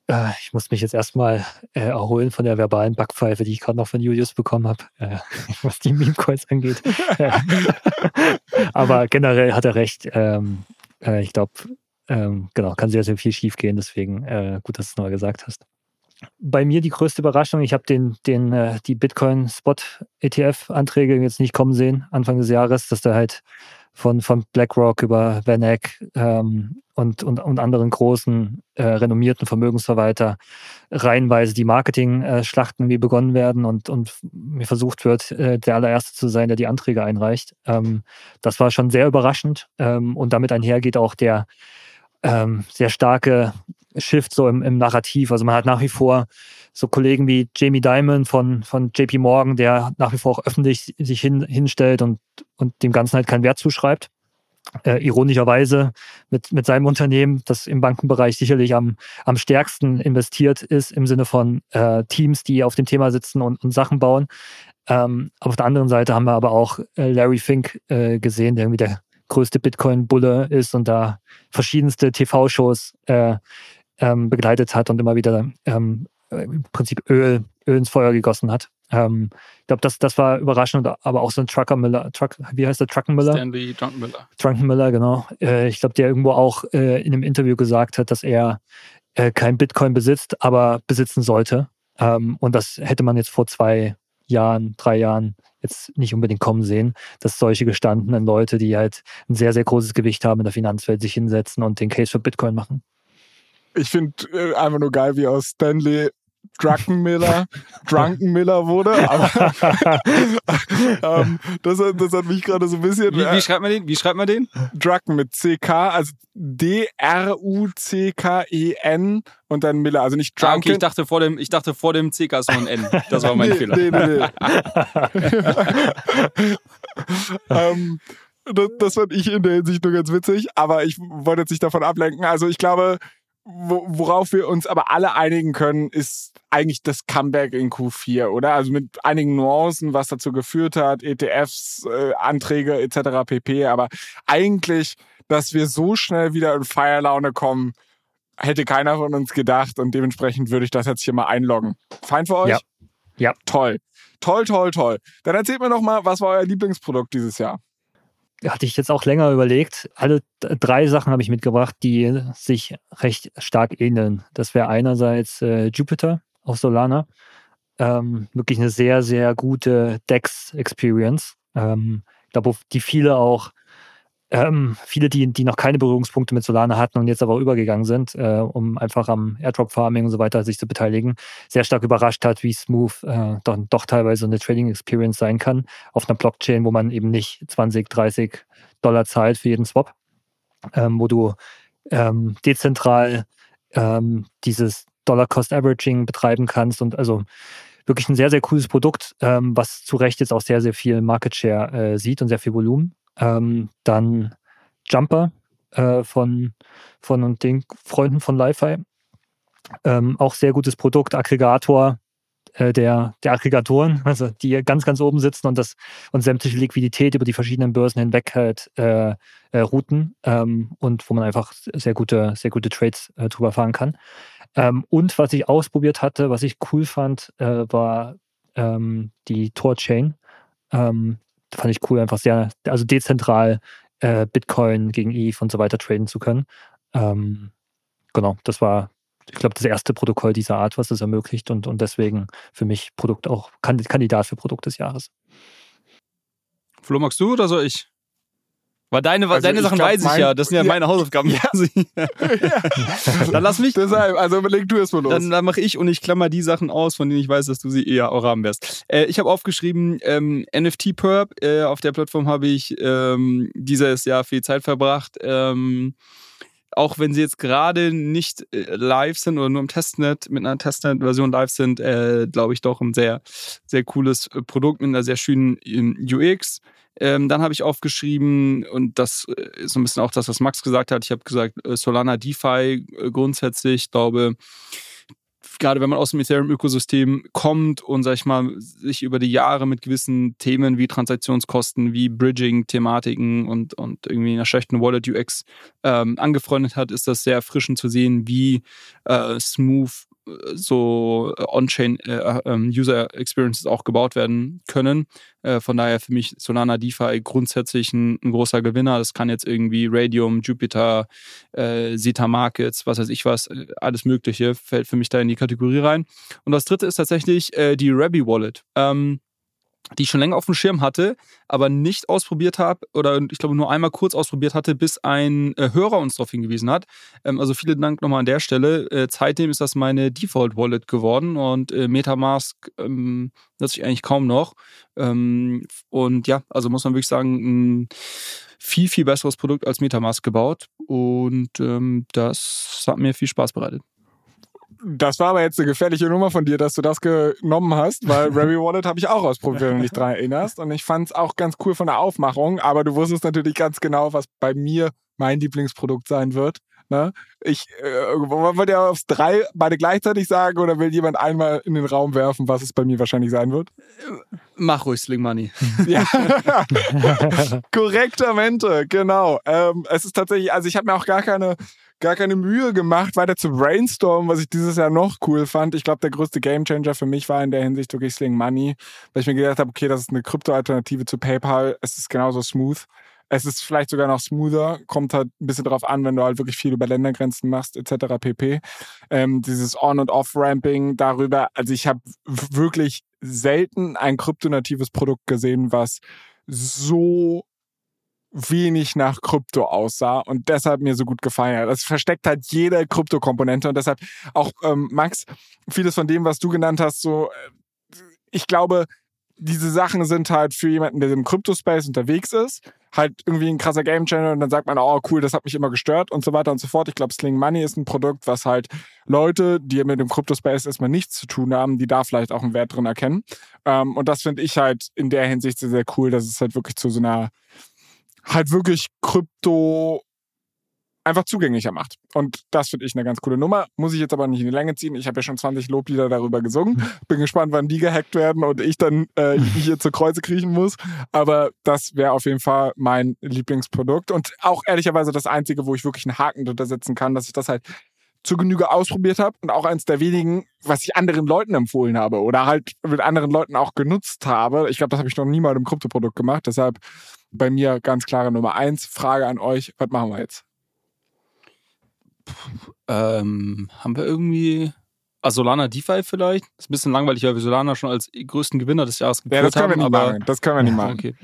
Äh, ich muss mich jetzt erstmal äh, erholen von der verbalen Backpfeife, die ich gerade noch von Julius bekommen habe, äh, was die Meme-Coins angeht. Aber generell hat er recht. Ähm, äh, ich glaube, ähm, genau, kann sehr, sehr viel schief gehen. Deswegen äh, gut, dass du es nochmal gesagt hast. Bei mir die größte Überraschung, ich habe den, den, äh, die Bitcoin-Spot-ETF-Anträge jetzt nicht kommen sehen, Anfang des Jahres, dass da halt von, von BlackRock über VanEck ähm, und, und, und anderen großen, äh, renommierten Vermögensverwalter reihenweise die Marketing-Schlachten wie begonnen werden und, und mir versucht wird, äh, der allererste zu sein, der die Anträge einreicht. Ähm, das war schon sehr überraschend ähm, und damit einhergeht auch der ähm, sehr starke Shift so im, im Narrativ. Also man hat nach wie vor so Kollegen wie Jamie Dimon von, von JP Morgan, der nach wie vor auch öffentlich sich hin, hinstellt und, und dem Ganzen halt keinen Wert zuschreibt. Äh, ironischerweise mit, mit seinem Unternehmen, das im Bankenbereich sicherlich am, am stärksten investiert ist, im Sinne von äh, Teams, die auf dem Thema sitzen und, und Sachen bauen. Ähm, auf der anderen Seite haben wir aber auch äh, Larry Fink äh, gesehen, der irgendwie der größte Bitcoin-Bulle ist und da verschiedenste TV-Shows äh, ähm, begleitet hat und immer wieder ähm, im Prinzip Öl, Öl ins Feuer gegossen hat. Ähm, ich glaube, das, das war überraschend, aber auch so ein Trucker Truck, wie heißt der Truckenmüller? Stanley Drunkenmiller. Drunkenmiller, genau. Äh, ich glaube, der irgendwo auch äh, in einem Interview gesagt hat, dass er äh, kein Bitcoin besitzt, aber besitzen sollte. Ähm, und das hätte man jetzt vor zwei Jahren, drei Jahren jetzt nicht unbedingt kommen sehen, dass solche gestandenen Leute, die halt ein sehr, sehr großes Gewicht haben in der Finanzwelt, sich hinsetzen und den Case für Bitcoin machen. Ich finde äh, einfach nur geil, wie aus Stanley Drunkenmiller, Drunkenmiller wurde. Aber ähm, das, das, hat mich gerade so ein bisschen. Wie, wie, äh, schreibt man den? Wie schreibt man den? Drunken mit CK, also D-R-U-C-K-E-N und dann Miller, also nicht Drunken. Ah, okay, ich dachte vor dem, ich dachte vor dem CK ist noch ein N. Das war mein nee, Fehler. Nee, nee, nee. ähm, das, das fand ich in der Hinsicht nur ganz witzig, aber ich wollte jetzt nicht davon ablenken. Also ich glaube, worauf wir uns aber alle einigen können, ist eigentlich das Comeback in Q4, oder? Also mit einigen Nuancen, was dazu geführt hat, ETFs, äh, Anträge etc. pp. Aber eigentlich, dass wir so schnell wieder in Feierlaune kommen, hätte keiner von uns gedacht und dementsprechend würde ich das jetzt hier mal einloggen. Fein für euch? Ja. Ja. Toll. Toll, toll, toll. Dann erzählt mir noch mal, was war euer Lieblingsprodukt dieses Jahr? Hatte ich jetzt auch länger überlegt. Alle drei Sachen habe ich mitgebracht, die sich recht stark ähneln. Das wäre einerseits äh, Jupiter auf Solana. Ähm, wirklich eine sehr, sehr gute DEX-Experience. Ähm, ich glaube, die viele auch ähm, viele, die, die noch keine Berührungspunkte mit Solana hatten und jetzt aber übergegangen sind, äh, um einfach am Airdrop-Farming und so weiter sich zu beteiligen, sehr stark überrascht hat, wie smooth äh, doch, doch teilweise eine Trading-Experience sein kann auf einer Blockchain, wo man eben nicht 20, 30 Dollar zahlt für jeden Swap, ähm, wo du ähm, dezentral ähm, dieses Dollar-Cost-Averaging betreiben kannst und also wirklich ein sehr, sehr cooles Produkt, ähm, was zu Recht jetzt auch sehr, sehr viel Market Share äh, sieht und sehr viel Volumen. Ähm, dann Jumper äh, von, von den Freunden von Li-Fi. Ähm, auch sehr gutes Produkt, Aggregator äh, der, der Aggregatoren, also die ganz, ganz oben sitzen und das und sämtliche Liquidität über die verschiedenen Börsen hinweg halt äh, äh, routen ähm, und wo man einfach sehr gute, sehr gute Trades äh, drüber fahren kann. Ähm, und was ich ausprobiert hatte, was ich cool fand, äh, war ähm, die Tor-Chain. Fand ich cool, einfach sehr, also dezentral äh, Bitcoin gegen ETH und so weiter traden zu können. Ähm, genau, das war, ich glaube, das erste Protokoll dieser Art, was es ermöglicht und, und deswegen für mich Produkt auch Kandidat für Produkt des Jahres. Flo, magst du oder soll ich? Weil deine, also deine Sachen glaub, weiß ich ja, das sind ja, ja meine Hausaufgaben. Ja. dann lass mich. Deshalb, also überleg du es mal los. Dann, dann mache ich und ich klammer die Sachen aus, von denen ich weiß, dass du sie eher auch haben wirst. Äh, ich habe aufgeschrieben, ähm, NFT Perp. Äh, auf der Plattform habe ich ähm, dieses Jahr viel Zeit verbracht. Ähm, auch wenn sie jetzt gerade nicht äh, live sind oder nur im Testnet, mit einer Testnet-Version live sind, äh, glaube ich doch ein sehr, sehr cooles äh, Produkt mit einer sehr schönen ähm, UX. Ähm, dann habe ich aufgeschrieben, und das äh, ist so ein bisschen auch das, was Max gesagt hat. Ich habe gesagt, äh, Solana DeFi äh, grundsätzlich, ich glaube, gerade wenn man aus dem Ethereum-Ökosystem kommt und, sag ich mal, sich über die Jahre mit gewissen Themen wie Transaktionskosten, wie Bridging-Thematiken und, und irgendwie einer schlechten Wallet-UX ähm, angefreundet hat, ist das sehr erfrischend zu sehen, wie äh, smooth so äh, On-Chain äh, ähm, User Experiences auch gebaut werden können. Äh, von daher für mich Solana DeFi grundsätzlich ein, ein, großer Gewinner. Das kann jetzt irgendwie Radium, Jupiter, äh, Zeta Markets, was weiß ich was, äh, alles Mögliche fällt für mich da in die Kategorie rein. Und das dritte ist tatsächlich äh, die Rabby Wallet. Ähm, die ich schon länger auf dem Schirm hatte, aber nicht ausprobiert habe oder ich glaube nur einmal kurz ausprobiert hatte, bis ein äh, Hörer uns darauf hingewiesen hat. Ähm, also vielen Dank nochmal an der Stelle. Äh, seitdem ist das meine Default Wallet geworden und äh, Metamask ähm, nutze ich eigentlich kaum noch. Ähm, und ja, also muss man wirklich sagen, ein viel, viel besseres Produkt als Metamask gebaut und ähm, das hat mir viel Spaß bereitet. Das war aber jetzt eine gefährliche Nummer von dir, dass du das genommen hast, weil Rabby Wallet habe ich auch ausprobiert, wenn du dich daran erinnerst. Und ich fand es auch ganz cool von der Aufmachung, aber du wusstest natürlich ganz genau, was bei mir mein Lieblingsprodukt sein wird. Ne? Ich äh, wollt ihr aufs drei beide gleichzeitig sagen oder will jemand einmal in den Raum werfen, was es bei mir wahrscheinlich sein wird? Mach ruhig, Sling Money. ja. Korrektamente, genau. Ähm, es ist tatsächlich, also ich habe mir auch gar keine gar keine Mühe gemacht, weiter zu brainstormen, was ich dieses Jahr noch cool fand. Ich glaube, der größte Gamechanger für mich war in der Hinsicht wirklich Sling Money, weil ich mir gedacht habe, okay, das ist eine Krypto-Alternative zu PayPal. Es ist genauso smooth. Es ist vielleicht sogar noch smoother, kommt halt ein bisschen drauf an, wenn du halt wirklich viel über Ländergrenzen machst, etc. pp. Ähm, dieses On- und Off-Ramping darüber, also ich habe wirklich selten ein kryptonatives Produkt gesehen, was so wenig nach Krypto aussah und deshalb mir so gut gefallen hat. Das versteckt halt jede Krypto-Komponente und deshalb auch, ähm, Max, vieles von dem, was du genannt hast, so, äh, ich glaube, diese Sachen sind halt für jemanden, der im Krypto-Space unterwegs ist, halt irgendwie ein krasser Game Channel und dann sagt man, oh cool, das hat mich immer gestört und so weiter und so fort. Ich glaube, Sling Money ist ein Produkt, was halt Leute, die mit dem Krypto-Space erstmal nichts zu tun haben, die da vielleicht auch einen Wert drin erkennen. Ähm, und das finde ich halt in der Hinsicht sehr, sehr cool, dass es halt wirklich zu so einer halt wirklich Krypto einfach zugänglicher macht. Und das finde ich eine ganz coole Nummer. Muss ich jetzt aber nicht in die Länge ziehen. Ich habe ja schon 20 Loblieder darüber gesungen. Bin gespannt, wann die gehackt werden und ich dann äh, hier zur Kreuze kriechen muss. Aber das wäre auf jeden Fall mein Lieblingsprodukt. Und auch ehrlicherweise das Einzige, wo ich wirklich einen Haken drunter setzen kann, dass ich das halt zur Genüge ausprobiert habe und auch eins der wenigen, was ich anderen Leuten empfohlen habe oder halt mit anderen Leuten auch genutzt habe. Ich glaube, das habe ich noch nie mal im Kryptoprodukt gemacht. Deshalb bei mir ganz klare Nummer eins. Frage an euch, was machen wir jetzt? Ähm, haben wir irgendwie Ah, Solana DeFi vielleicht? Das ist ein bisschen langweilig, weil wir Solana schon als größten Gewinner des Jahres geführt ja, das können wir nicht machen. Das können wir nicht machen. Okay.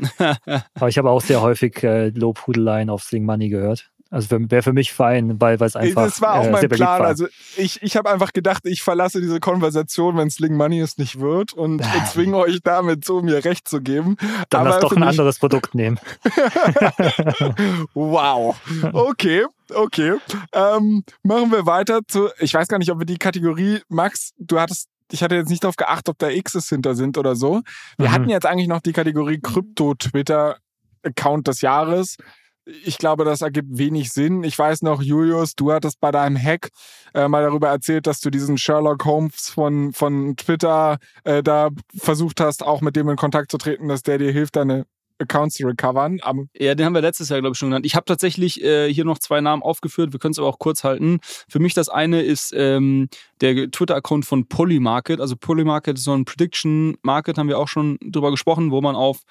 aber ich habe auch sehr häufig äh, Lobhudeleien auf Sing Money gehört. Also wäre für mich fein, weil es einfach. Das war auch äh, mein Plan. War. Also ich, ich habe einfach gedacht, ich verlasse diese Konversation, wenn Sling Money es nicht wird und zwinge euch damit so, mir recht zu geben. Dann Aber lass doch ein anderes Produkt nehmen. wow. Okay, okay. Ähm, machen wir weiter zu. Ich weiß gar nicht, ob wir die Kategorie, Max, du hattest ich hatte jetzt nicht darauf geachtet, ob da X's hinter sind oder so. Wir mhm. hatten jetzt eigentlich noch die Kategorie Krypto-Twitter-Account des Jahres ich glaube, das ergibt wenig Sinn. Ich weiß noch, Julius, du hattest bei deinem Hack äh, mal darüber erzählt, dass du diesen Sherlock Holmes von, von Twitter äh, da versucht hast, auch mit dem in Kontakt zu treten, dass der dir hilft, deine Accounts recovern. ja, den haben wir letztes Jahr, glaube ich, schon genannt. Ich habe tatsächlich äh, hier noch zwei Namen aufgeführt. Wir können es aber auch kurz halten. Für mich das eine ist ähm, der Twitter-Account von Polymarket. Also Polymarket ist so ein Prediction Market, haben wir auch schon drüber gesprochen, wo man auf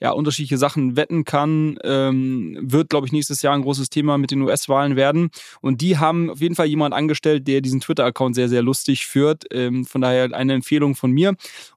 ja, unterschiedliche Sachen wetten kann. Ähm, wird, glaube ich, nächstes Jahr ein großes Thema mit den US-Wahlen werden. Und die haben auf jeden Fall jemand angestellt, der diesen Twitter-Account sehr, sehr lustig führt. Ähm, von daher eine Empfehlung von mir.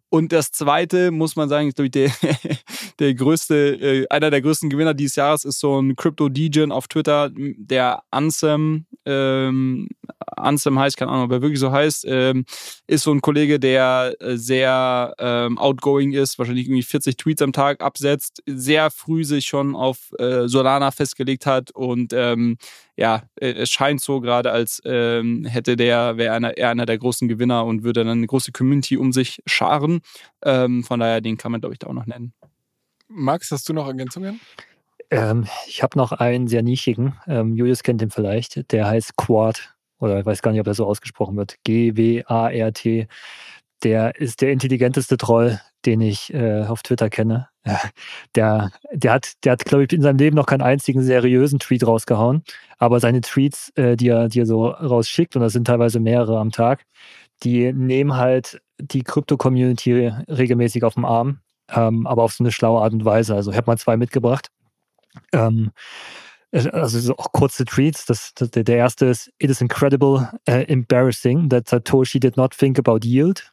Und das zweite, muss man sagen, ist, glaube ich, der, der größte, äh, einer der größten Gewinner dieses Jahres ist so ein Crypto-Degen auf Twitter, der Ansem, ähm, Ansem heißt, keine Ahnung, ob er wirklich so heißt, ähm, ist so ein Kollege, der äh, sehr ähm, outgoing ist, wahrscheinlich irgendwie 40 Tweets am Tag absetzt, sehr früh sich schon auf äh, Solana festgelegt hat und ähm, ja, äh, es scheint so gerade, als ähm, hätte der, wäre einer, er einer der großen Gewinner und würde dann eine große Community um sich scharen. Ähm, von daher, den kann man, glaube ich, da auch noch nennen. Max, hast du noch Ergänzungen? Ähm, ich habe noch einen sehr nischigen. Ähm, Julius kennt ihn vielleicht. Der heißt Quad. Oder ich weiß gar nicht, ob er so ausgesprochen wird. G-W-A-R-T. Der ist der intelligenteste Troll, den ich äh, auf Twitter kenne. Der, der hat, der hat, glaube ich, in seinem Leben noch keinen einzigen seriösen Tweet rausgehauen. Aber seine Tweets, äh, die, er, die so rausschickt, und das sind teilweise mehrere am Tag, die nehmen halt die Krypto-Community regelmäßig auf den Arm, ähm, aber auf so eine schlaue Art und Weise. Also ich habe mal zwei mitgebracht. Ähm, also so auch kurze Tweets. Das, das, der erste ist, it is incredible, uh, embarrassing that Satoshi did not think about yield.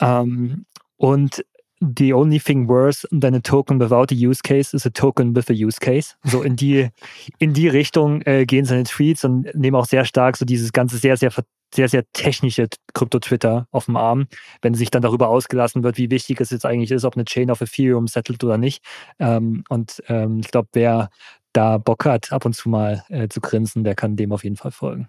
Ähm, und the only thing worse than a token without a use case is a token with a use case. So in die, in die Richtung äh, gehen seine Tweets und nehmen auch sehr stark so dieses ganze sehr, sehr, sehr, sehr technische Krypto-Twitter auf dem Arm, wenn sich dann darüber ausgelassen wird, wie wichtig es jetzt eigentlich ist, ob eine Chain auf Ethereum settelt oder nicht. Ähm, und ähm, ich glaube, wer da Bock hat, ab und zu mal äh, zu grinsen, der kann dem auf jeden Fall folgen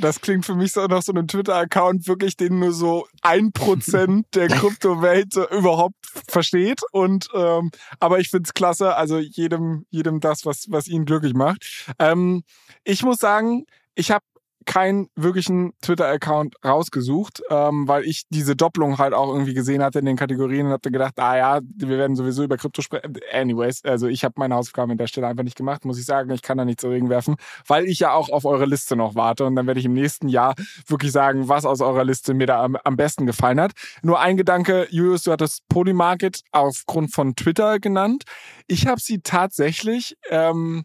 das klingt für mich so nach so einem Twitter-Account, wirklich, den nur so ein Prozent der Kryptowelt überhaupt versteht. Und ähm, aber ich find's klasse, also jedem, jedem das, was, was ihn glücklich macht. Ähm, ich muss sagen, ich habe keinen wirklichen Twitter-Account rausgesucht, ähm, weil ich diese Doppelung halt auch irgendwie gesehen hatte in den Kategorien und hatte gedacht, ah ja, wir werden sowieso über Krypto sprechen. Anyways, also ich habe meine Hausaufgaben an der Stelle einfach nicht gemacht, muss ich sagen. Ich kann da nicht zu Regen werfen, weil ich ja auch auf eure Liste noch warte und dann werde ich im nächsten Jahr wirklich sagen, was aus eurer Liste mir da am, am besten gefallen hat. Nur ein Gedanke, Julius, du hattest Polymarket aufgrund von Twitter genannt. Ich habe sie tatsächlich ähm,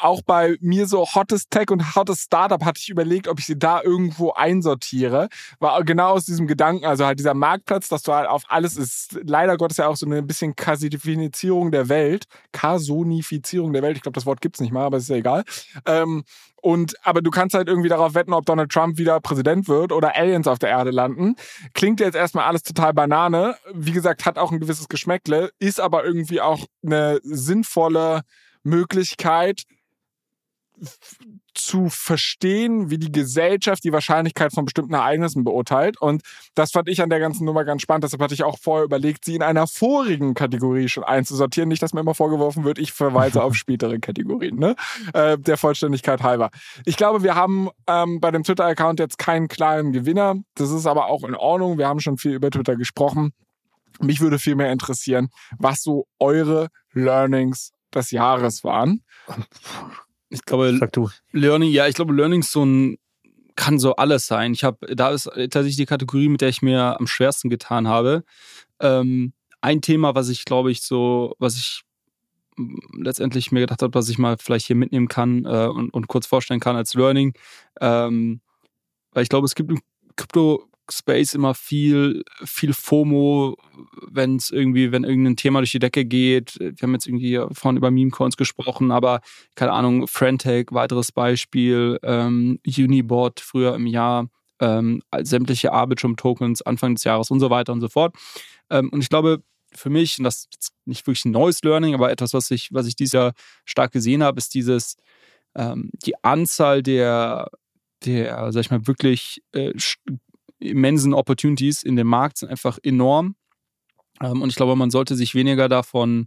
auch bei mir so Hottest Tech und Hottest Startup hatte ich überlegt, ob ich sie da irgendwo einsortiere. War genau aus diesem Gedanken, also halt dieser Marktplatz, dass du halt auf alles ist, leider Gottes ja auch so eine bisschen Kasifizierung der Welt, Kasonifizierung der Welt, ich glaube, das Wort gibt's nicht mal, aber ist ja egal. Ähm, und, aber du kannst halt irgendwie darauf wetten, ob Donald Trump wieder Präsident wird oder Aliens auf der Erde landen. Klingt jetzt erstmal alles total Banane. Wie gesagt, hat auch ein gewisses Geschmäckle, ist aber irgendwie auch eine sinnvolle Möglichkeit zu verstehen, wie die Gesellschaft die Wahrscheinlichkeit von bestimmten Ereignissen beurteilt. Und das fand ich an der ganzen Nummer ganz spannend. Deshalb hatte ich auch vorher überlegt, sie in einer vorigen Kategorie schon einzusortieren. Nicht, dass mir immer vorgeworfen wird, ich verweise auf spätere Kategorien, ne? Äh, der Vollständigkeit halber. Ich glaube, wir haben ähm, bei dem Twitter-Account jetzt keinen klaren Gewinner. Das ist aber auch in Ordnung. Wir haben schon viel über Twitter gesprochen. Mich würde viel mehr interessieren, was so eure Learnings des Jahres waren. Ich glaube, Sag du. Learning, ja, ich glaube, Learning so ein, kann so alles sein. Ich habe, da ist tatsächlich die Kategorie, mit der ich mir am schwersten getan habe. Ähm, ein Thema, was ich, glaube ich, so, was ich letztendlich mir gedacht habe, was ich mal vielleicht hier mitnehmen kann äh, und, und kurz vorstellen kann als Learning. Ähm, weil ich glaube, es gibt im Krypto, Space immer viel, viel FOMO, wenn es irgendwie, wenn irgendein Thema durch die Decke geht. Wir haben jetzt irgendwie vorhin über Meme-Coins gesprochen, aber keine Ahnung, Frentech, weiteres Beispiel, ähm, Unibot früher im Jahr, ähm, sämtliche Arbitrum-Tokens Anfang des Jahres und so weiter und so fort. Ähm, und ich glaube, für mich, und das ist nicht wirklich ein neues Learning, aber etwas, was ich, was ich dieses Jahr stark gesehen habe, ist dieses, ähm, die Anzahl der der, sag ich mal, wirklich äh, immensen Opportunities in dem Markt sind einfach enorm. Ähm, und ich glaube, man sollte sich weniger davon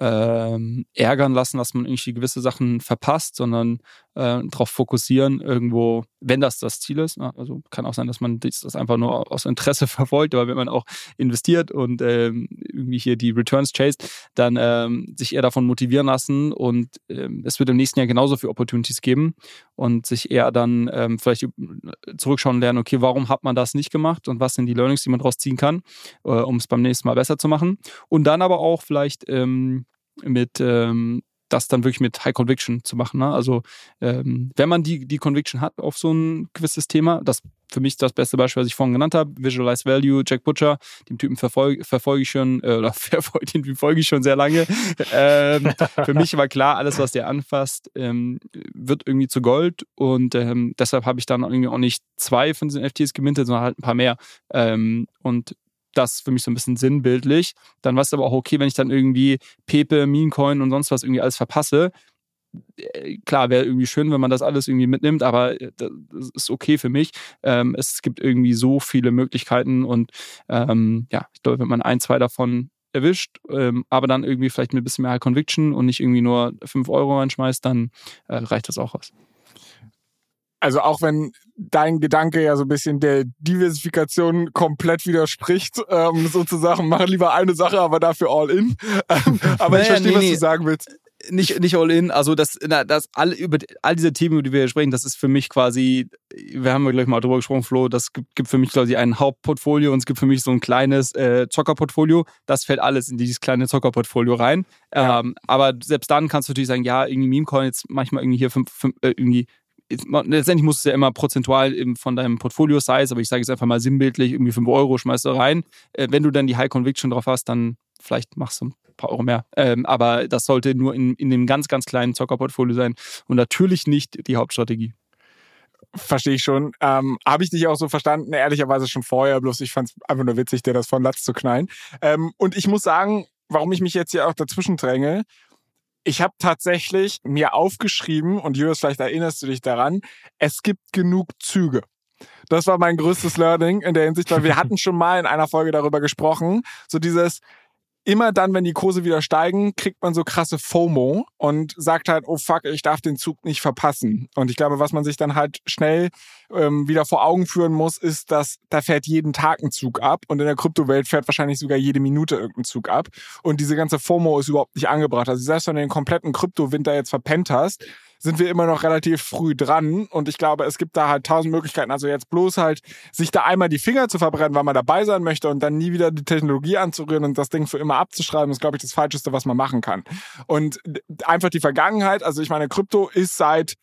ähm, ärgern lassen, dass man irgendwie gewisse Sachen verpasst, sondern äh, darauf fokussieren, irgendwo, wenn das das Ziel ist. Ne? Also kann auch sein, dass man das einfach nur aus Interesse verfolgt, aber wenn man auch investiert und ähm, irgendwie hier die Returns chased, dann ähm, sich eher davon motivieren lassen und ähm, es wird im nächsten Jahr genauso viele Opportunities geben und sich eher dann ähm, vielleicht zurückschauen lernen, okay, warum hat man das nicht gemacht und was sind die Learnings, die man daraus ziehen kann, äh, um es beim nächsten Mal besser zu machen. Und dann aber auch vielleicht ähm, mit ähm, das dann wirklich mit High Conviction zu machen. Ne? Also ähm, wenn man die, die Conviction hat auf so ein gewisses Thema, das für mich das beste Beispiel, was ich vorhin genannt habe, Visualize Value, Jack Butcher, dem Typen verfolge verfolg ich schon, äh, oder verfolge den verfolge ich schon sehr lange. ähm, für mich war klar, alles, was der anfasst, ähm, wird irgendwie zu Gold und ähm, deshalb habe ich dann irgendwie auch nicht zwei von diesen FTs gemintet, sondern halt ein paar mehr. Ähm, und das für mich so ein bisschen sinnbildlich. Dann war es aber auch okay, wenn ich dann irgendwie Pepe, Memecoin und sonst was irgendwie alles verpasse. Äh, klar, wäre irgendwie schön, wenn man das alles irgendwie mitnimmt, aber äh, das ist okay für mich. Ähm, es gibt irgendwie so viele Möglichkeiten und ähm, ja, ich glaube, wenn man ein, zwei davon erwischt, ähm, aber dann irgendwie vielleicht mit ein bisschen mehr Conviction und nicht irgendwie nur 5 Euro reinschmeißt, dann äh, reicht das auch aus also auch wenn dein Gedanke ja so ein bisschen der Diversifikation komplett widerspricht, ähm, sozusagen, mach lieber eine Sache, aber dafür all in. Ähm, aber naja, ich verstehe, nee, was nee. du sagen willst nicht, nicht all in. Also das, das all, über all diese Themen, über die wir hier sprechen, das ist für mich quasi, wir haben ja gleich mal drüber gesprochen, Flo, das gibt, gibt für mich quasi ein Hauptportfolio und es gibt für mich so ein kleines äh, Zockerportfolio. Das fällt alles in dieses kleine Zockerportfolio rein. Ja. Ähm, aber selbst dann kannst du natürlich sagen, ja, irgendwie Meme-Coin jetzt manchmal irgendwie hier fünf, fünf äh, irgendwie letztendlich musst du ja immer prozentual von deinem Portfolio-Size, aber ich sage jetzt einfach mal sinnbildlich, irgendwie 5 Euro schmeißt du rein. Äh, wenn du dann die High Conviction drauf hast, dann vielleicht machst du ein paar Euro mehr. Ähm, aber das sollte nur in, in dem ganz, ganz kleinen Zockerportfolio sein und natürlich nicht die Hauptstrategie. Verstehe ich schon. Ähm, Habe ich dich auch so verstanden? Ehrlicherweise schon vorher, bloß ich fand es einfach nur witzig, dir das von Latz zu knallen. Ähm, und ich muss sagen, warum ich mich jetzt hier auch dazwischen dränge, ich habe tatsächlich mir aufgeschrieben, und Julius, vielleicht erinnerst du dich daran, es gibt genug Züge. Das war mein größtes Learning in der Hinsicht, weil wir hatten schon mal in einer Folge darüber gesprochen, so dieses, immer dann, wenn die Kurse wieder steigen, kriegt man so krasse FOMO und sagt halt, oh fuck, ich darf den Zug nicht verpassen. Und ich glaube, was man sich dann halt schnell ähm, wieder vor Augen führen muss, ist, dass da fährt jeden Tag ein Zug ab und in der Kryptowelt fährt wahrscheinlich sogar jede Minute irgendein Zug ab. Und diese ganze FOMO ist überhaupt nicht angebracht. Also selbst wenn du den kompletten Kryptowinter jetzt verpennt hast, sind wir immer noch relativ früh dran. Und ich glaube, es gibt da halt tausend Möglichkeiten. Also jetzt bloß halt, sich da einmal die Finger zu verbrennen, weil man dabei sein möchte und dann nie wieder die Technologie anzurühren und das Ding für immer abzuschreiben, ist, glaube ich, das Falscheste, was man machen kann. Und einfach die Vergangenheit, also ich meine, Krypto ist seit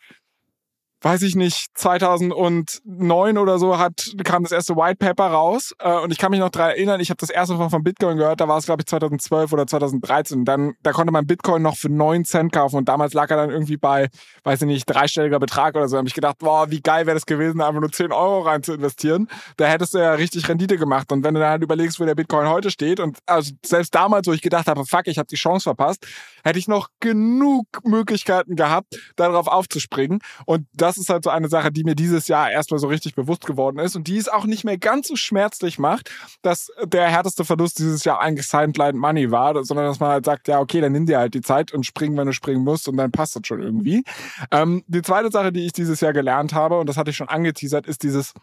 weiß ich nicht, 2009 oder so hat kam das erste White Paper raus äh, und ich kann mich noch daran erinnern, ich habe das erste Mal von Bitcoin gehört, da war es glaube ich 2012 oder 2013 dann da konnte man Bitcoin noch für 9 Cent kaufen und damals lag er dann irgendwie bei, weiß ich nicht, dreistelliger Betrag oder so. Da habe ich gedacht, boah, wie geil wäre das gewesen, einfach nur 10 Euro rein zu investieren. Da hättest du ja richtig Rendite gemacht und wenn du dann halt überlegst, wo der Bitcoin heute steht und also selbst damals, wo ich gedacht habe, fuck, ich habe die Chance verpasst, hätte ich noch genug Möglichkeiten gehabt, darauf aufzuspringen und das das ist halt so eine Sache, die mir dieses Jahr erstmal so richtig bewusst geworden ist und die es auch nicht mehr ganz so schmerzlich macht, dass der härteste Verlust dieses Jahr eigentlich Sideline Money war, sondern dass man halt sagt, ja, okay, dann nimm dir halt die Zeit und spring, wenn du springen musst und dann passt das schon irgendwie. Ähm, die zweite Sache, die ich dieses Jahr gelernt habe, und das hatte ich schon angeteasert, ist dieses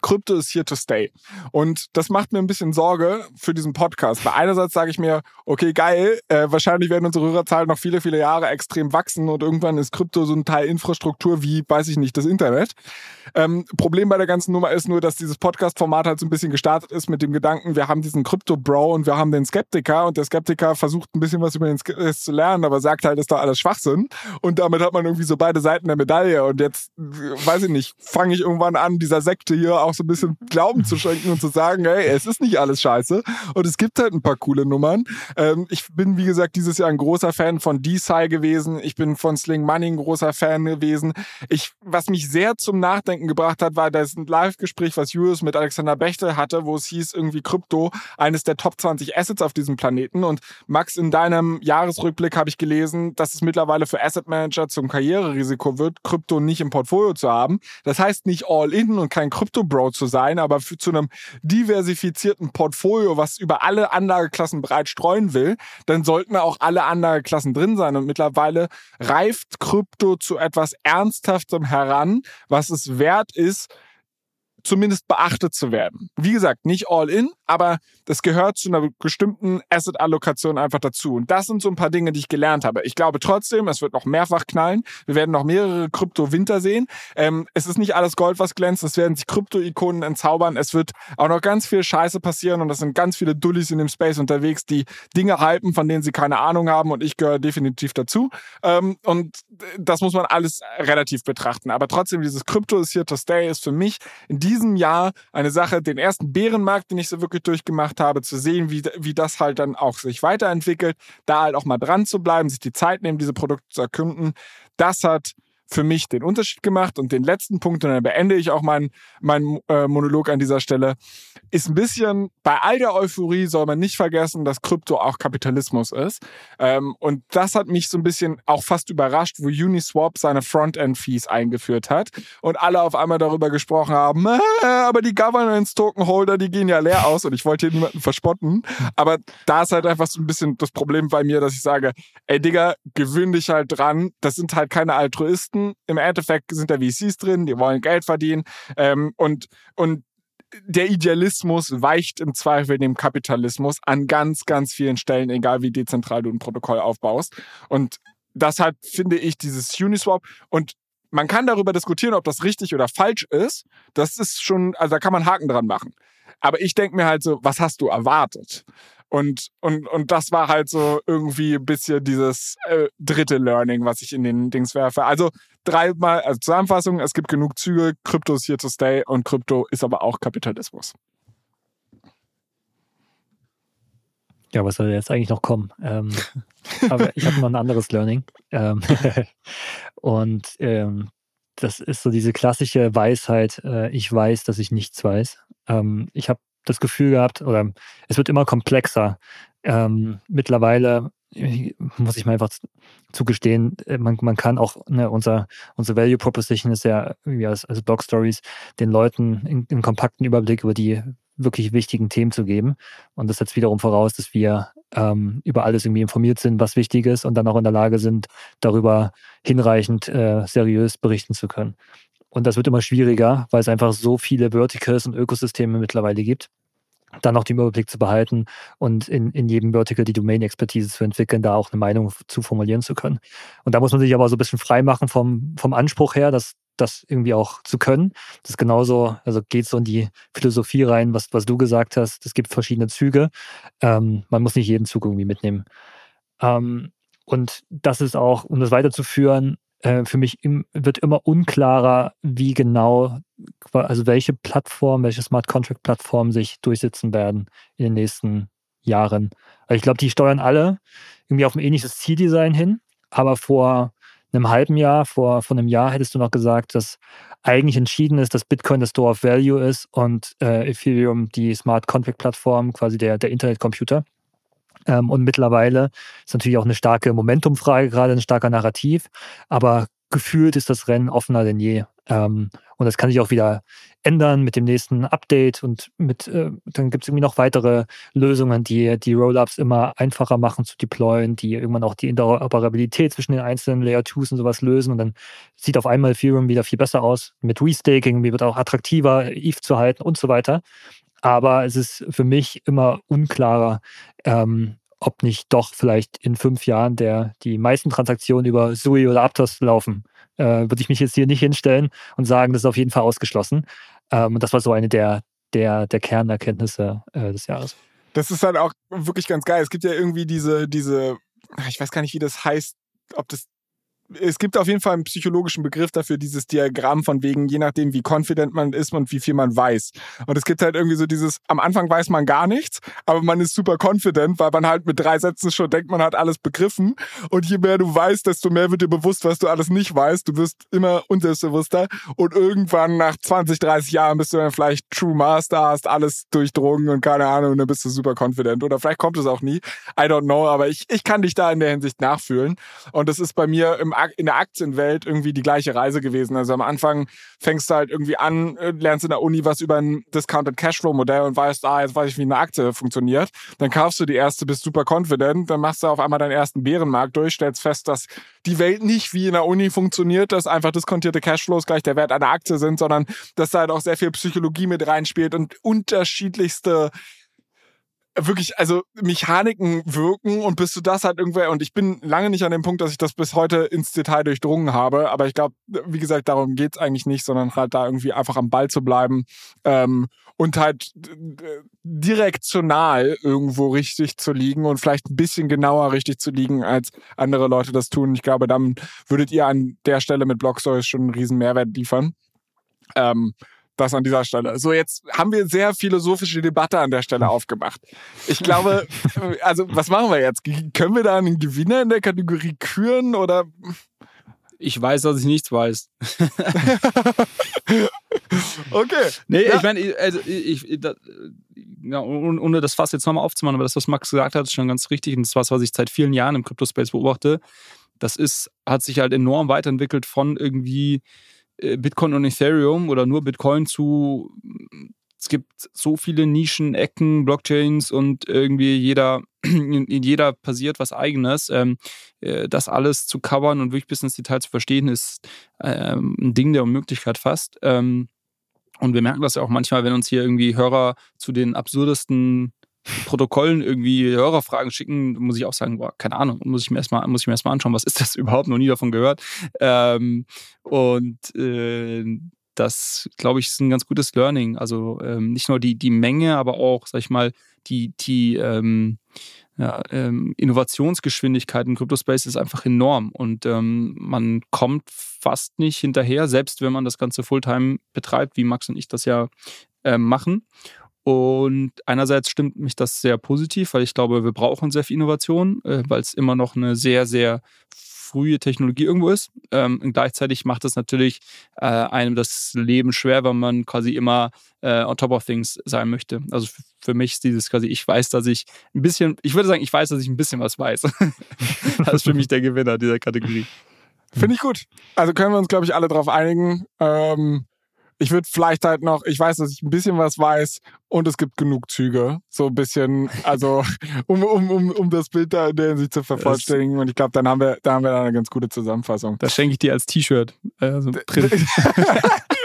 Krypto ist here to stay. Und das macht mir ein bisschen Sorge für diesen Podcast. Weil einerseits sage ich mir, okay, geil, äh, wahrscheinlich werden unsere Hörerzahlen noch viele, viele Jahre extrem wachsen und irgendwann ist Krypto so ein Teil Infrastruktur wie, weiß ich nicht, das Internet. Ähm, Problem bei der ganzen Nummer ist nur, dass dieses Podcast-Format halt so ein bisschen gestartet ist mit dem Gedanken, wir haben diesen Krypto-Bro und wir haben den Skeptiker und der Skeptiker versucht ein bisschen was über den Skeptiker zu lernen, aber sagt halt, ist doch alles Schwachsinn. Und damit hat man irgendwie so beide Seiten der Medaille und jetzt, weiß ich nicht, fange ich irgendwann an, dieser Sekte hier auch so ein bisschen Glauben zu schenken und zu sagen, hey, es ist nicht alles scheiße und es gibt halt ein paar coole Nummern. Ähm, ich bin, wie gesagt, dieses Jahr ein großer Fan von DeSci gewesen. Ich bin von Sling Money ein großer Fan gewesen. Ich, was mich sehr zum Nachdenken gebracht hat, war das Live-Gespräch, was Julius mit Alexander Bechtel hatte, wo es hieß, irgendwie Krypto, eines der Top 20 Assets auf diesem Planeten. Und Max, in deinem Jahresrückblick habe ich gelesen, dass es mittlerweile für Asset Manager zum Karriererisiko wird, Krypto nicht im Portfolio zu haben. Das heißt nicht all in und kein Krypto Bro zu sein, aber für, zu einem diversifizierten Portfolio, was über alle Anlageklassen breit streuen will, dann sollten auch alle Anlageklassen drin sein. Und mittlerweile reift Krypto zu etwas Ernsthaftem heran, was es wert ist, zumindest beachtet zu werden. Wie gesagt, nicht all in, aber das gehört zu einer bestimmten Asset-Allokation einfach dazu. Und das sind so ein paar Dinge, die ich gelernt habe. Ich glaube trotzdem, es wird noch mehrfach knallen. Wir werden noch mehrere Krypto-Winter sehen. Ähm, es ist nicht alles Gold, was glänzt. Es werden sich Krypto-Ikonen entzaubern. Es wird auch noch ganz viel Scheiße passieren und es sind ganz viele Dullis in dem Space unterwegs, die Dinge hypen, von denen sie keine Ahnung haben und ich gehöre definitiv dazu. Ähm, und das muss man alles relativ betrachten. Aber trotzdem, dieses Krypto ist here to stay, ist für mich in diesem Jahr eine Sache, den ersten Bärenmarkt, den ich so wirklich durchgemacht habe, zu sehen, wie, wie das halt dann auch sich weiterentwickelt, da halt auch mal dran zu bleiben, sich die Zeit nehmen, diese Produkte zu erkunden. Das hat für mich den Unterschied gemacht. Und den letzten Punkt, und dann beende ich auch meinen mein, äh, Monolog an dieser Stelle, ist ein bisschen, bei all der Euphorie soll man nicht vergessen, dass Krypto auch Kapitalismus ist. Ähm, und das hat mich so ein bisschen auch fast überrascht, wo Uniswap seine Frontend-Fees eingeführt hat und alle auf einmal darüber gesprochen haben, äh, aber die Governance-Token-Holder, die gehen ja leer aus und ich wollte hier niemanden verspotten. Aber da ist halt einfach so ein bisschen das Problem bei mir, dass ich sage, ey Digga, gewöhn dich halt dran. Das sind halt keine Altruisten im Endeffekt sind da VCs drin, die wollen Geld verdienen ähm, und, und der Idealismus weicht im Zweifel dem Kapitalismus an ganz, ganz vielen Stellen, egal wie dezentral du ein Protokoll aufbaust. Und das hat, finde ich, dieses Uniswap und man kann darüber diskutieren, ob das richtig oder falsch ist. Das ist schon, also da kann man Haken dran machen. Aber ich denke mir halt so, was hast du erwartet? Und, und, und das war halt so irgendwie ein bisschen dieses äh, dritte Learning, was ich in den Dings werfe. Also dreimal, also Zusammenfassung, es gibt genug Züge, Krypto ist here to stay und Krypto ist aber auch Kapitalismus. Ja, was soll jetzt eigentlich noch kommen? Ähm, aber ich habe noch ein anderes Learning. Ähm, und ähm, das ist so diese klassische Weisheit, äh, ich weiß, dass ich nichts weiß. Ähm, ich habe das Gefühl gehabt, oder es wird immer komplexer. Ähm, mittlerweile muss ich mal einfach zugestehen, äh, man, man kann auch, ne, unser, unsere Value Proposition ist ja wie als, als Blog Stories, den Leuten einen kompakten Überblick über die wirklich wichtigen Themen zu geben. Und das setzt wiederum voraus, dass wir ähm, über alles irgendwie informiert sind, was wichtig ist und dann auch in der Lage sind, darüber hinreichend äh, seriös berichten zu können. Und das wird immer schwieriger, weil es einfach so viele Verticals und Ökosysteme mittlerweile gibt. Dann noch den Überblick zu behalten und in, in jedem Vertical die Domain-Expertise zu entwickeln, da auch eine Meinung zu formulieren zu können. Und da muss man sich aber so ein bisschen frei machen vom, vom Anspruch her, dass das irgendwie auch zu können. Das ist genauso, also geht so in die Philosophie rein, was, was du gesagt hast. Es gibt verschiedene Züge. Ähm, man muss nicht jeden Zug irgendwie mitnehmen. Ähm, und das ist auch, um das weiterzuführen, äh, für mich im, wird immer unklarer, wie genau, also welche Plattform, welche Smart Contract Plattform sich durchsetzen werden in den nächsten Jahren. Also ich glaube, die steuern alle irgendwie auf ein ähnliches Zieldesign hin, aber vor einem halben Jahr, vor, vor einem Jahr hättest du noch gesagt, dass eigentlich entschieden ist, dass Bitcoin das Store of Value ist und äh, Ethereum die Smart Contract Plattform, quasi der, der Internetcomputer. Ähm, und mittlerweile ist natürlich auch eine starke Momentumfrage, gerade ein starker Narrativ. Aber gefühlt ist das Rennen offener denn je. Ähm, und das kann sich auch wieder ändern mit dem nächsten Update und mit, äh, dann gibt es irgendwie noch weitere Lösungen, die die Rollups immer einfacher machen zu deployen, die irgendwann auch die Interoperabilität zwischen den einzelnen Layer 2s und sowas lösen und dann sieht auf einmal Ethereum wieder viel besser aus. Mit Restaking wird auch attraktiver, ETH zu halten und so weiter. Aber es ist für mich immer unklarer, ähm, ob nicht doch vielleicht in fünf Jahren der, die meisten Transaktionen über Sui oder Aptos laufen. Äh, würde ich mich jetzt hier nicht hinstellen und sagen, das ist auf jeden Fall ausgeschlossen. Ähm, und das war so eine der, der, der Kernerkenntnisse äh, des Jahres. Das ist halt auch wirklich ganz geil. Es gibt ja irgendwie diese, diese, ich weiß gar nicht, wie das heißt, ob das es gibt auf jeden Fall einen psychologischen Begriff dafür, dieses Diagramm von wegen, je nachdem, wie confident man ist und wie viel man weiß. Und es gibt halt irgendwie so dieses, am Anfang weiß man gar nichts, aber man ist super confident, weil man halt mit drei Sätzen schon denkt, man hat alles begriffen. Und je mehr du weißt, desto mehr wird dir bewusst, was du alles nicht weißt. Du wirst immer unselbstbewusster. Und irgendwann nach 20, 30 Jahren bist du dann vielleicht True Master, hast alles durchdrungen und keine Ahnung, und dann bist du super confident. Oder vielleicht kommt es auch nie. I don't know, aber ich, ich kann dich da in der Hinsicht nachfühlen. Und das ist bei mir im in der Aktienwelt irgendwie die gleiche Reise gewesen. Also am Anfang fängst du halt irgendwie an, äh, lernst in der Uni was über ein Discounted Cashflow Modell und weißt, ah, jetzt weiß ich, wie eine Aktie funktioniert. Dann kaufst du die erste, bist super confident, dann machst du auf einmal deinen ersten Bärenmarkt durch, stellst fest, dass die Welt nicht wie in der Uni funktioniert, dass einfach diskontierte Cashflows gleich der Wert einer Aktie sind, sondern dass da halt auch sehr viel Psychologie mit reinspielt und unterschiedlichste wirklich, also Mechaniken wirken und bis du das halt irgendwer, und ich bin lange nicht an dem Punkt, dass ich das bis heute ins Detail durchdrungen habe, aber ich glaube, wie gesagt, darum geht's eigentlich nicht, sondern halt da irgendwie einfach am Ball zu bleiben ähm, und halt direktional irgendwo richtig zu liegen und vielleicht ein bisschen genauer richtig zu liegen, als andere Leute das tun. Ich glaube, dann würdet ihr an der Stelle mit Blockstories schon einen riesen Mehrwert liefern. Ähm, das an dieser Stelle. So, jetzt haben wir sehr philosophische Debatte an der Stelle aufgemacht. Ich glaube, also was machen wir jetzt? Können wir da einen Gewinner in der Kategorie küren oder? Ich weiß, dass ich nichts weiß. okay. Nee, ja. ich meine, also ich, ich das, ja, ohne das Fass jetzt nochmal aufzumachen, aber das, was Max gesagt hat, ist schon ganz richtig. Und das was, was ich seit vielen Jahren im Crypto-Space beobachte. Das ist, hat sich halt enorm weiterentwickelt von irgendwie Bitcoin und Ethereum oder nur Bitcoin zu es gibt so viele Nischen, Ecken, Blockchains und irgendwie jeder, in jeder passiert was eigenes. Ähm, äh, das alles zu covern und wirklich bis ins Detail zu verstehen, ist ähm, ein Ding der Unmöglichkeit fast. Ähm, und wir merken das ja auch manchmal, wenn uns hier irgendwie Hörer zu den absurdesten Protokollen irgendwie Hörerfragen schicken, muss ich auch sagen, boah, keine Ahnung, muss ich mir erstmal, muss anschauen, was ist das überhaupt, noch nie davon gehört. Ähm, und äh, das, glaube ich, ist ein ganz gutes Learning. Also ähm, nicht nur die, die Menge, aber auch, sag ich mal, die, die ähm, ja, ähm, Innovationsgeschwindigkeit im Crypto-Space ist einfach enorm und ähm, man kommt fast nicht hinterher, selbst wenn man das Ganze Fulltime betreibt, wie Max und ich das ja äh, machen. Und einerseits stimmt mich das sehr positiv, weil ich glaube, wir brauchen sehr viel Innovation, äh, weil es immer noch eine sehr, sehr frühe Technologie irgendwo ist. Ähm, gleichzeitig macht es natürlich äh, einem das Leben schwer, wenn man quasi immer äh, on top of things sein möchte. Also für mich ist dieses quasi, ich weiß, dass ich ein bisschen, ich würde sagen, ich weiß, dass ich ein bisschen was weiß. das ist für mich der Gewinner dieser Kategorie. Finde ich gut. Also können wir uns, glaube ich, alle darauf einigen. Ähm, ich würde vielleicht halt noch, ich weiß, dass ich ein bisschen was weiß und es gibt genug Züge. So ein bisschen, also um, um, um, um das Bild da in der Hinsicht zu vervollständigen. Und ich glaube, dann haben wir, da haben wir eine ganz gute Zusammenfassung. Das schenke ich dir als T-Shirt. Also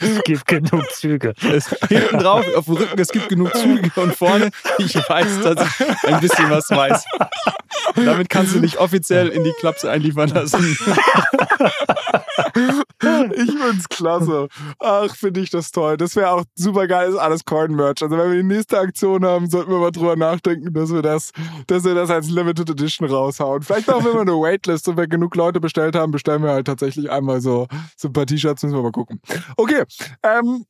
es gibt genug Züge. Es, hinten drauf, auf dem Rücken, es gibt genug Züge und vorne, ich weiß, dass ich ein bisschen was weiß. Damit kannst du dich offiziell in die Klaps einliefern lassen. Ich find's klasse. Ach, finde ich das toll. Das wäre auch super geil, ist alles Coin-Merch. Also wenn wir die nächste Aktion haben, sollten wir mal drüber nachdenken, dass wir das, dass wir das als Limited Edition raushauen. Vielleicht auch, wenn wir eine Waitlist und wir genug Leute bestellt haben, bestellen wir halt tatsächlich einmal so, so ein paar T-Shirts, müssen wir mal gucken. Okay, ähm,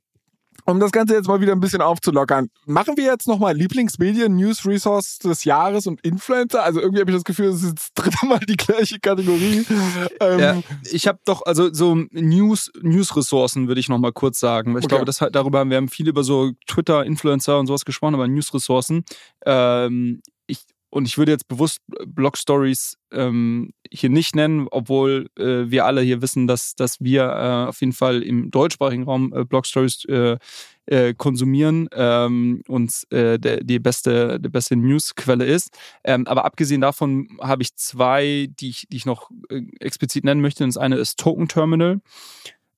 um das Ganze jetzt mal wieder ein bisschen aufzulockern, machen wir jetzt nochmal Lieblingsmedien, News Resource des Jahres und Influencer? Also irgendwie habe ich das Gefühl, es ist das dritte Mal die gleiche Kategorie. Ähm ja, ich habe doch, also so News, News-Ressourcen würde ich nochmal kurz sagen. Weil ich okay. glaube, das, darüber haben wir haben viel über so Twitter, Influencer und sowas gesprochen, aber News-Ressourcen. Ähm, und ich würde jetzt bewusst Blog Stories ähm, hier nicht nennen, obwohl äh, wir alle hier wissen, dass, dass wir äh, auf jeden Fall im deutschsprachigen Raum äh, Blog Stories äh, äh, konsumieren ähm, und äh, der, die beste, die beste Newsquelle ist. Ähm, aber abgesehen davon habe ich zwei, die ich, die ich noch explizit nennen möchte. Das eine ist Token Terminal.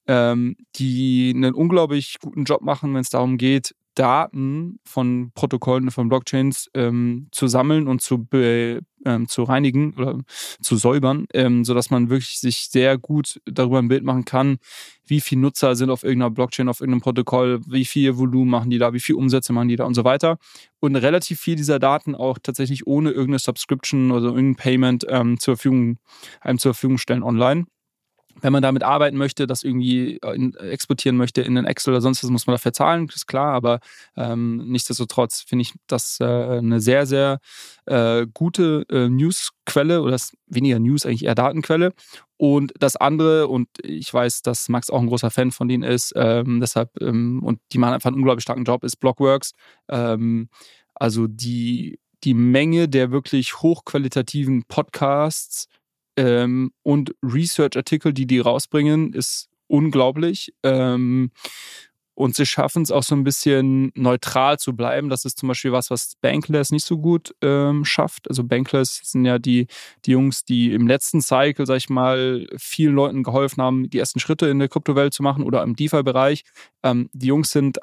Ähm, die einen unglaublich guten Job machen, wenn es darum geht, Daten von Protokollen, von Blockchains ähm, zu sammeln und zu, be, ähm, zu reinigen oder zu säubern, ähm, sodass man wirklich sich sehr gut darüber ein Bild machen kann, wie viele Nutzer sind auf irgendeiner Blockchain, auf irgendeinem Protokoll, wie viel Volumen machen die da, wie viel Umsätze machen die da und so weiter. Und relativ viel dieser Daten auch tatsächlich ohne irgendeine Subscription oder irgendein Payment ähm, zur Verfügung, einem zur Verfügung stellen online wenn man damit arbeiten möchte, das irgendwie äh, exportieren möchte in den Excel oder sonst was, muss man dafür zahlen, ist klar, aber ähm, nichtsdestotrotz finde ich das äh, eine sehr, sehr äh, gute äh, Newsquelle oder weniger News, eigentlich eher Datenquelle. Und das andere, und ich weiß, dass Max auch ein großer Fan von denen ist, ähm, deshalb, ähm, und die machen einfach einen unglaublich starken Job, ist Blockworks. Ähm, also die, die Menge der wirklich hochqualitativen Podcasts, ähm, und Research-Artikel, die die rausbringen, ist unglaublich. Ähm, und sie schaffen es auch so ein bisschen neutral zu bleiben. Das ist zum Beispiel was, was Bankless nicht so gut ähm, schafft. Also Bankless sind ja die, die Jungs, die im letzten Cycle, sag ich mal, vielen Leuten geholfen haben, die ersten Schritte in der Kryptowelt zu machen oder im DeFi-Bereich. Ähm, die Jungs sind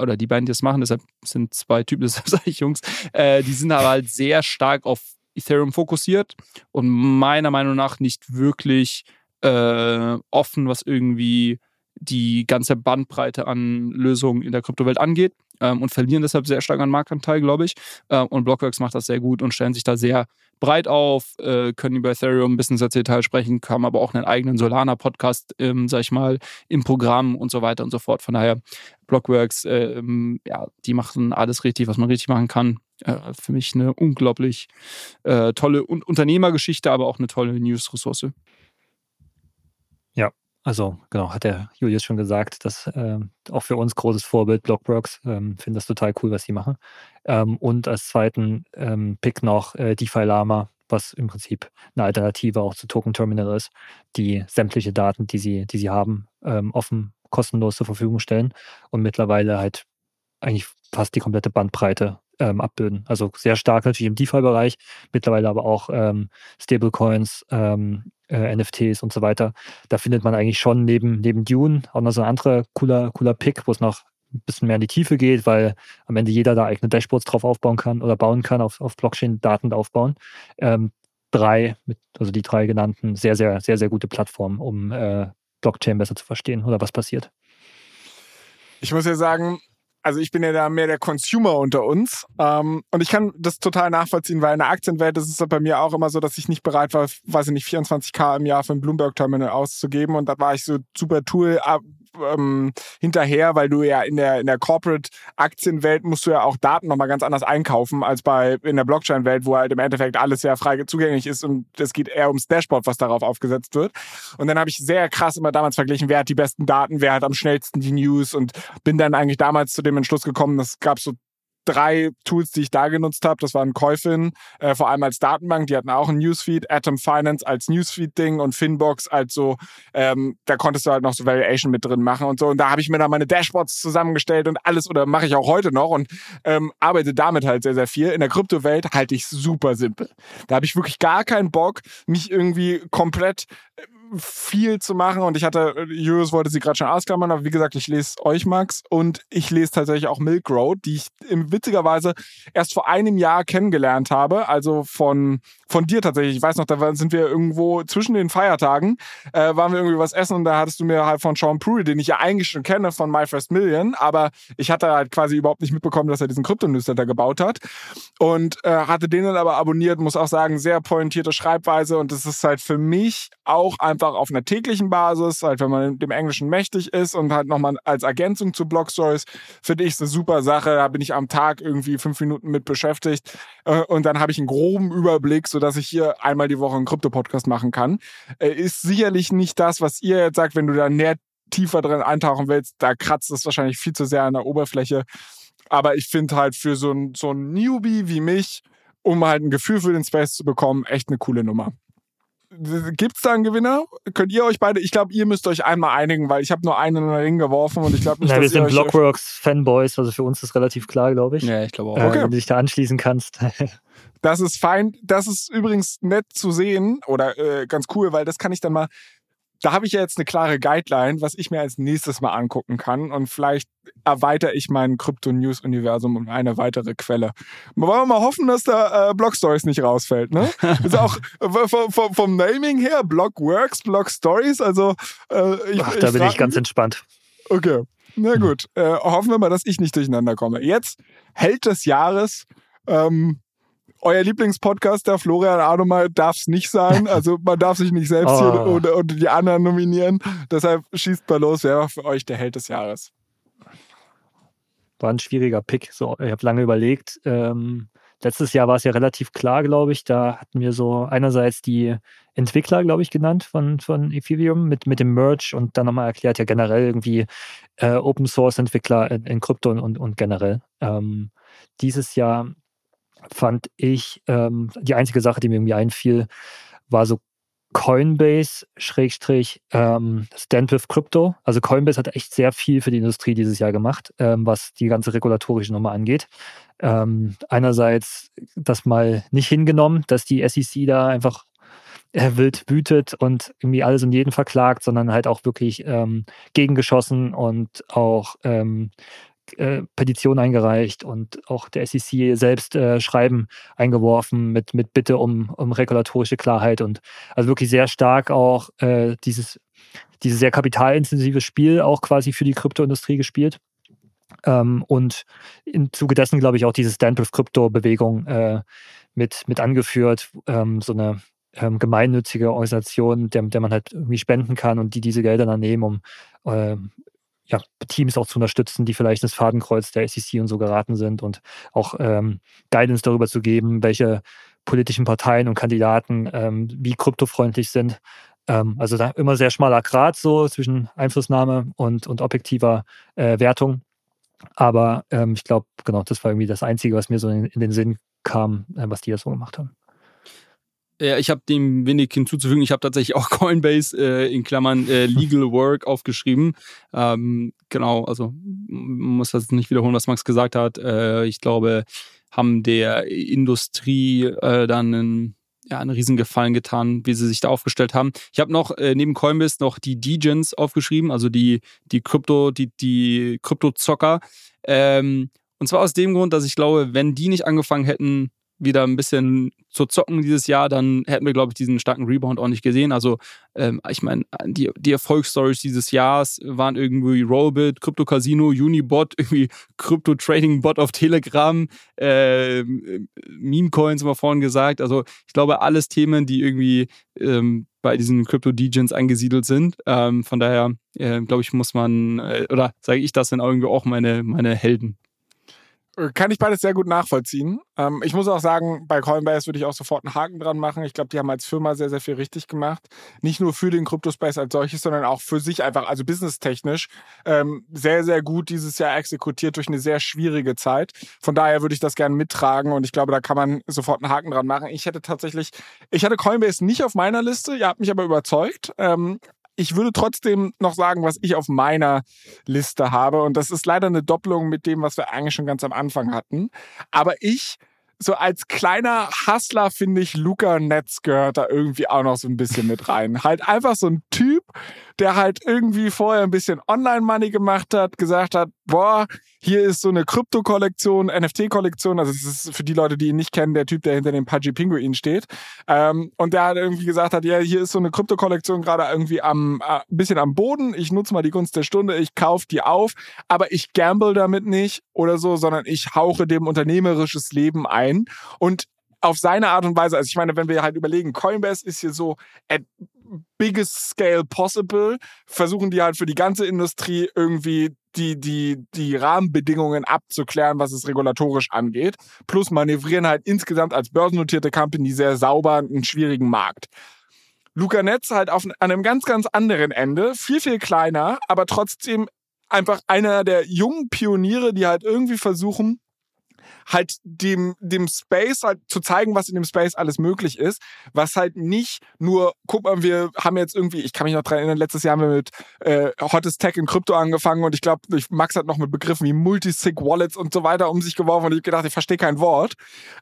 oder die beiden, die das machen, deshalb sind zwei Typen, deshalb sage ich Jungs, äh, die sind aber halt sehr stark auf Ethereum fokussiert und meiner Meinung nach nicht wirklich äh, offen, was irgendwie die ganze Bandbreite an Lösungen in der Kryptowelt angeht ähm, und verlieren deshalb sehr stark an Marktanteil, glaube ich. Ähm, und Blockworks macht das sehr gut und stellen sich da sehr breit auf, äh, können über Ethereum ein bisschen ins Detail sprechen, haben aber auch einen eigenen Solana-Podcast, ähm, sag ich mal, im Programm und so weiter und so fort. Von daher, Blockworks, äh, ja, die machen alles richtig, was man richtig machen kann. Äh, für mich eine unglaublich äh, tolle Unternehmergeschichte, aber auch eine tolle News-Ressource. Also genau, hat der Julius schon gesagt, dass äh, auch für uns großes Vorbild Blockworks. Ähm, Finde das total cool, was sie machen. Ähm, und als zweiten ähm, Pick noch äh, DeFi Lama, was im Prinzip eine Alternative auch zu Token Terminal ist, die sämtliche Daten, die sie, die sie haben, ähm, offen, kostenlos zur Verfügung stellen und mittlerweile halt eigentlich fast die komplette Bandbreite ähm, abbilden. Also sehr stark natürlich im DeFi-Bereich, mittlerweile aber auch ähm, Stablecoins, ähm, äh, NFTs und so weiter. Da findet man eigentlich schon neben, neben Dune auch noch so ein anderer cooler, cooler Pick, wo es noch ein bisschen mehr in die Tiefe geht, weil am Ende jeder da eigene Dashboards drauf aufbauen kann oder bauen kann, auf, auf Blockchain-Daten aufbauen. Ähm, drei, mit, also die drei genannten, sehr, sehr, sehr, sehr gute Plattformen, um äh, Blockchain besser zu verstehen oder was passiert. Ich muss ja sagen, also ich bin ja da mehr der Consumer unter uns. Ähm, und ich kann das total nachvollziehen, weil in der Aktienwelt ist es bei mir auch immer so, dass ich nicht bereit war, weiß ich nicht, 24k im Jahr für ein Bloomberg-Terminal auszugeben. Und da war ich so super Tool, ähm, hinterher, weil du ja in der, in der Corporate-Aktienwelt musst du ja auch Daten nochmal ganz anders einkaufen als bei in der Blockchain-Welt, wo halt im Endeffekt alles sehr frei zugänglich ist und es geht eher ums Dashboard, was darauf aufgesetzt wird. Und dann habe ich sehr krass immer damals verglichen, wer hat die besten Daten, wer hat am schnellsten die News und bin dann eigentlich damals zu dem Entschluss gekommen, das gab so drei Tools, die ich da genutzt habe. Das waren Käufin, äh, vor allem als Datenbank. Die hatten auch ein Newsfeed, Atom Finance als Newsfeed-Ding und Finbox als so, ähm, da konntest du halt noch so Valuation mit drin machen und so. Und da habe ich mir dann meine Dashboards zusammengestellt und alles, oder mache ich auch heute noch und ähm, arbeite damit halt sehr, sehr viel. In der Kryptowelt halte ich super simpel. Da habe ich wirklich gar keinen Bock, mich irgendwie komplett äh, viel zu machen und ich hatte, Julius wollte sie gerade schon ausklammern, aber wie gesagt, ich lese euch, Max, und ich lese tatsächlich auch Milk Road, die ich witzigerweise erst vor einem Jahr kennengelernt habe, also von, von dir tatsächlich. Ich weiß noch, da sind wir irgendwo zwischen den Feiertagen, äh, waren wir irgendwie was essen und da hattest du mir halt von Sean Prury, den ich ja eigentlich schon kenne von My First Million, aber ich hatte halt quasi überhaupt nicht mitbekommen, dass er diesen Krypto-Newsletter gebaut hat und äh, hatte den dann aber abonniert, muss auch sagen, sehr pointierte Schreibweise und das ist halt für mich auch einfach einfach auf einer täglichen Basis, halt wenn man dem Englischen mächtig ist und halt nochmal als Ergänzung zu Blog Stories, finde ich es eine super Sache. Da bin ich am Tag irgendwie fünf Minuten mit beschäftigt äh, und dann habe ich einen groben Überblick, sodass ich hier einmal die Woche einen Krypto-Podcast machen kann. Äh, ist sicherlich nicht das, was ihr jetzt sagt, wenn du da näher tiefer drin eintauchen willst, da kratzt es wahrscheinlich viel zu sehr an der Oberfläche. Aber ich finde halt für so ein, so ein Newbie wie mich, um halt ein Gefühl für den Space zu bekommen, echt eine coole Nummer. Gibt es da einen Gewinner? Könnt ihr euch beide, ich glaube, ihr müsst euch einmal einigen, weil ich habe nur einen in den Ring geworfen und ich glaube nicht, Na, dass wir sind Blockworks-Fanboys, also für uns ist relativ klar, glaube ich. Ja, ich glaube auch. Äh, okay. Wenn du dich da anschließen kannst. das ist fein. Das ist übrigens nett zu sehen oder äh, ganz cool, weil das kann ich dann mal da habe ich ja jetzt eine klare Guideline, was ich mir als nächstes mal angucken kann. Und vielleicht erweitere ich mein Krypto-News-Universum um eine weitere Quelle. Wollen wir mal hoffen, dass da äh, Blog Stories nicht rausfällt, ne? Ist auch vom, vom, vom, Naming her, Blog Works, Blog Stories, also äh, ich, Ach, da ich bin ich ganz entspannt. Okay. Na hm. gut, äh, hoffen wir mal, dass ich nicht durcheinander komme. Jetzt Held des Jahres. Ähm, euer Lieblingspodcast, der Florian Adomar, darf es nicht sein. Also man darf sich nicht selbst oh. hier oder, oder die anderen nominieren. Deshalb schießt mal los, wer war für euch der Held des Jahres? War ein schwieriger Pick. So, ich habe lange überlegt. Ähm, letztes Jahr war es ja relativ klar, glaube ich. Da hatten wir so einerseits die Entwickler, glaube ich, genannt von, von Ethereum mit, mit dem Merge und dann nochmal erklärt ja generell irgendwie äh, Open Source Entwickler in, in Krypto und, und generell. Ähm, dieses Jahr fand ich, ähm, die einzige Sache, die mir irgendwie einfiel, war so Coinbase Schrägstrich ähm, Stand with Crypto. Also Coinbase hat echt sehr viel für die Industrie dieses Jahr gemacht, ähm, was die ganze regulatorische Nummer angeht. Ähm, einerseits das mal nicht hingenommen, dass die SEC da einfach äh, wild wütet und irgendwie alles und jeden verklagt, sondern halt auch wirklich ähm, gegengeschossen und auch ähm, äh, Petition eingereicht und auch der SEC selbst äh, Schreiben eingeworfen mit, mit Bitte um, um regulatorische Klarheit und also wirklich sehr stark auch äh, dieses, dieses sehr kapitalintensive Spiel auch quasi für die Kryptoindustrie gespielt. Ähm, und im Zuge dessen, glaube ich, auch diese Stand with Crypto-Bewegung äh, mit, mit angeführt, ähm, so eine ähm, gemeinnützige Organisation, der, der man halt irgendwie spenden kann und die diese Gelder dann nehmen, um ähm, ja, Teams auch zu unterstützen, die vielleicht ins Fadenkreuz der SEC und so geraten sind und auch ähm, Guidance darüber zu geben, welche politischen Parteien und Kandidaten ähm, wie kryptofreundlich sind. Ähm, also da immer sehr schmaler Grad so zwischen Einflussnahme und, und objektiver äh, Wertung. Aber ähm, ich glaube, genau, das war irgendwie das Einzige, was mir so in, in den Sinn kam, äh, was die da so gemacht haben. Ja, ich habe dem wenig hinzuzufügen. Ich habe tatsächlich auch Coinbase äh, in Klammern äh, Legal Work aufgeschrieben. Ähm, genau, also muss das nicht wiederholen, was Max gesagt hat. Äh, ich glaube, haben der Industrie äh, dann einen, ja, einen riesen Gefallen getan, wie sie sich da aufgestellt haben. Ich habe noch äh, neben Coinbase noch die Degens aufgeschrieben, also die die Krypto, die die Kryptozocker. Ähm, und zwar aus dem Grund, dass ich glaube, wenn die nicht angefangen hätten, wieder ein bisschen zu zocken dieses Jahr, dann hätten wir, glaube ich, diesen starken Rebound auch nicht gesehen. Also, ähm, ich meine, die, die Erfolgsstories dieses Jahres waren irgendwie Rollbit, Crypto Casino, Unibot, irgendwie Crypto Trading Bot auf Telegram, äh, Meme Coins, haben wir vorhin gesagt. Also, ich glaube, alles Themen, die irgendwie ähm, bei diesen Crypto Degens angesiedelt sind. Ähm, von daher, äh, glaube ich, muss man, äh, oder sage ich das dann irgendwie auch meine, meine Helden. Kann ich beides sehr gut nachvollziehen. Ähm, ich muss auch sagen, bei Coinbase würde ich auch sofort einen Haken dran machen. Ich glaube, die haben als Firma sehr, sehr viel richtig gemacht. Nicht nur für den Kryptospace als solches, sondern auch für sich einfach, also businesstechnisch, ähm, sehr, sehr gut dieses Jahr exekutiert durch eine sehr schwierige Zeit. Von daher würde ich das gerne mittragen und ich glaube, da kann man sofort einen Haken dran machen. Ich hätte tatsächlich, ich hatte Coinbase nicht auf meiner Liste, ihr habt mich aber überzeugt. Ähm, ich würde trotzdem noch sagen, was ich auf meiner Liste habe. Und das ist leider eine Doppelung mit dem, was wir eigentlich schon ganz am Anfang hatten. Aber ich so als kleiner Hustler finde ich, Luca Netz gehört da irgendwie auch noch so ein bisschen mit rein. halt einfach so ein Typ, der halt irgendwie vorher ein bisschen Online-Money gemacht hat, gesagt hat, boah, hier ist so eine Krypto-Kollektion, NFT-Kollektion, also das ist für die Leute, die ihn nicht kennen, der Typ, der hinter dem Pudgy Pinguin steht. Ähm, und der hat irgendwie gesagt hat, ja, hier ist so eine Krypto-Kollektion gerade irgendwie am äh, bisschen am Boden. Ich nutze mal die Gunst der Stunde, ich kaufe die auf, aber ich gamble damit nicht oder so, sondern ich hauche dem unternehmerisches Leben ein. Und auf seine Art und Weise, also ich meine, wenn wir halt überlegen, Coinbase ist hier so at biggest scale possible, versuchen die halt für die ganze Industrie irgendwie die, die, die Rahmenbedingungen abzuklären, was es regulatorisch angeht. Plus manövrieren halt insgesamt als börsennotierte Company sehr sauber einen schwierigen Markt. Luca Netz halt auf einem ganz, ganz anderen Ende, viel, viel kleiner, aber trotzdem einfach einer der jungen Pioniere, die halt irgendwie versuchen, halt dem, dem Space halt zu zeigen, was in dem Space alles möglich ist, was halt nicht nur, guck mal, wir haben jetzt irgendwie, ich kann mich noch dran erinnern, letztes Jahr haben wir mit äh, Hottest Tech in Krypto angefangen und ich glaube, Max hat noch mit Begriffen wie Multisig Wallets und so weiter um sich geworfen und ich gedacht, ich verstehe kein Wort.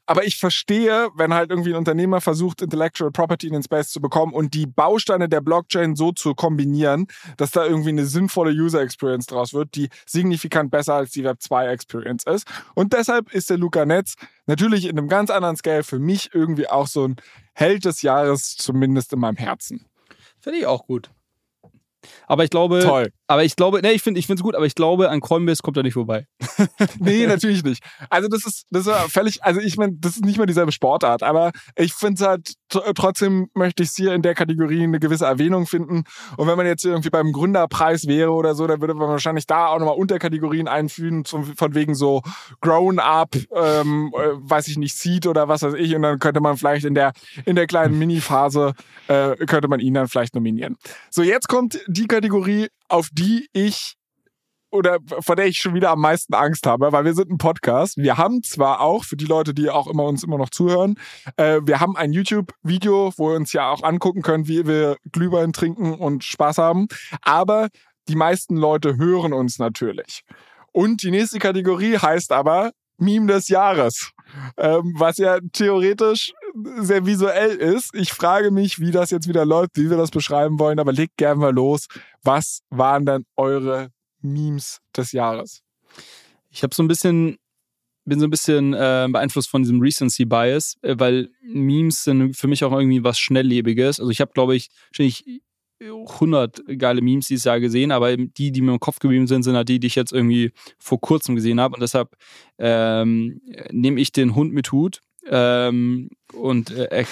Aber ich verstehe, wenn halt irgendwie ein Unternehmer versucht, Intellectual Property in den Space zu bekommen und die Bausteine der Blockchain so zu kombinieren, dass da irgendwie eine sinnvolle User Experience draus wird, die signifikant besser als die Web 2 Experience ist. Und deshalb ist der Luca Netz natürlich in einem ganz anderen Scale für mich irgendwie auch so ein Held des Jahres, zumindest in meinem Herzen. Finde ich auch gut. Aber ich glaube, Toll. Aber ich glaube, ne, ich finde, ich finde es gut, aber ich glaube, an Coinbase kommt er nicht vorbei. nee, natürlich nicht. Also das ist, das ist völlig, also ich meine, das ist nicht mal dieselbe Sportart, aber ich finde es halt trotzdem möchte ich es hier in der Kategorie eine gewisse Erwähnung finden. Und wenn man jetzt irgendwie beim Gründerpreis wäre oder so, dann würde man wahrscheinlich da auch nochmal Unterkategorien einfügen, zum, von wegen so Grown Up, ähm, äh, weiß ich nicht, Seed oder was weiß ich. Und dann könnte man vielleicht in der in der kleinen Mini-Phase äh, könnte man ihn dann vielleicht nominieren. So, jetzt kommt die Kategorie, auf die ich oder vor der ich schon wieder am meisten Angst habe, weil wir sind ein Podcast. Wir haben zwar auch, für die Leute, die auch immer uns immer noch zuhören, äh, wir haben ein YouTube-Video, wo ihr uns ja auch angucken könnt, wie wir Glühwein trinken und Spaß haben. Aber die meisten Leute hören uns natürlich. Und die nächste Kategorie heißt aber Meme des Jahres, ähm, was ja theoretisch sehr visuell ist. Ich frage mich, wie das jetzt wieder läuft, wie wir das beschreiben wollen, aber legt gerne mal los. Was waren denn eure Memes des Jahres? Ich habe so ein bisschen bin so ein bisschen äh, beeinflusst von diesem Recency Bias, äh, weil Memes sind für mich auch irgendwie was Schnelllebiges. Also ich habe, glaube ich, wahrscheinlich 100 geile Memes dieses Jahr gesehen, aber die, die mir im Kopf geblieben sind, sind halt die, die ich jetzt irgendwie vor kurzem gesehen habe. Und deshalb ähm, nehme ich den Hund mit Hut ähm, und äh,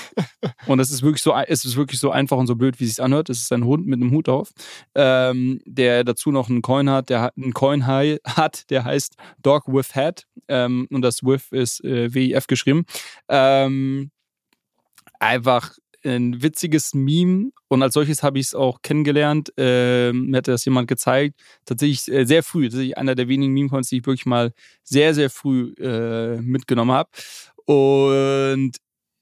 und es ist wirklich so, es ist wirklich so einfach und so blöd, wie es sich anhört. Es ist ein Hund mit einem Hut auf, ähm, der dazu noch einen Coin hat, der einen Coin hat, der heißt Dog with Hat ähm, und das with ist äh, WIF geschrieben. Ähm, einfach ein witziges Meme und als solches habe ich es auch kennengelernt. Ähm, mir hatte das jemand gezeigt. Tatsächlich äh, sehr früh. Tatsächlich einer der wenigen Meme-Coins, die ich wirklich mal sehr, sehr früh äh, mitgenommen habe. Und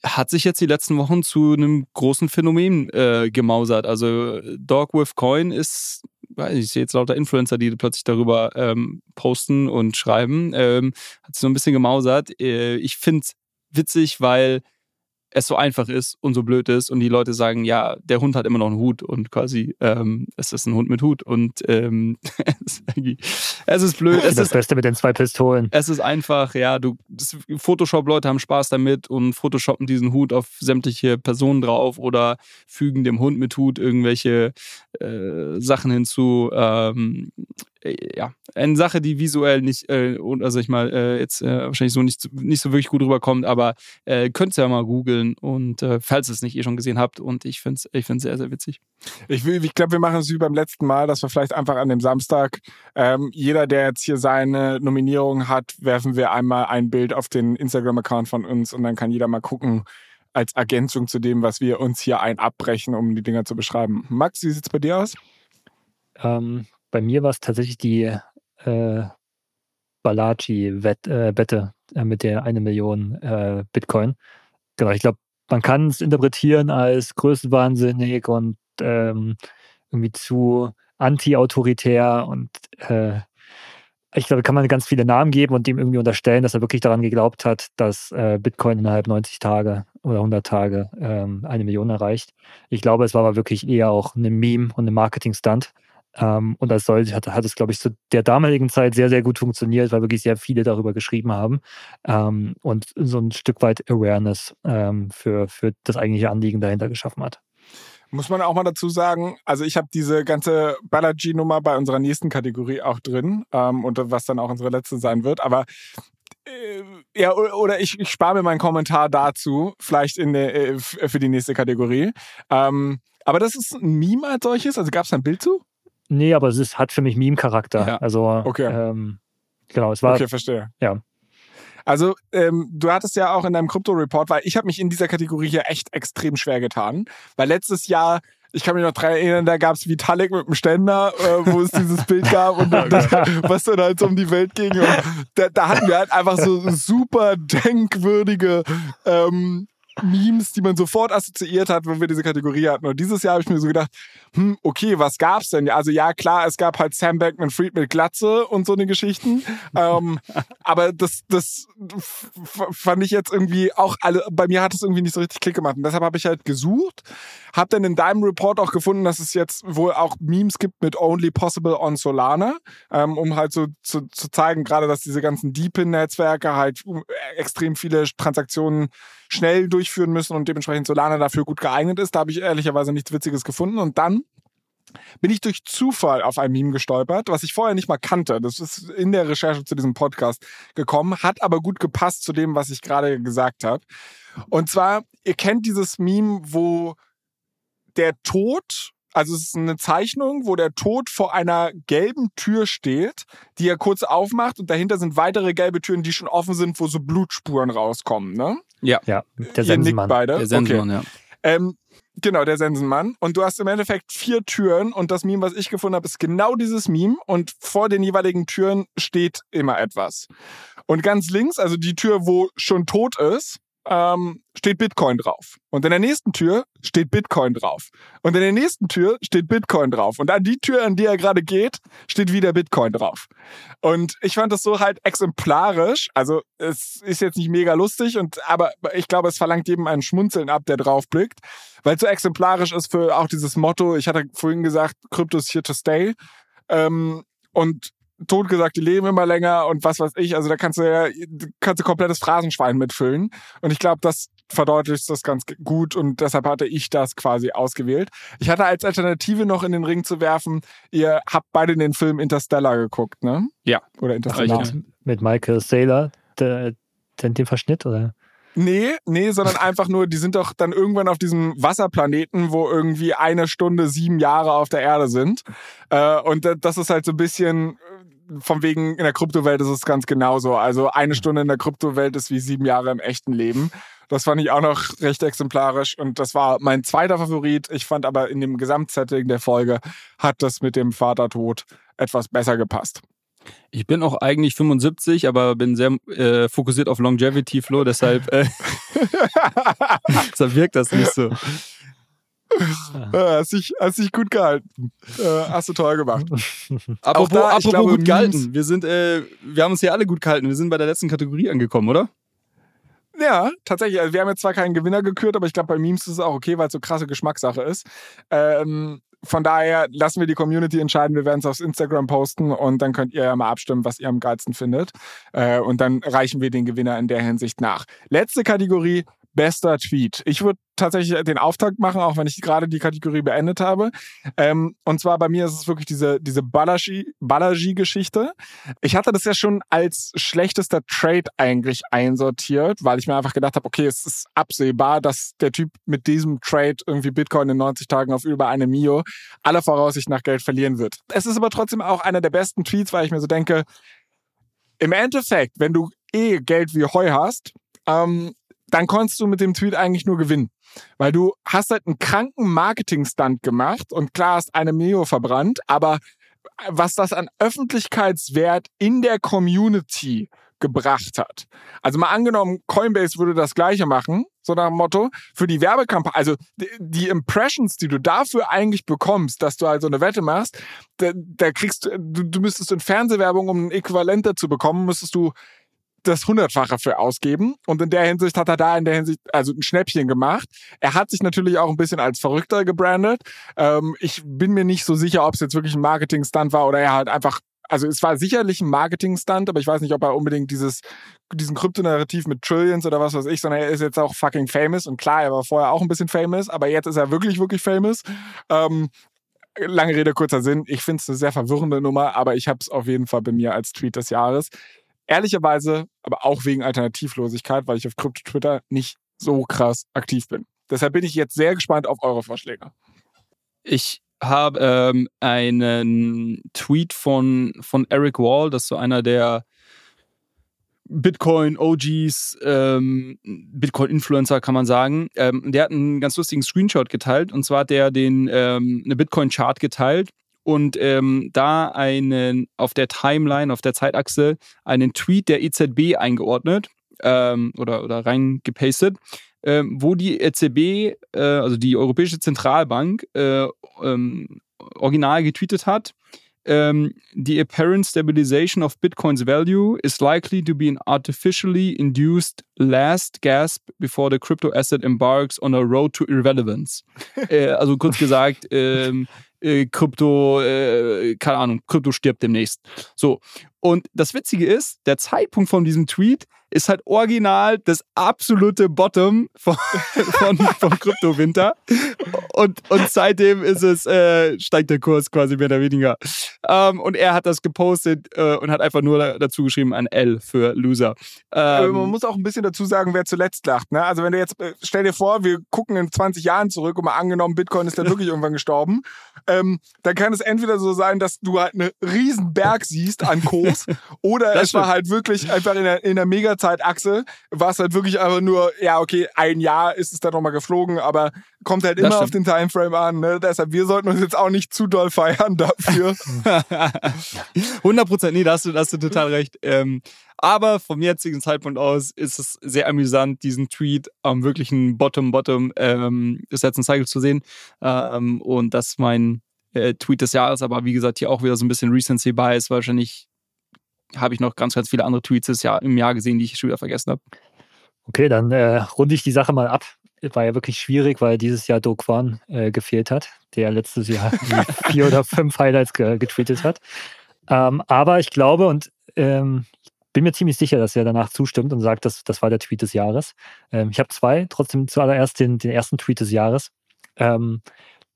hat sich jetzt die letzten Wochen zu einem großen Phänomen äh, gemausert. Also Dog with Coin ist, weiß ich, sehe jetzt lauter Influencer, die plötzlich darüber ähm, posten und schreiben, ähm, hat sich so ein bisschen gemausert. Äh, ich finde es witzig, weil es so einfach ist und so blöd ist und die Leute sagen, ja, der Hund hat immer noch einen Hut und quasi ähm, es ist ein Hund mit Hut und ähm, es ist blöd. Es das ist, Beste mit den zwei Pistolen. Es ist einfach, ja, du Photoshop-Leute haben Spaß damit und photoshoppen diesen Hut auf sämtliche Personen drauf oder fügen dem Hund mit Hut irgendwelche äh, Sachen hinzu. Ähm, äh, ja, eine Sache, die visuell nicht, äh, also ich mal, äh, jetzt äh, wahrscheinlich so nicht, nicht so wirklich gut rüberkommt, aber äh, könnt ihr ja mal googeln und äh, falls ihr es nicht eh schon gesehen habt und ich finde es ich find's sehr, sehr witzig. Ich, ich glaube, wir machen es wie beim letzten Mal, dass wir vielleicht einfach an dem Samstag, ähm, jeder, der jetzt hier seine Nominierung hat, werfen wir einmal ein Bild auf den Instagram-Account von uns und dann kann jeder mal gucken, als Ergänzung zu dem, was wir uns hier ein abbrechen, um die Dinger zu beschreiben. Max, wie sieht es bei dir aus? Ähm, bei mir war es tatsächlich die äh, Balaji-Wette äh, äh, mit der eine Million äh, Bitcoin. Genau, ich glaube, man kann es interpretieren als größenwahnsinnig und ähm, irgendwie zu anti-autoritär und äh, ich glaube, kann man ganz viele Namen geben und dem irgendwie unterstellen, dass er wirklich daran geglaubt hat, dass äh, Bitcoin innerhalb 90 Tage oder 100 Tage ähm, eine Million erreicht. Ich glaube, es war aber wirklich eher auch ein Meme und ein Marketing-Stunt. Ähm, und als solch hat, hat es, glaube ich, zu der damaligen Zeit sehr, sehr gut funktioniert, weil wirklich sehr viele darüber geschrieben haben ähm, und so ein Stück weit Awareness ähm, für, für das eigentliche Anliegen dahinter geschaffen hat. Muss man auch mal dazu sagen, also ich habe diese ganze Balaji-Nummer bei unserer nächsten Kategorie auch drin ähm, und was dann auch unsere letzte sein wird, aber äh, ja, oder ich, ich spare mir meinen Kommentar dazu, vielleicht in der, äh, für die nächste Kategorie. Ähm, aber das ist ein Meme als solches, also gab es ein Bild zu? Nee, aber es ist, hat für mich Meme-Charakter. Ja. Also, okay. Ähm, genau, es war. Okay, verstehe. Ja. Also, ähm, du hattest ja auch in deinem Krypto-Report, weil ich habe mich in dieser Kategorie hier echt extrem schwer getan. Weil letztes Jahr ich kann mich noch daran erinnern, da gab es Vitalik mit dem Ständer, äh, wo es dieses Bild gab und oh das, was dann halt so um die Welt ging. Und da, da hatten wir halt einfach so super denkwürdige ähm, Memes, die man sofort assoziiert hat, wenn wir diese Kategorie hatten. Und dieses Jahr habe ich mir so gedacht, hm, okay, was gab's denn? Also ja, klar, es gab halt Sam Bankman-Fried mit Glatze und so eine Geschichten. ähm, aber das, das fand ich jetzt irgendwie auch alle, bei mir hat es irgendwie nicht so richtig Klick gemacht. Und deshalb habe ich halt gesucht, habe dann in deinem Report auch gefunden, dass es jetzt wohl auch Memes gibt mit Only Possible on Solana, ähm, um halt so zu, zu zeigen, gerade, dass diese ganzen Deepin-Netzwerke halt äh, extrem viele Transaktionen schnell durchführen müssen und dementsprechend Solana dafür gut geeignet ist. Da habe ich ehrlicherweise nichts Witziges gefunden. Und dann bin ich durch Zufall auf ein Meme gestolpert, was ich vorher nicht mal kannte. Das ist in der Recherche zu diesem Podcast gekommen, hat aber gut gepasst zu dem, was ich gerade gesagt habe. Und zwar, ihr kennt dieses Meme, wo der Tod, also es ist eine Zeichnung, wo der Tod vor einer gelben Tür steht, die er kurz aufmacht und dahinter sind weitere gelbe Türen, die schon offen sind, wo so Blutspuren rauskommen, ne? Ja. Ja, der Sensenmann. beide. Der Sensenmann, okay. ja. Ähm, Genau, der Sensenmann. Und du hast im Endeffekt vier Türen und das Meme, was ich gefunden habe, ist genau dieses Meme und vor den jeweiligen Türen steht immer etwas. Und ganz links, also die Tür, wo schon tot ist, ähm, steht Bitcoin drauf. Und in der nächsten Tür steht Bitcoin drauf. Und in der nächsten Tür steht Bitcoin drauf. Und an die Tür, an die er gerade geht, steht wieder Bitcoin drauf. Und ich fand das so halt exemplarisch. Also es ist jetzt nicht mega lustig, und aber ich glaube, es verlangt jedem ein Schmunzeln ab, der drauf blickt, weil es so exemplarisch ist für auch dieses Motto. Ich hatte vorhin gesagt, Krypto ist here to stay. Ähm, und totgesagt, die leben immer länger und was weiß ich. Also da kannst du ja, kannst du komplettes Phrasenschwein mitfüllen. Und ich glaube, das verdeutlicht das ganz gut und deshalb hatte ich das quasi ausgewählt. Ich hatte als Alternative noch in den Ring zu werfen, ihr habt beide den Film Interstellar geguckt, ne? Ja. Oder Interstellar. Mit Michael Saylor, der, der, den Verschnitt, oder? Nee, nee, sondern einfach nur, die sind doch dann irgendwann auf diesem Wasserplaneten, wo irgendwie eine Stunde sieben Jahre auf der Erde sind. Äh, und das ist halt so ein bisschen von wegen, in der Kryptowelt ist es ganz genauso. Also eine Stunde in der Kryptowelt ist wie sieben Jahre im echten Leben. Das fand ich auch noch recht exemplarisch und das war mein zweiter Favorit. Ich fand aber in dem Gesamtsetting der Folge hat das mit dem Vatertod etwas besser gepasst. Ich bin auch eigentlich 75, aber bin sehr äh, fokussiert auf Longevity, Flo, deshalb, äh, deshalb wirkt das nicht so. Hast, dich, hast dich gut gehalten. Äh, hast du toll gemacht. apropos, da, apropos glaube, gut gehalten. Wir, sind, äh, wir haben uns hier alle gut gehalten. Wir sind bei der letzten Kategorie angekommen, oder? Ja, tatsächlich. Also wir haben jetzt zwar keinen Gewinner gekürt, aber ich glaube, bei Memes ist es auch okay, weil es so krasse Geschmackssache ist. Ähm, von daher lassen wir die Community entscheiden. Wir werden es aufs Instagram posten und dann könnt ihr ja mal abstimmen, was ihr am geilsten findet. Äh, und dann reichen wir den Gewinner in der Hinsicht nach. Letzte Kategorie, bester Tweet. Ich würde tatsächlich den Auftakt machen, auch wenn ich gerade die Kategorie beendet habe. Ähm, und zwar bei mir ist es wirklich diese, diese Balaji-Geschichte. Ich hatte das ja schon als schlechtester Trade eigentlich einsortiert, weil ich mir einfach gedacht habe, okay, es ist absehbar, dass der Typ mit diesem Trade irgendwie Bitcoin in 90 Tagen auf über eine Mio aller Voraussicht nach Geld verlieren wird. Es ist aber trotzdem auch einer der besten Tweets, weil ich mir so denke, im Endeffekt, wenn du eh Geld wie Heu hast, ähm, dann konntest du mit dem Tweet eigentlich nur gewinnen. Weil du hast halt einen kranken Marketing-Stunt gemacht und klar hast eine Mio verbrannt, aber was das an Öffentlichkeitswert in der Community gebracht hat. Also mal angenommen, Coinbase würde das gleiche machen, so nach dem Motto, für die Werbekampagne, also die, Impressions, die du dafür eigentlich bekommst, dass du halt so eine Wette machst, da, da kriegst du, du müsstest in Fernsehwerbung, um ein Äquivalent dazu bekommen, müsstest du das Hundertfache für ausgeben. Und in der Hinsicht hat er da in der Hinsicht also ein Schnäppchen gemacht. Er hat sich natürlich auch ein bisschen als Verrückter gebrandet. Ähm, ich bin mir nicht so sicher, ob es jetzt wirklich ein Marketing-Stunt war oder er halt einfach also es war sicherlich ein Marketing-Stunt, aber ich weiß nicht, ob er unbedingt dieses, diesen Kryptonarrativ mit Trillions oder was weiß ich, sondern er ist jetzt auch fucking famous. Und klar, er war vorher auch ein bisschen famous, aber jetzt ist er wirklich, wirklich famous. Ähm, lange Rede, kurzer Sinn. Ich finde es eine sehr verwirrende Nummer, aber ich habe es auf jeden Fall bei mir als Tweet des Jahres ehrlicherweise, aber auch wegen Alternativlosigkeit, weil ich auf Krypto-Twitter nicht so krass aktiv bin. Deshalb bin ich jetzt sehr gespannt auf eure Vorschläge. Ich habe ähm, einen Tweet von, von Eric Wall, das ist so einer der Bitcoin-OGs, ähm, Bitcoin-Influencer kann man sagen. Ähm, der hat einen ganz lustigen Screenshot geteilt und zwar hat der den, ähm, eine Bitcoin-Chart geteilt und ähm, da einen auf der Timeline, auf der Zeitachse, einen Tweet der EZB eingeordnet ähm, oder, oder reingepastet, ähm, wo die EZB, äh, also die Europäische Zentralbank, äh, ähm, original getweetet hat. Um, ähm, the apparent stabilization of Bitcoin's value is likely to be an artificially induced last gasp before the crypto asset embarks on a road to irrelevance. äh, also kurz gesagt, ähm, äh, Krypto, äh, keine Ahnung, Krypto stirbt demnächst. So. Und das Witzige ist, der Zeitpunkt von diesem Tweet ist halt original das absolute Bottom von, von, vom Kryptowinter. Und, und seitdem ist es, äh, steigt der Kurs quasi mehr oder weniger. Ähm, und er hat das gepostet äh, und hat einfach nur dazu geschrieben, ein L für Loser. Ähm, man muss auch ein bisschen dazu sagen, wer zuletzt lacht. Ne? Also wenn du jetzt, äh, stell dir vor, wir gucken in 20 Jahren zurück und mal angenommen, Bitcoin ist dann wirklich irgendwann gestorben, ähm, dann kann es entweder so sein, dass du halt einen riesen Berg siehst an Kurs oder es war halt wirklich einfach in der, in der mega Zeitachse war es halt wirklich einfach nur, ja, okay, ein Jahr ist es dann nochmal geflogen, aber kommt halt immer auf den Timeframe an. Ne? Deshalb, wir sollten uns jetzt auch nicht zu doll feiern dafür. 100 Prozent, nee, da hast, du, da hast du total recht. Ähm, aber vom jetzigen Zeitpunkt aus ist es sehr amüsant, diesen Tweet am wirklichen Bottom-Bottom ähm, des letzten Cycles zu sehen. Ähm, und das ist mein äh, Tweet des Jahres, aber wie gesagt, hier auch wieder so ein bisschen Recency Bias. Wahrscheinlich habe ich noch ganz, ganz viele andere Tweets des Jahr, im Jahr gesehen, die ich schon wieder vergessen habe. Okay, dann äh, runde ich die Sache mal ab. War ja wirklich schwierig, weil dieses Jahr Do Kwan äh, gefehlt hat, der letztes Jahr vier oder fünf Highlights ge getweetet hat. Ähm, aber ich glaube, und ähm, bin mir ziemlich sicher, dass er danach zustimmt und sagt, dass das war der Tweet des Jahres. Ähm, ich habe zwei, trotzdem zuallererst den, den ersten Tweet des Jahres. Ähm,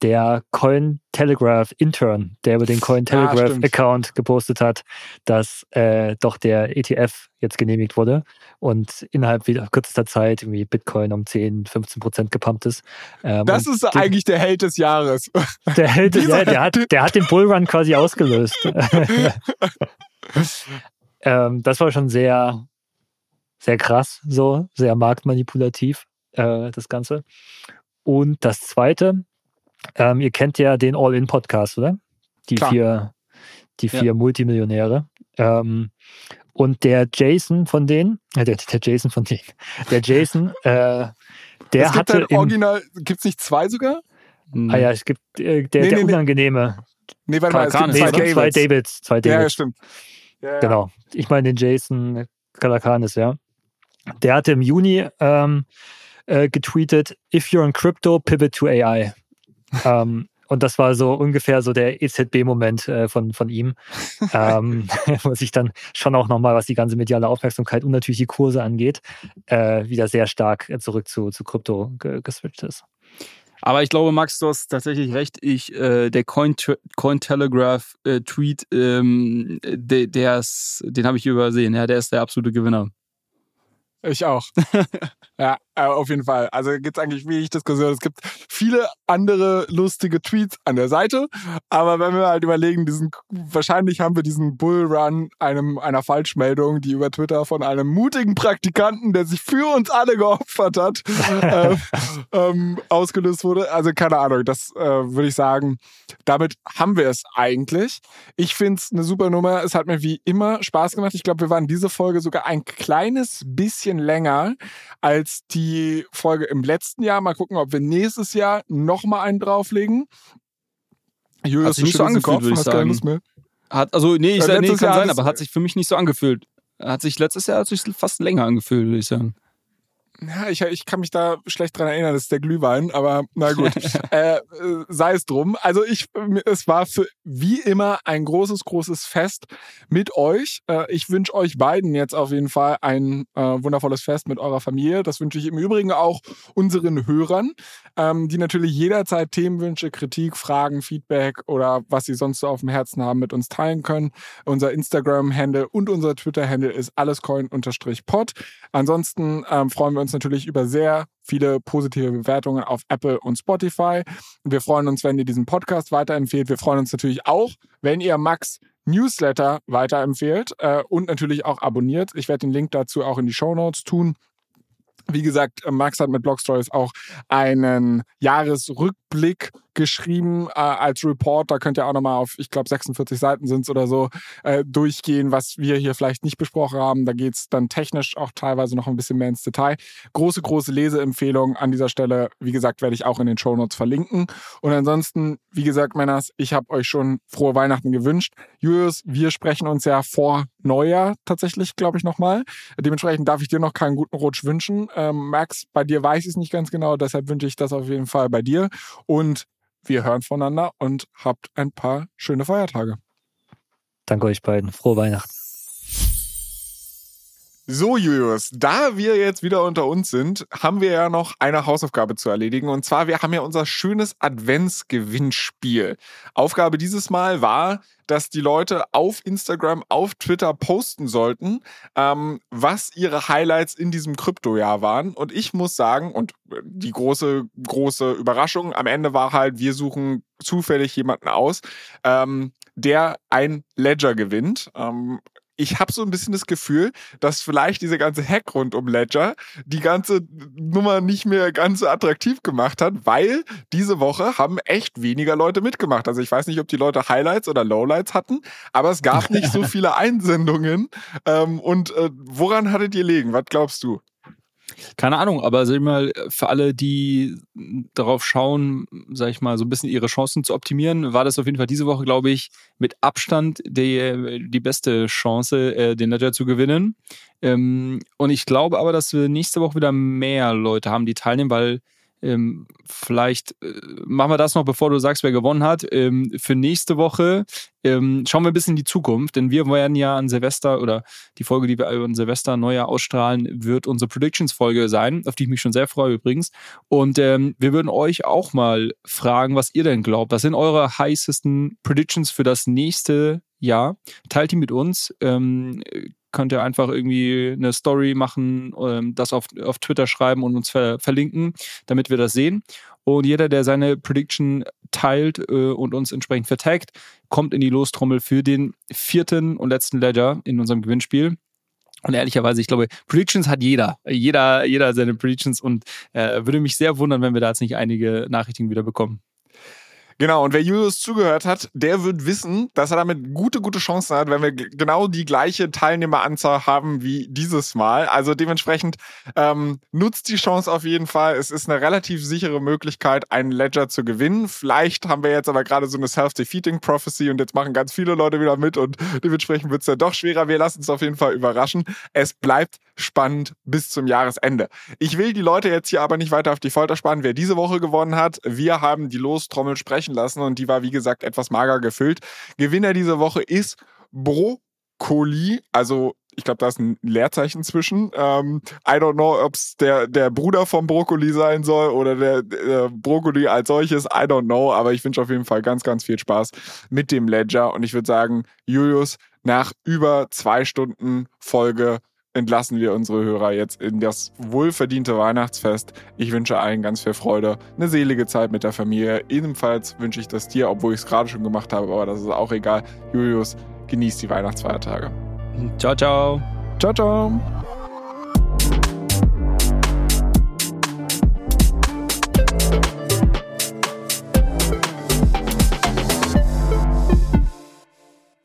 der Cointelegraph Intern, der über den Cointelegraph ah, Account gepostet hat, dass äh, doch der ETF jetzt genehmigt wurde und innerhalb wieder kürzester Zeit irgendwie Bitcoin um 10, 15 Prozent gepumpt ist. Ähm, das ist den, eigentlich der Held des Jahres. Der Held, ja, der hat, der hat den Bullrun quasi ausgelöst. ähm, das war schon sehr, sehr krass, so, sehr marktmanipulativ, äh, das Ganze. Und das zweite, ähm, ihr kennt ja den All-In-Podcast, oder? Die Klar. vier, die vier ja. Multimillionäre. Ähm, und der Jason von denen, äh, der, der Jason von denen, der Jason, äh, der es hatte. Halt Original, gibt es nicht zwei sogar? Ah ja, es gibt äh, der, nee, der nee, unangenehme. Nee, warte mal, es gibt, nee, zwei, es gibt zwei Davids. Zwei Davids. Ja, stimmt. Ja. Genau. Ich meine den Jason Kalakanis, ja. Der hatte im Juni ähm, äh, getweetet, if you're in crypto, pivot to AI. Ähm, und das war so ungefähr so der EZB-Moment äh, von, von ihm, ähm, wo sich dann schon auch nochmal, was die ganze mediale Aufmerksamkeit und natürlich die Kurse angeht, äh, wieder sehr stark zurück zu, zu Krypto ge geswitcht ist. Aber ich glaube, Max, du hast tatsächlich recht. Ich, äh, der Cointelegraph-Tweet, äh, ähm, der, der ist, den habe ich übersehen. Ja, der ist der absolute Gewinner. Ich auch. ja, äh, auf jeden Fall. Also gibt es eigentlich wenig Diskussion. Es gibt viele andere lustige Tweets an der Seite. Aber wenn wir halt überlegen, diesen, wahrscheinlich haben wir diesen Bullrun einem, einer Falschmeldung, die über Twitter von einem mutigen Praktikanten, der sich für uns alle geopfert hat, äh, ähm, ausgelöst wurde. Also keine Ahnung, das äh, würde ich sagen, damit haben wir es eigentlich. Ich finde es eine super Nummer. Es hat mir wie immer Spaß gemacht. Ich glaube, wir waren diese Folge sogar ein kleines bisschen länger als die Folge im letzten Jahr. Mal gucken, ob wir nächstes Jahr nochmal einen drauflegen. Julius, hat sich nicht so angefühlt, würde ich sagen. Hat, also, nee, ich, äh, nee kann Jahr sein, aber hat sich für mich nicht so angefühlt. Hat sich letztes Jahr hat sich fast länger angefühlt, würde ich sagen. Ja, ich, ich kann mich da schlecht dran erinnern, das ist der Glühwein, aber na gut, äh, sei es drum. Also ich, es war für wie immer ein großes, großes Fest mit euch. Äh, ich wünsche euch beiden jetzt auf jeden Fall ein äh, wundervolles Fest mit eurer Familie. Das wünsche ich im Übrigen auch unseren Hörern, ähm, die natürlich jederzeit Themenwünsche, Kritik, Fragen, Feedback oder was sie sonst so auf dem Herzen haben, mit uns teilen können. Unser Instagram-Handle und unser Twitter-Handle ist allescoin-pod. Ansonsten ähm, freuen wir uns uns natürlich über sehr viele positive Bewertungen auf Apple und Spotify. Wir freuen uns, wenn ihr diesen Podcast weiterempfehlt. Wir freuen uns natürlich auch, wenn ihr Max Newsletter weiterempfehlt äh, und natürlich auch abonniert. Ich werde den Link dazu auch in die Show Notes tun. Wie gesagt, Max hat mit Blog Stories auch einen Jahresrückblick geschrieben äh, als Report. Da könnt ihr auch nochmal auf, ich glaube, 46 Seiten sind es oder so, äh, durchgehen, was wir hier vielleicht nicht besprochen haben. Da geht es dann technisch auch teilweise noch ein bisschen mehr ins Detail. Große, große Leseempfehlung an dieser Stelle. Wie gesagt, werde ich auch in den Show Notes verlinken. Und ansonsten, wie gesagt, Männers, ich habe euch schon frohe Weihnachten gewünscht. Julius, wir sprechen uns ja vor Neujahr tatsächlich, glaube ich, nochmal. Dementsprechend darf ich dir noch keinen guten Rutsch wünschen. Ähm, Max, bei dir weiß ich es nicht ganz genau, deshalb wünsche ich das auf jeden Fall bei dir. Und wir hören voneinander und habt ein paar schöne Feiertage. Danke euch beiden. Frohe Weihnachten. So, Julius, da wir jetzt wieder unter uns sind, haben wir ja noch eine Hausaufgabe zu erledigen. Und zwar, wir haben ja unser schönes Adventsgewinnspiel. Aufgabe dieses Mal war, dass die Leute auf Instagram, auf Twitter posten sollten, ähm, was ihre Highlights in diesem Kryptojahr waren. Und ich muss sagen, und die große, große Überraschung am Ende war halt, wir suchen zufällig jemanden aus, ähm, der ein Ledger gewinnt. Ähm, ich habe so ein bisschen das Gefühl, dass vielleicht diese ganze Hack rund um Ledger die ganze Nummer nicht mehr ganz so attraktiv gemacht hat, weil diese Woche haben echt weniger Leute mitgemacht. Also ich weiß nicht, ob die Leute Highlights oder Lowlights hatten, aber es gab nicht so viele Einsendungen. Ähm, und äh, woran hattet ihr liegen? Was glaubst du? Keine Ahnung, aber sag ich mal, für alle, die darauf schauen, sag ich mal, so ein bisschen ihre Chancen zu optimieren, war das auf jeden Fall diese Woche, glaube ich, mit Abstand die, die beste Chance, äh, den Ledger zu gewinnen. Ähm, und ich glaube aber, dass wir nächste Woche wieder mehr Leute haben, die teilnehmen, weil ähm, vielleicht äh, machen wir das noch, bevor du sagst, wer gewonnen hat. Ähm, für nächste Woche ähm, schauen wir ein bisschen in die Zukunft, denn wir werden ja an Silvester oder die Folge, die wir an Silvester neuer ausstrahlen, wird unsere Predictions-Folge sein, auf die ich mich schon sehr freue übrigens. Und ähm, wir würden euch auch mal fragen, was ihr denn glaubt. Was sind eure heißesten Predictions für das nächste Jahr? Teilt die mit uns. Könnt ihr einfach irgendwie eine Story machen, ähm, das auf, auf Twitter schreiben und uns ver verlinken, damit wir das sehen. Und jeder, der seine Prediction teilt äh, und uns entsprechend vertagt, kommt in die Lostrommel für den vierten und letzten Ledger in unserem Gewinnspiel. Und ehrlicherweise, ich glaube, Predictions hat jeder. Jeder, jeder seine Predictions und äh, würde mich sehr wundern, wenn wir da jetzt nicht einige Nachrichten wieder bekommen. Genau, und wer Julius zugehört hat, der wird wissen, dass er damit gute, gute Chancen hat, wenn wir genau die gleiche Teilnehmeranzahl haben wie dieses Mal. Also dementsprechend ähm, nutzt die Chance auf jeden Fall. Es ist eine relativ sichere Möglichkeit, einen Ledger zu gewinnen. Vielleicht haben wir jetzt aber gerade so eine Self-Defeating Prophecy und jetzt machen ganz viele Leute wieder mit und dementsprechend wird es ja doch schwerer. Wir lassen es auf jeden Fall überraschen. Es bleibt spannend bis zum Jahresende. Ich will die Leute jetzt hier aber nicht weiter auf die Folter spannen, wer diese Woche gewonnen hat. Wir haben die Lostrommel sprechen lassen und die war, wie gesagt, etwas mager gefüllt. Gewinner diese Woche ist Brokkoli, also ich glaube, da ist ein Leerzeichen zwischen. Ähm, I don't know, ob es der, der Bruder vom Brokkoli sein soll oder der, der Brokkoli als solches. I don't know, aber ich wünsche auf jeden Fall ganz, ganz viel Spaß mit dem Ledger. Und ich würde sagen, Julius, nach über zwei Stunden Folge entlassen wir unsere Hörer jetzt in das wohlverdiente Weihnachtsfest. Ich wünsche allen ganz viel Freude, eine selige Zeit mit der Familie. Ebenfalls wünsche ich das dir, obwohl ich es gerade schon gemacht habe, aber das ist auch egal. Julius, genießt die Weihnachtsfeiertage. Ciao, ciao. Ciao, ciao.